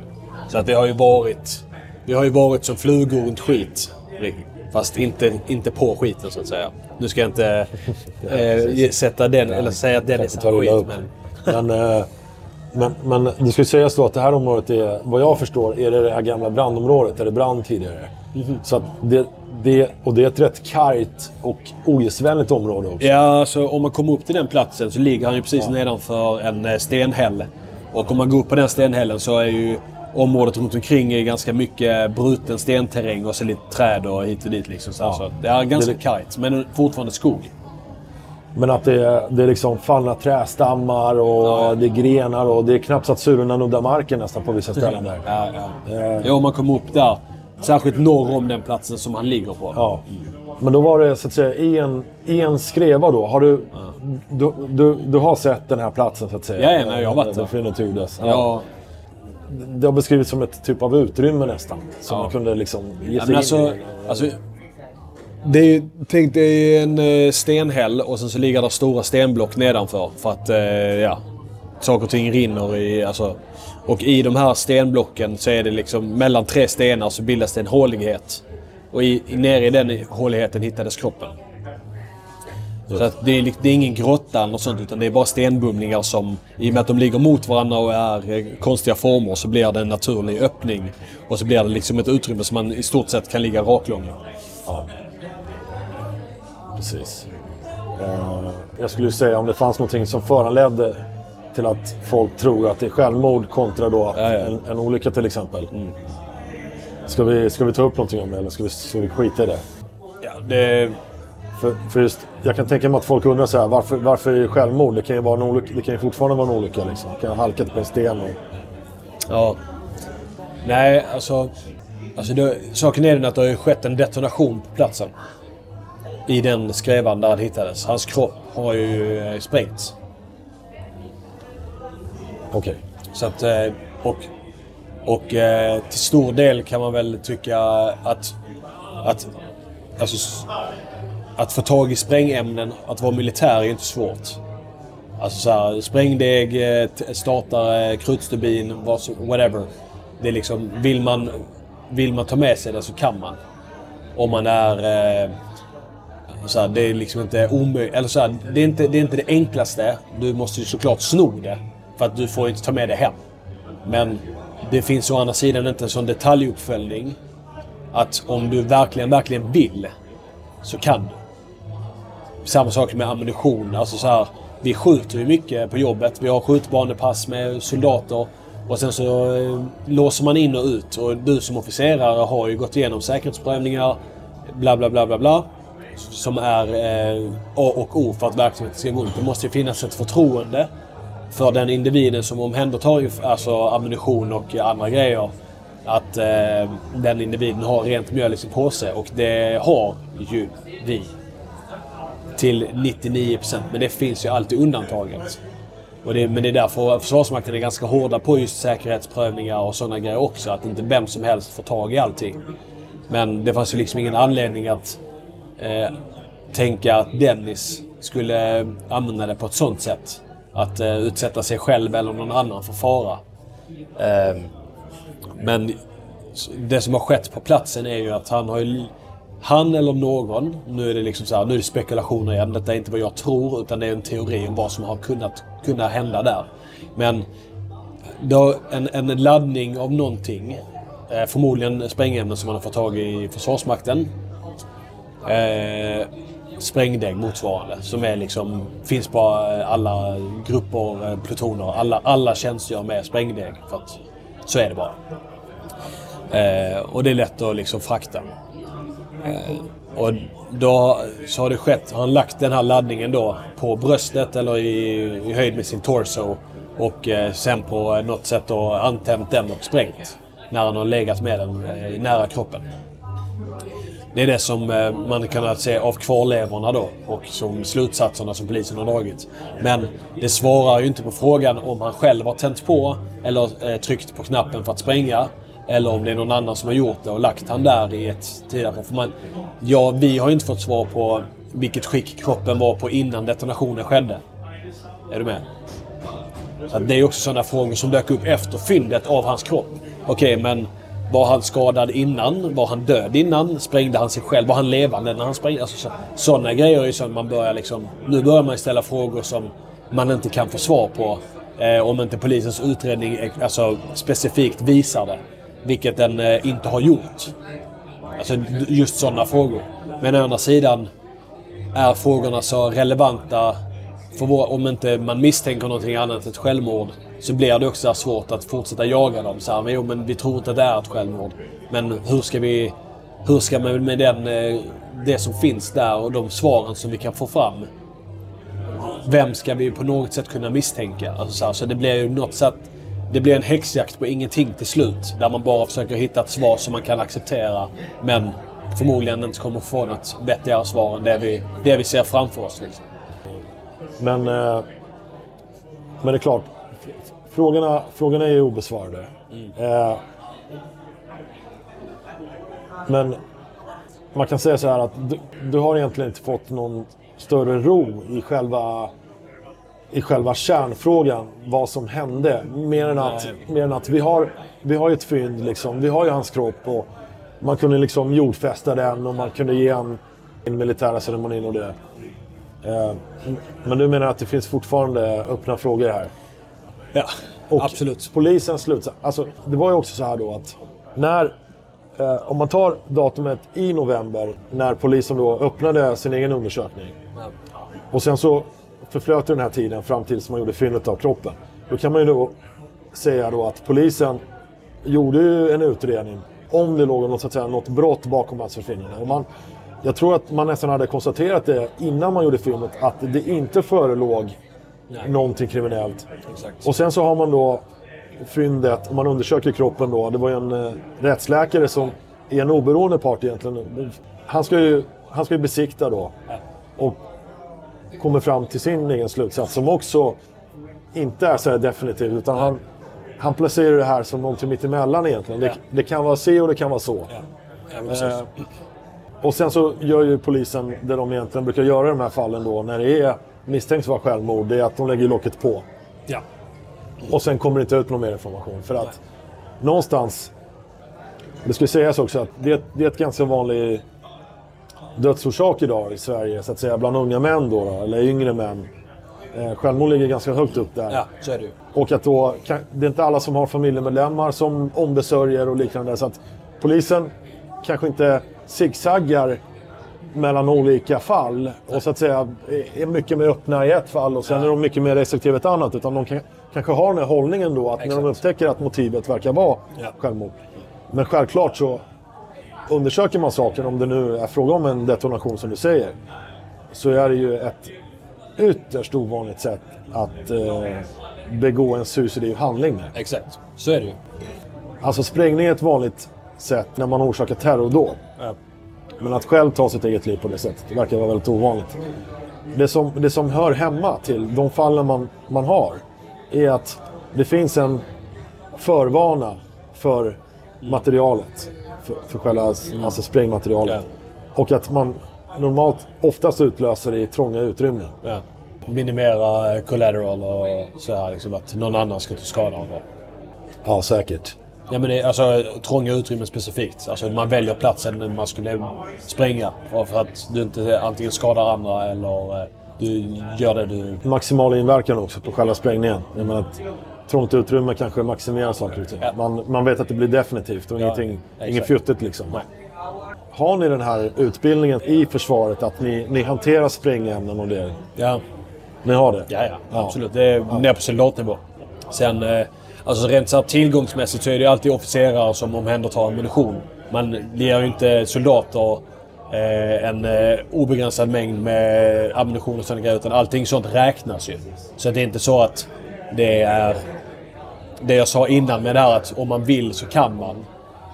Så att vi har ju varit... Vi har ju varit som flugor runt skit. Fast inte, inte på skiten så att säga. Nu ska jag inte eh, sätta den, eller säga att den är illa skit. Men, Men, eh, men, men det ju sägas då att det här området är, vad jag förstår, är det det här gamla brandområdet där det brann tidigare. Mhm. Så att det, det, och det är ett rätt kargt och ogästvänligt område också. Ja, alltså om man kommer upp till den platsen så ligger han ju precis nedanför en eh, stenhäll. Och om man går upp på den stenhällen så är ju området runt omkring är ganska mycket bruten stenterräng och så lite träd och hit och dit. Liksom. Så alltså, det är ganska Det- kargt, men fortfarande skog. Men att det är, det är liksom fallna trästammar och Ja. det är grenar och det är knappt så att sulorna nuddar marken nästan på vissa ställen där. Ja, ja. ja, om man kommer upp där. Särskilt norr om den platsen som han ligger på. Ja. Men då var det så att säga i en, i en skreva då. Har du, du, du, du har sett den här platsen så att säga? Ja, ja, men jag har varit där. Ja. Ja, Det har beskrivits som ett typ av utrymme nästan. Som Ja. man kunde liksom ge Ja, sig men alltså, in i. alltså, det är, tänk dig en eh, stenhäll och sen så ligger det stora stenblock nedanför. För att eh, ja, saker och ting rinner i... Alltså, och i de här stenblocken så är det liksom mellan tre stenar så bildas det en hålighet. Och i, nere i den håligheten hittades kroppen. Så att det, är, det är ingen grotta eller något sånt utan det är bara stenbumlingar som i och med att de ligger mot varandra och är eh, konstiga former så blir det en naturlig öppning. Och så blir det liksom ett utrymme som man i stort sett kan ligga raklång i. Ja. Precis. Eh, jag skulle säga om det fanns någonting som föranledde till att folk tror att det är självmord kontra då Ja, ja. En, en olycka till exempel. Ska, vi, ska vi ta upp någonting om det eller ska vi, ska vi skita i det? Ja, det... För, för just, jag kan tänka mig att folk undrar så här, varför, varför är det självmord? Det kan ju, vara en olycka, det kan ju fortfarande vara en olycka. Liksom. Det kan ha halkat på en sten. Och, Ja. Nej, alltså... alltså det, saken är den att det har ju skett en detonation på platsen. I den skrävan där han hittades. Hans kropp har ju eh, sprängts. Okej. Så att, eh, och och eh, till stor del kan man väl tycka att, att, alltså, att få tag i sprängämnen, att vara militär är ju inte svårt. Alltså så här, sprängdeg, eh, startare, krutstubin, whatever. Det är liksom, vill man, vill man ta med sig det så kan man. Om man är... Eh, så här, det är liksom inte omöjligt. Eller så här, det, är inte, det är inte det enklaste. Du måste ju såklart sno det. För att du får inte ta med det hem. Men det finns å andra sidan inte en sån detaljuppföljning. Att om du verkligen, verkligen vill så kan du. Samma sak med ammunition. Alltså så här, vi skjuter ju mycket på jobbet. Vi har skjutbanepass med soldater. Och sen så eh, låser man in och ut. Och du som officerare har ju gått igenom säkerhetsprövningar. Bla, bla, bla, bla, bla. Som är eh, A och O för att verksamheten ska gå runt. Det måste ju finnas ett förtroende för den individen som omhändertar alltså ammunition och andra grejer. Att eh, den individen har rent mjöl i sin påse. Och det har ju vi till 99%. Men det finns ju alltid undantaget. Och det, men det är därför Försvarsmakten är ganska hårda på just säkerhetsprövningar och sådana grejer också. Att inte vem som helst får tag i allting. Men det fanns ju liksom ingen anledning att eh, tänka att Dennis skulle eh, använda det på ett sånt sätt. Att eh, utsätta sig själv eller någon annan för fara. Eh, men det som har skett på platsen är ju att han har ju... Han eller någon, nu är det liksom så här, nu är det spekulationer igen. Detta är inte vad jag tror utan det är en teori om vad som har kunnat kunna hända där. Men då, en, en laddning av någonting, eh, förmodligen sprängämnen som man har fått tag i i Försvarsmakten. Eh, sprängdägg motsvarande. Som är liksom, finns på eh, alla grupper, eh, plutoner. Alla, alla tjänstgör med sprängdägg. För att så är det bara. Eh, och det är lätt att liksom frakta. Eh, och då så har det skett, har han lagt den här laddningen då på bröstet eller i, i höjd med sin torso. Och eh, sen på något sätt då antänt den och sprängt. När han har legat med den eh, nära kroppen. Det är det som eh, man kan alltså se av kvarlevorna då och som slutsatserna som polisen har dragit. Men det svarar ju inte på frågan om han själv har tänt på eller eh, tryckt på knappen för att spränga. Eller om det är någon annan som har gjort det och lagt han där i ett tidigare... För man, ja, vi har ju inte fått svar på vilket skick kroppen var på innan detonationen skedde. Är du med? Så det är också sådana frågor som dök upp efter fyndet av hans kropp. Okej, men var han skadad innan? Var han död innan? Sprängde han sig själv? Var han levande när han sprängde? Alltså, sådana grejer är ju så att man börjar liksom... Nu börjar man ställa frågor som man inte kan få svar på. Eh, om inte polisens utredning eh, alltså, specifikt visar det. Vilket den eh, inte har gjort. Alltså just sådana frågor. Men å andra sidan är frågorna så relevanta för våra, om inte man misstänker någonting annat än ett självmord så blir det också svårt att fortsätta jaga dem. Så här, men, jo, men vi tror inte att det är ett självmord. Men hur ska vi... Hur ska man med den, eh, det som finns där och de svaren som vi kan få fram. Vem ska vi på något sätt kunna misstänka? Alltså, så, här, så det blir ju något sätt... Det blir en häxjakt på ingenting till slut. Där man bara försöker hitta ett svar som man kan acceptera. Men förmodligen inte kommer få något vettigare svar än det vi, det vi ser framför oss. Liksom. Men, eh, men det är klart, frågorna, frågorna är ju obesvarade. Eh, men man kan säga så här att du, du har egentligen inte fått någon större ro i själva, i själva kärnfrågan. Vad som hände. Mer än att, mer än att vi, har, vi har ju ett fynd, liksom. vi har ju hans kropp. Och man kunde liksom jordfästa den och man kunde ge en, en militära ceremonin och det. Eh, men du menar att det finns fortfarande öppna frågor här? Ja, Och absolut. Polisens slutsats. Alltså, det var ju också så här då att när, eh, om man tar datumet i november när polisen då öppnade sin egen undersökning. Och sen så förflöt den här tiden fram tills man gjorde fyndet av kroppen. Då kan man ju då säga då att polisen gjorde ju en utredning om det låg något, så att säga, något brott bakom hans försvinnande. Och man, jag tror att man nästan hade konstaterat det innan man gjorde filmet att det inte förelåg någonting kriminellt. Exakt. Och sen så har man då fyndet, man undersöker kroppen då, det var ju en eh, rättsläkare som är en oberoende part egentligen. Han ska ju, han ska ju besikta då. Och kommer fram till sin egen slutsats som också inte är så här definitiv utan han, han placerar det här som någonting mittemellan egentligen. Det, det kan vara si och det kan vara så. Ja. Eh, och sen så gör ju polisen det de egentligen brukar göra i de här fallen då när det är misstänks vara självmord. Det är att de lägger locket på. ja. Och sen kommer det inte ut någon mer information. För att någonstans, det ska sägas också att det, det är ett ganska vanlig dödsorsak idag i Sverige, så att säga, bland unga män då, då eller yngre män. Eh, självmord ligger ganska högt upp där. ja, så är det ju. Och att då, kan- det är inte alla som har familjemedlemmar som ombesörjer och liknande. Så att polisen kanske inte zigzaggar mellan olika fall och så att säga är- mycket mer öppna i ett fall och sen är de mycket mer restriktiva i ett annat. Utan de kan, kanske har den här hållningen då att när de Exakt. upptäcker att motivet verkar vara Ja. självmord. Men självklart så undersöker man saken, om det nu är fråga om en detonation som du säger, så är det ju ett ytterst ovanligt sätt att eh, begå en suicidal handling med. Exakt. Så är det ju. Alltså sprängning är ett vanligt sätt när man orsakar terrordåd. Ja. Men att själv ta sitt eget liv på det sättet det verkar vara väldigt ovanligt. Det som, det som hör hemma till de fallen man, man har är att det finns en förvana för materialet. För, för själva alltså sprängmaterialet. Och att man normalt oftast utlöser det i trånga utrymmen. Ja. Minimera eh, collateral och så här, liksom att någon annan ska ta skada av det. Ja, säkert. Ja, men det alltså trånga utrymmen specifikt. Alltså man väljer platsen när man skulle spränga. För att du inte antingen skadar andra eller eh, du gör det du... Maximal inverkan också på själva sprängningen. Jag menar att trångt utrymme kanske maximerar saker och ting. Ja. Man, man vet att det blir definitivt och Ja, ingenting, inget fjuttigt liksom. Nej. Har ni den här utbildningen i försvaret att ni, ni hanterar sprängämnen och det? Ja, Ni har det? ja, ja absolut. Det är ner på soldatnivå. Sen, eh, alltså rent så här tillgångsmässigt så är det ju alltid officerare som omhändertar ammunition. Man ger ju inte soldater eh, en eh, obegränsad mängd med ammunition och sådana grejer. Utan allting sånt räknas ju. Så det är inte så att det är det jag sa innan med det här att om man vill så kan man.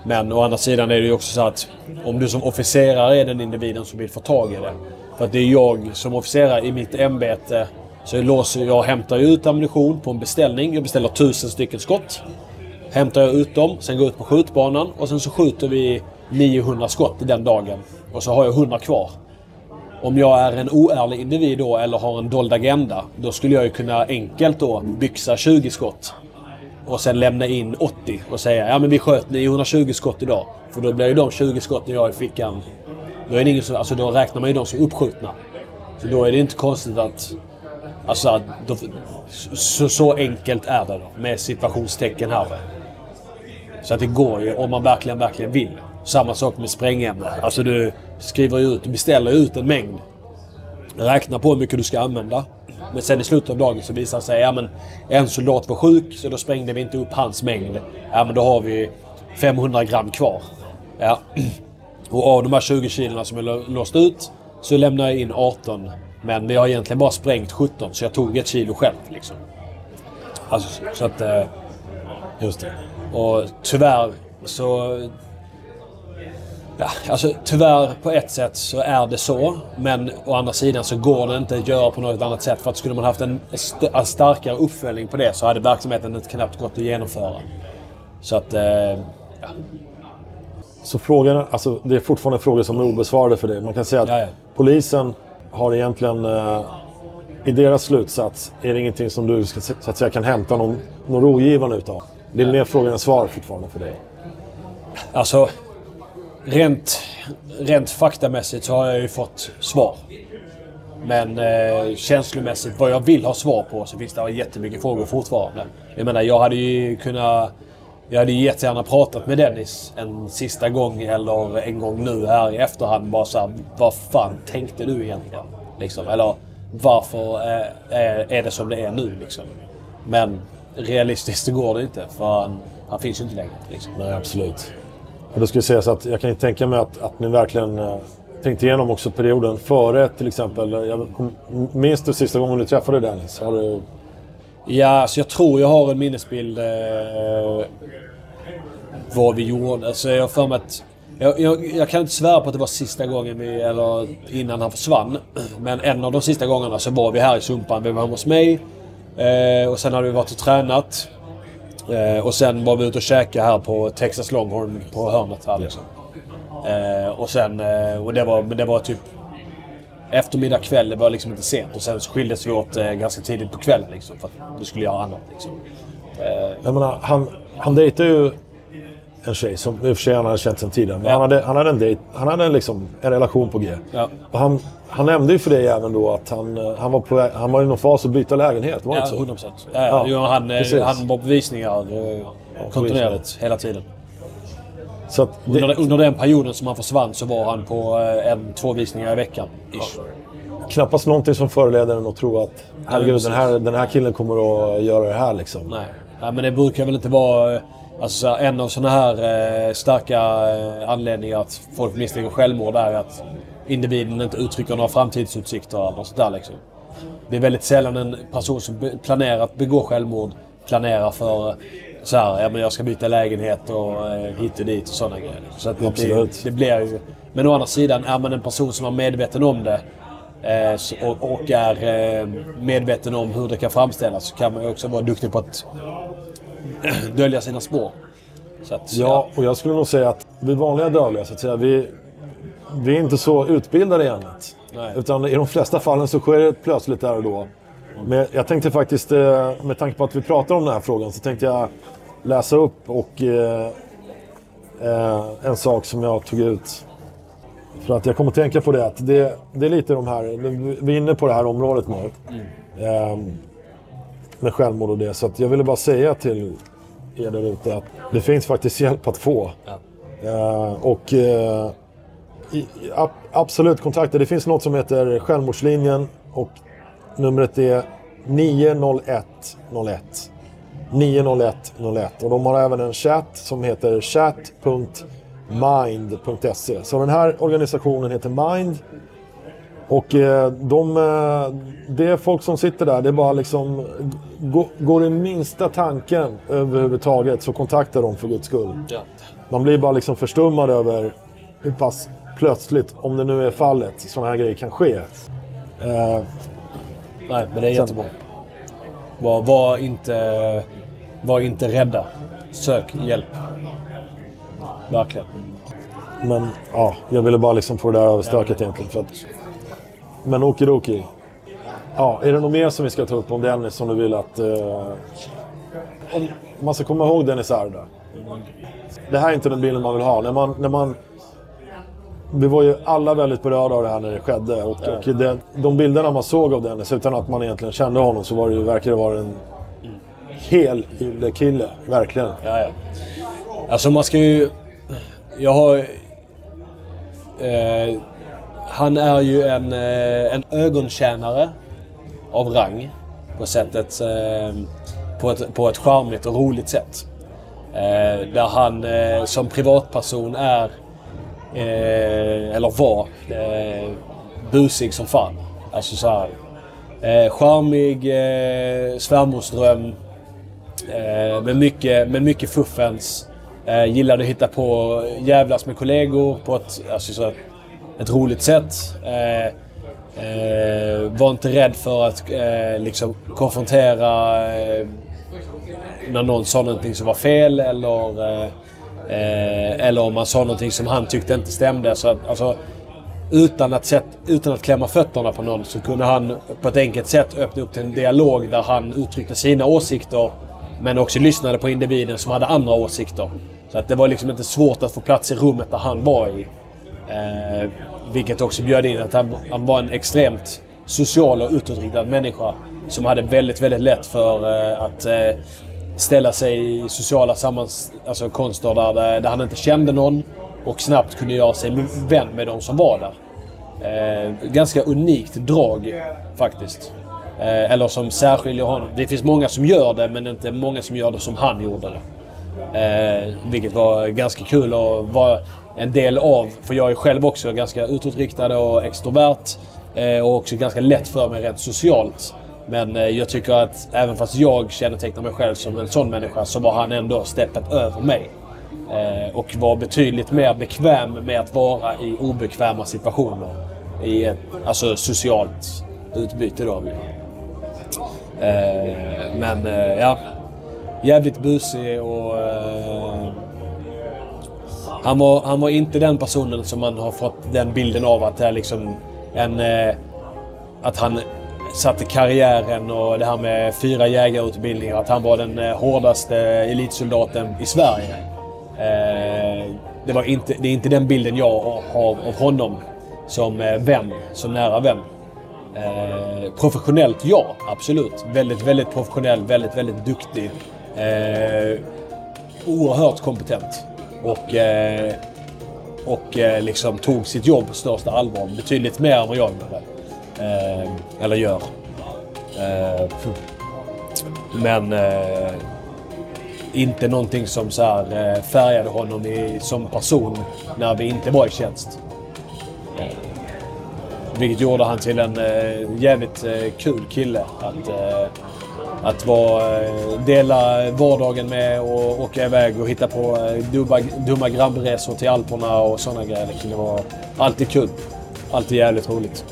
Men å andra sidan är det ju också så att om du som officerare är den individen som vill få tag i det. För att det är jag som officerare i mitt ämbete så jag låser jag hämtar ju ut ammunition på en beställning. Jag beställer tusen stycken skott. Hämtar jag ut dem, sen går jag ut på skjutbanan och sen så skjuter vi 900 skott den dagen. Och så har jag 100 kvar. Om jag är en oärlig individ då eller har en dold agenda, då skulle jag ju kunna enkelt då byxa 20 skott. Och sen lämna in 80 och säga ja men vi sköt 920 skott idag. För då blir ju de 20 skotten jag har i fickan, då, är det ingen som, alltså då räknar man ju de som uppskjutna. Så då är det inte konstigt att... Alltså, då, så, så enkelt är det då, med situationstecken här. Så att det går ju om man verkligen, verkligen vill. Samma sak med sprängämnen. Alltså du skriver ju ut, du beställer ut en mängd. Räknar på hur mycket du ska använda. Men sen i slutet av dagen så visar det sig ja, men en soldat var sjuk så då sprängde vi inte upp hans mängd. Ja men då har vi 500 gram kvar. Ja. Och av de här 20 kilona som jag låst ut så lämnar jag in 18. Men vi har egentligen bara sprängt 17 så jag tog ett kilo själv. Liksom. Alltså, så att... eh, Just det. och tyvärr så... Ja, alltså tyvärr på ett sätt så är det så. Men å andra sidan så går det inte att göra på något annat sätt. För att skulle man haft en, st- en starkare uppföljning på det så hade verksamheten inte knappt gått att genomföra. Så att... Eh, ja. Så frågan, alltså, det är fortfarande frågor som är obesvarade för dig. Man kan säga att Ja, ja. polisen har egentligen, eh, i deras slutsats, är det ingenting som du ska, så att säga, kan hämta någon, någon rogivande utav. Det är mer frågor än svar fortfarande för dig. Alltså, rent, rent faktamässigt så har jag ju fått svar. Men eh, känslomässigt, vad jag vill ha svar på, så finns det jättemycket frågor fortfarande. Jag menar, jag hade ju kunnat... Jag hade ju jättegärna pratat med Dennis en sista gång eller en gång nu här i efterhand. Bara så här, vad fan tänkte du egentligen? Liksom, eller varför är, är det som det är nu liksom? Men realistiskt så går det inte för han, han finns ju inte längre. Liksom. Nej, absolut. Och det skulle sägas att jag kan ju tänka mig att, att ni verkligen eh, tänkte igenom också perioden före till exempel. Jag minns du sista gången du träffade Dennis? Har du, Ja, så jag tror jag har en minnesbild eh, vad vi gjorde. Alltså jag för mig att... Jag, jag, jag kan inte svära på att det var sista gången vi, eller innan han försvann. Men en av de sista gångerna så var vi här i Sumpan. Vi var hemma hos mig. Eh, och sen hade vi varit och tränat. Eh, och sen var vi ute och käkade här på Texas Longhorn på hörnet här liksom. Eh, och sen... Eh, och det var, men det var typ eftermiddag, kväll. Det var liksom inte sent. Och sen så skildes vi åt eh, ganska tidigt på kvällen liksom. För att vi skulle göra annat liksom. jag menar, han, han dejtade ju en tjej som i och för sig han hade känt sedan tidigare. Men Ja. han hade, han hade en dejt, han hade en, liksom, en relation på G. Ja. Och han, han nämnde ju för dig även då att han, eh, han, var, på, han var i någon fas att byta lägenhet. Var det Ja, inte så? 100 procent. Ja, Ja, ja. Han, eh, han var på visningar eh, kontinuerligt hela tiden. Så att Under, det, under den perioden som han försvann så var han på eh, en, två visningar i veckan. Ish. knappast någonting som föreleder en att tro att herregud, den här, den här killen kommer att göra det här liksom. Nej. Ja, men det brukar väl inte vara... eh, Alltså en av sådana här eh, starka eh, anledningar att folk misstänker självmord är att individen inte uttrycker några framtidsutsikter eller sånt där liksom. Det är väldigt sällan en person som planerar att begå självmord planerar för eh, så här, ja men jag ska byta lägenhet och eh, hit och dit och sådana grejer. Så att det, Absolut. Det, det blir. Men å andra sidan, är man en person som är medveten om det eh, och, och är eh, medveten om hur det kan framställas så kan man ju också vara duktig på att dölja sina spår. Att, Ja, och jag skulle nog säga att vi vanliga dödliga, så att säga, vi, vi är inte så utbildade i ämnet. Nej. Utan i de flesta fallen så sker det plötsligt där och då. Men jag tänkte faktiskt, eh, med tanke på att vi pratar om den här frågan, så tänkte jag läsa upp och eh, eh, en sak som jag tog ut. För att jag kommer att tänka på det att det, det är lite de här, vi är inne på det här området nu. Eh, med självmord och det. Så att jag ville bara säga till er där ute att det finns faktiskt hjälp att få. Eh, och eh, i, ab, absolut kontakta. Det finns något som heter Självmordslinjen och numret är 90101. 90101. Och de har även en chatt som heter chat.mind.se. Så den här organisationen heter Mind. Och eh, de, eh, det är folk som sitter där, det är bara liksom... Går, det minsta tanken överhuvudtaget så kontakta dem för guds skull. Man blir bara liksom förstummad över hur pass plötsligt, om det nu är fallet, sådana här grejer kan ske. Nej, men det är jättebra. Var, var, inte, var inte rädda. Sök hjälp. Verkligen. men ja, jag ville bara liksom få det där överstökat egentligen. För att, men okidoki. Ja, är det något mer som vi ska ta upp om Dennis som du vill att... Eh, om man ska komma ihåg Dennis Arda. Det här är inte den bilden man vill ha. När man, när man, vi var ju alla väldigt berörda av det här när det skedde. Och, och det, de bilderna man såg av Dennis utan att man egentligen kände honom så var det ju, verkade det vara en hel kille. Verkligen. Ja, ja. Alltså man ska ju... Jag har... Eh, han är ju en, eh, en ögontjänare av rang. På sättet... Eh, på, ett, på ett charmigt och roligt sätt. Eh, där han eh, som privatperson är... Eh, eller var... Eh, busig som fan. Alltså så här. Eh, charmig, eh, svärmorsdröm. Eh, med, mycket, med mycket fuffens. Eh, gillade att hitta på eh, jävlas med kollegor på ett, alltså, så, ett roligt sätt. Eh, eh, var inte rädd för att eh, liksom konfrontera eh, när någon sa någonting som var fel eller, eh, eh, eller om man sa någonting som han tyckte inte stämde. Så att, alltså, utan att, sätt, utan att klämma fötterna på någon så kunde han på ett enkelt sätt öppna upp till en dialog där han uttryckte sina åsikter men också lyssnade på individen som hade andra åsikter. Så att det var liksom inte svårt att få plats i rummet där han var i. Eh, vilket också bjöd in att han, han var en extremt social och utåtriktad människa som hade väldigt, väldigt lätt för eh, att eh, ställa sig i sociala sammans, alltså konster där, eh, där han inte kände någon och snabbt kunde göra sig vän med de som var där. Eh, ganska unikt drag faktiskt. Eh, eller som särskiljer honom. Det finns många som gör det men inte många som gör det som han gjorde det. Eh, vilket var ganska kul att vara en del av. För jag är själv också ganska utåtriktad och extrovert. Eh, och också ganska lätt för mig rent socialt. Men eh, jag tycker att även fast jag kännetecknar mig själv som en sån människa så var han ändå steppet över mig. Eh, och var betydligt mer bekväm med att vara i obekväma situationer. I ett alltså, socialt utbyte då. Eh, men ja, jävligt busig och... Han, var, han var inte den personen som man har fått den bilden av att det är liksom en... Att han satte karriären och det här med fyra jägarutbildningar. Att han var den eh, hårdaste elitsoldaten i Sverige. Eh, det, var inte, det är inte den bilden jag har av honom som eh, vän, som nära vän. Eh, professionellt, ja. Absolut. Väldigt, väldigt professionell, väldigt, väldigt duktig. Eh, oerhört kompetent. Och, eh, och eh, liksom tog sitt jobb på största allvar. Betydligt mer än vad jag gjorde. Eh, eller gör. Eh, men eh, inte någonting som så här, eh, färgade honom i, som person när vi inte var i tjänst. Vilket gjorde han till en eh, jävligt eh, kul kille att, eh, att vara, eh, dela vardagen med och åka iväg och hitta på eh, dumma, dumma grabbresor till Alperna och sådana grejer. Det var alltid kul. Alltid jävligt roligt.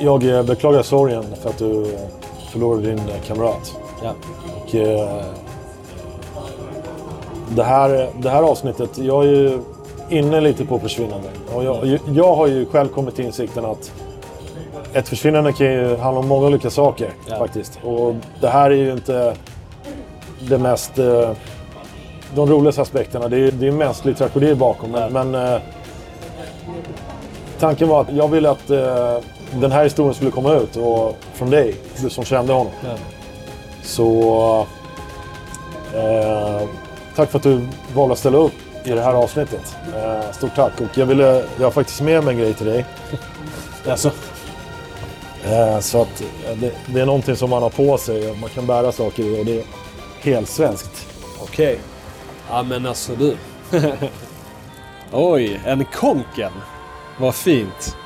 Jag eh, beklagar sorgen för att du eh, förlorade din eh, kamrat. Ja. Och, eh, det, här, det här avsnittet, jag är ju inne lite på försvinnanden. Och jag, jag har ju själv kommit till insikten att ett försvinnande kan ju handla om många olika saker Ja. faktiskt. Och det här är ju inte... det mest... Eh, de roligaste aspekterna. Det är, det är mänsklig tragedi bakom. Men, men eh, tanken var att jag ville att eh, den här historien skulle komma ut och från dig, du som kände honom. Ja. Så... Eh, tack för att du valde att ställa upp i det här avsnittet. Eh, stort tack. Och jag, ville, jag har faktiskt med mig en grej till dig. Alltså, Eh, så att eh, det, det är någonting som man har på sig. Man kan bära saker i och det är helt svenskt. okej. Ja men alltså du. Oj, en konken. Vad fint.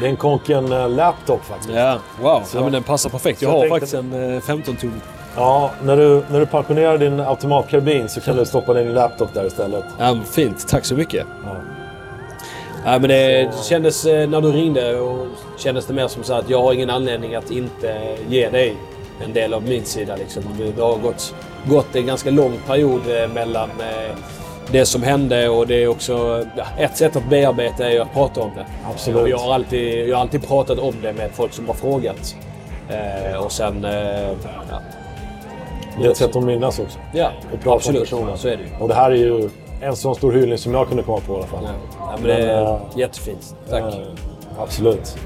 Det är en Konken eh, laptop faktiskt. Ja, wow. Så- ja, men den passar perfekt. Jag jag har tänkte- faktiskt en eh, 15-ton. Ja, när du, när du pensionerar din automatkarbin så kan du stoppa din laptop där istället. Ja, fint. Tack så mycket. Ja. Ja, men det kändes eh, när du ringde och kändes det mer som så att jag har ingen anledning att inte ge dig en del av min sida. Liksom. Det har gått, gått en ganska lång period eh, mellan eh, det som hände och det är också... Ja, ett sätt att bearbeta är ju att prata om det. Absolut. Och jag, har alltid, jag har alltid pratat om det med folk som har frågat. Eh, och sen... Eh, ja, Det är ett sätt att minnas också. ja Och prata om absolut. personen. Så är det ju. Och det här är ju en sån stor hyllning som jag kunde komma på i alla fall. Ja, men det är Men, eh, jättefint. Tack. Eh, absolut.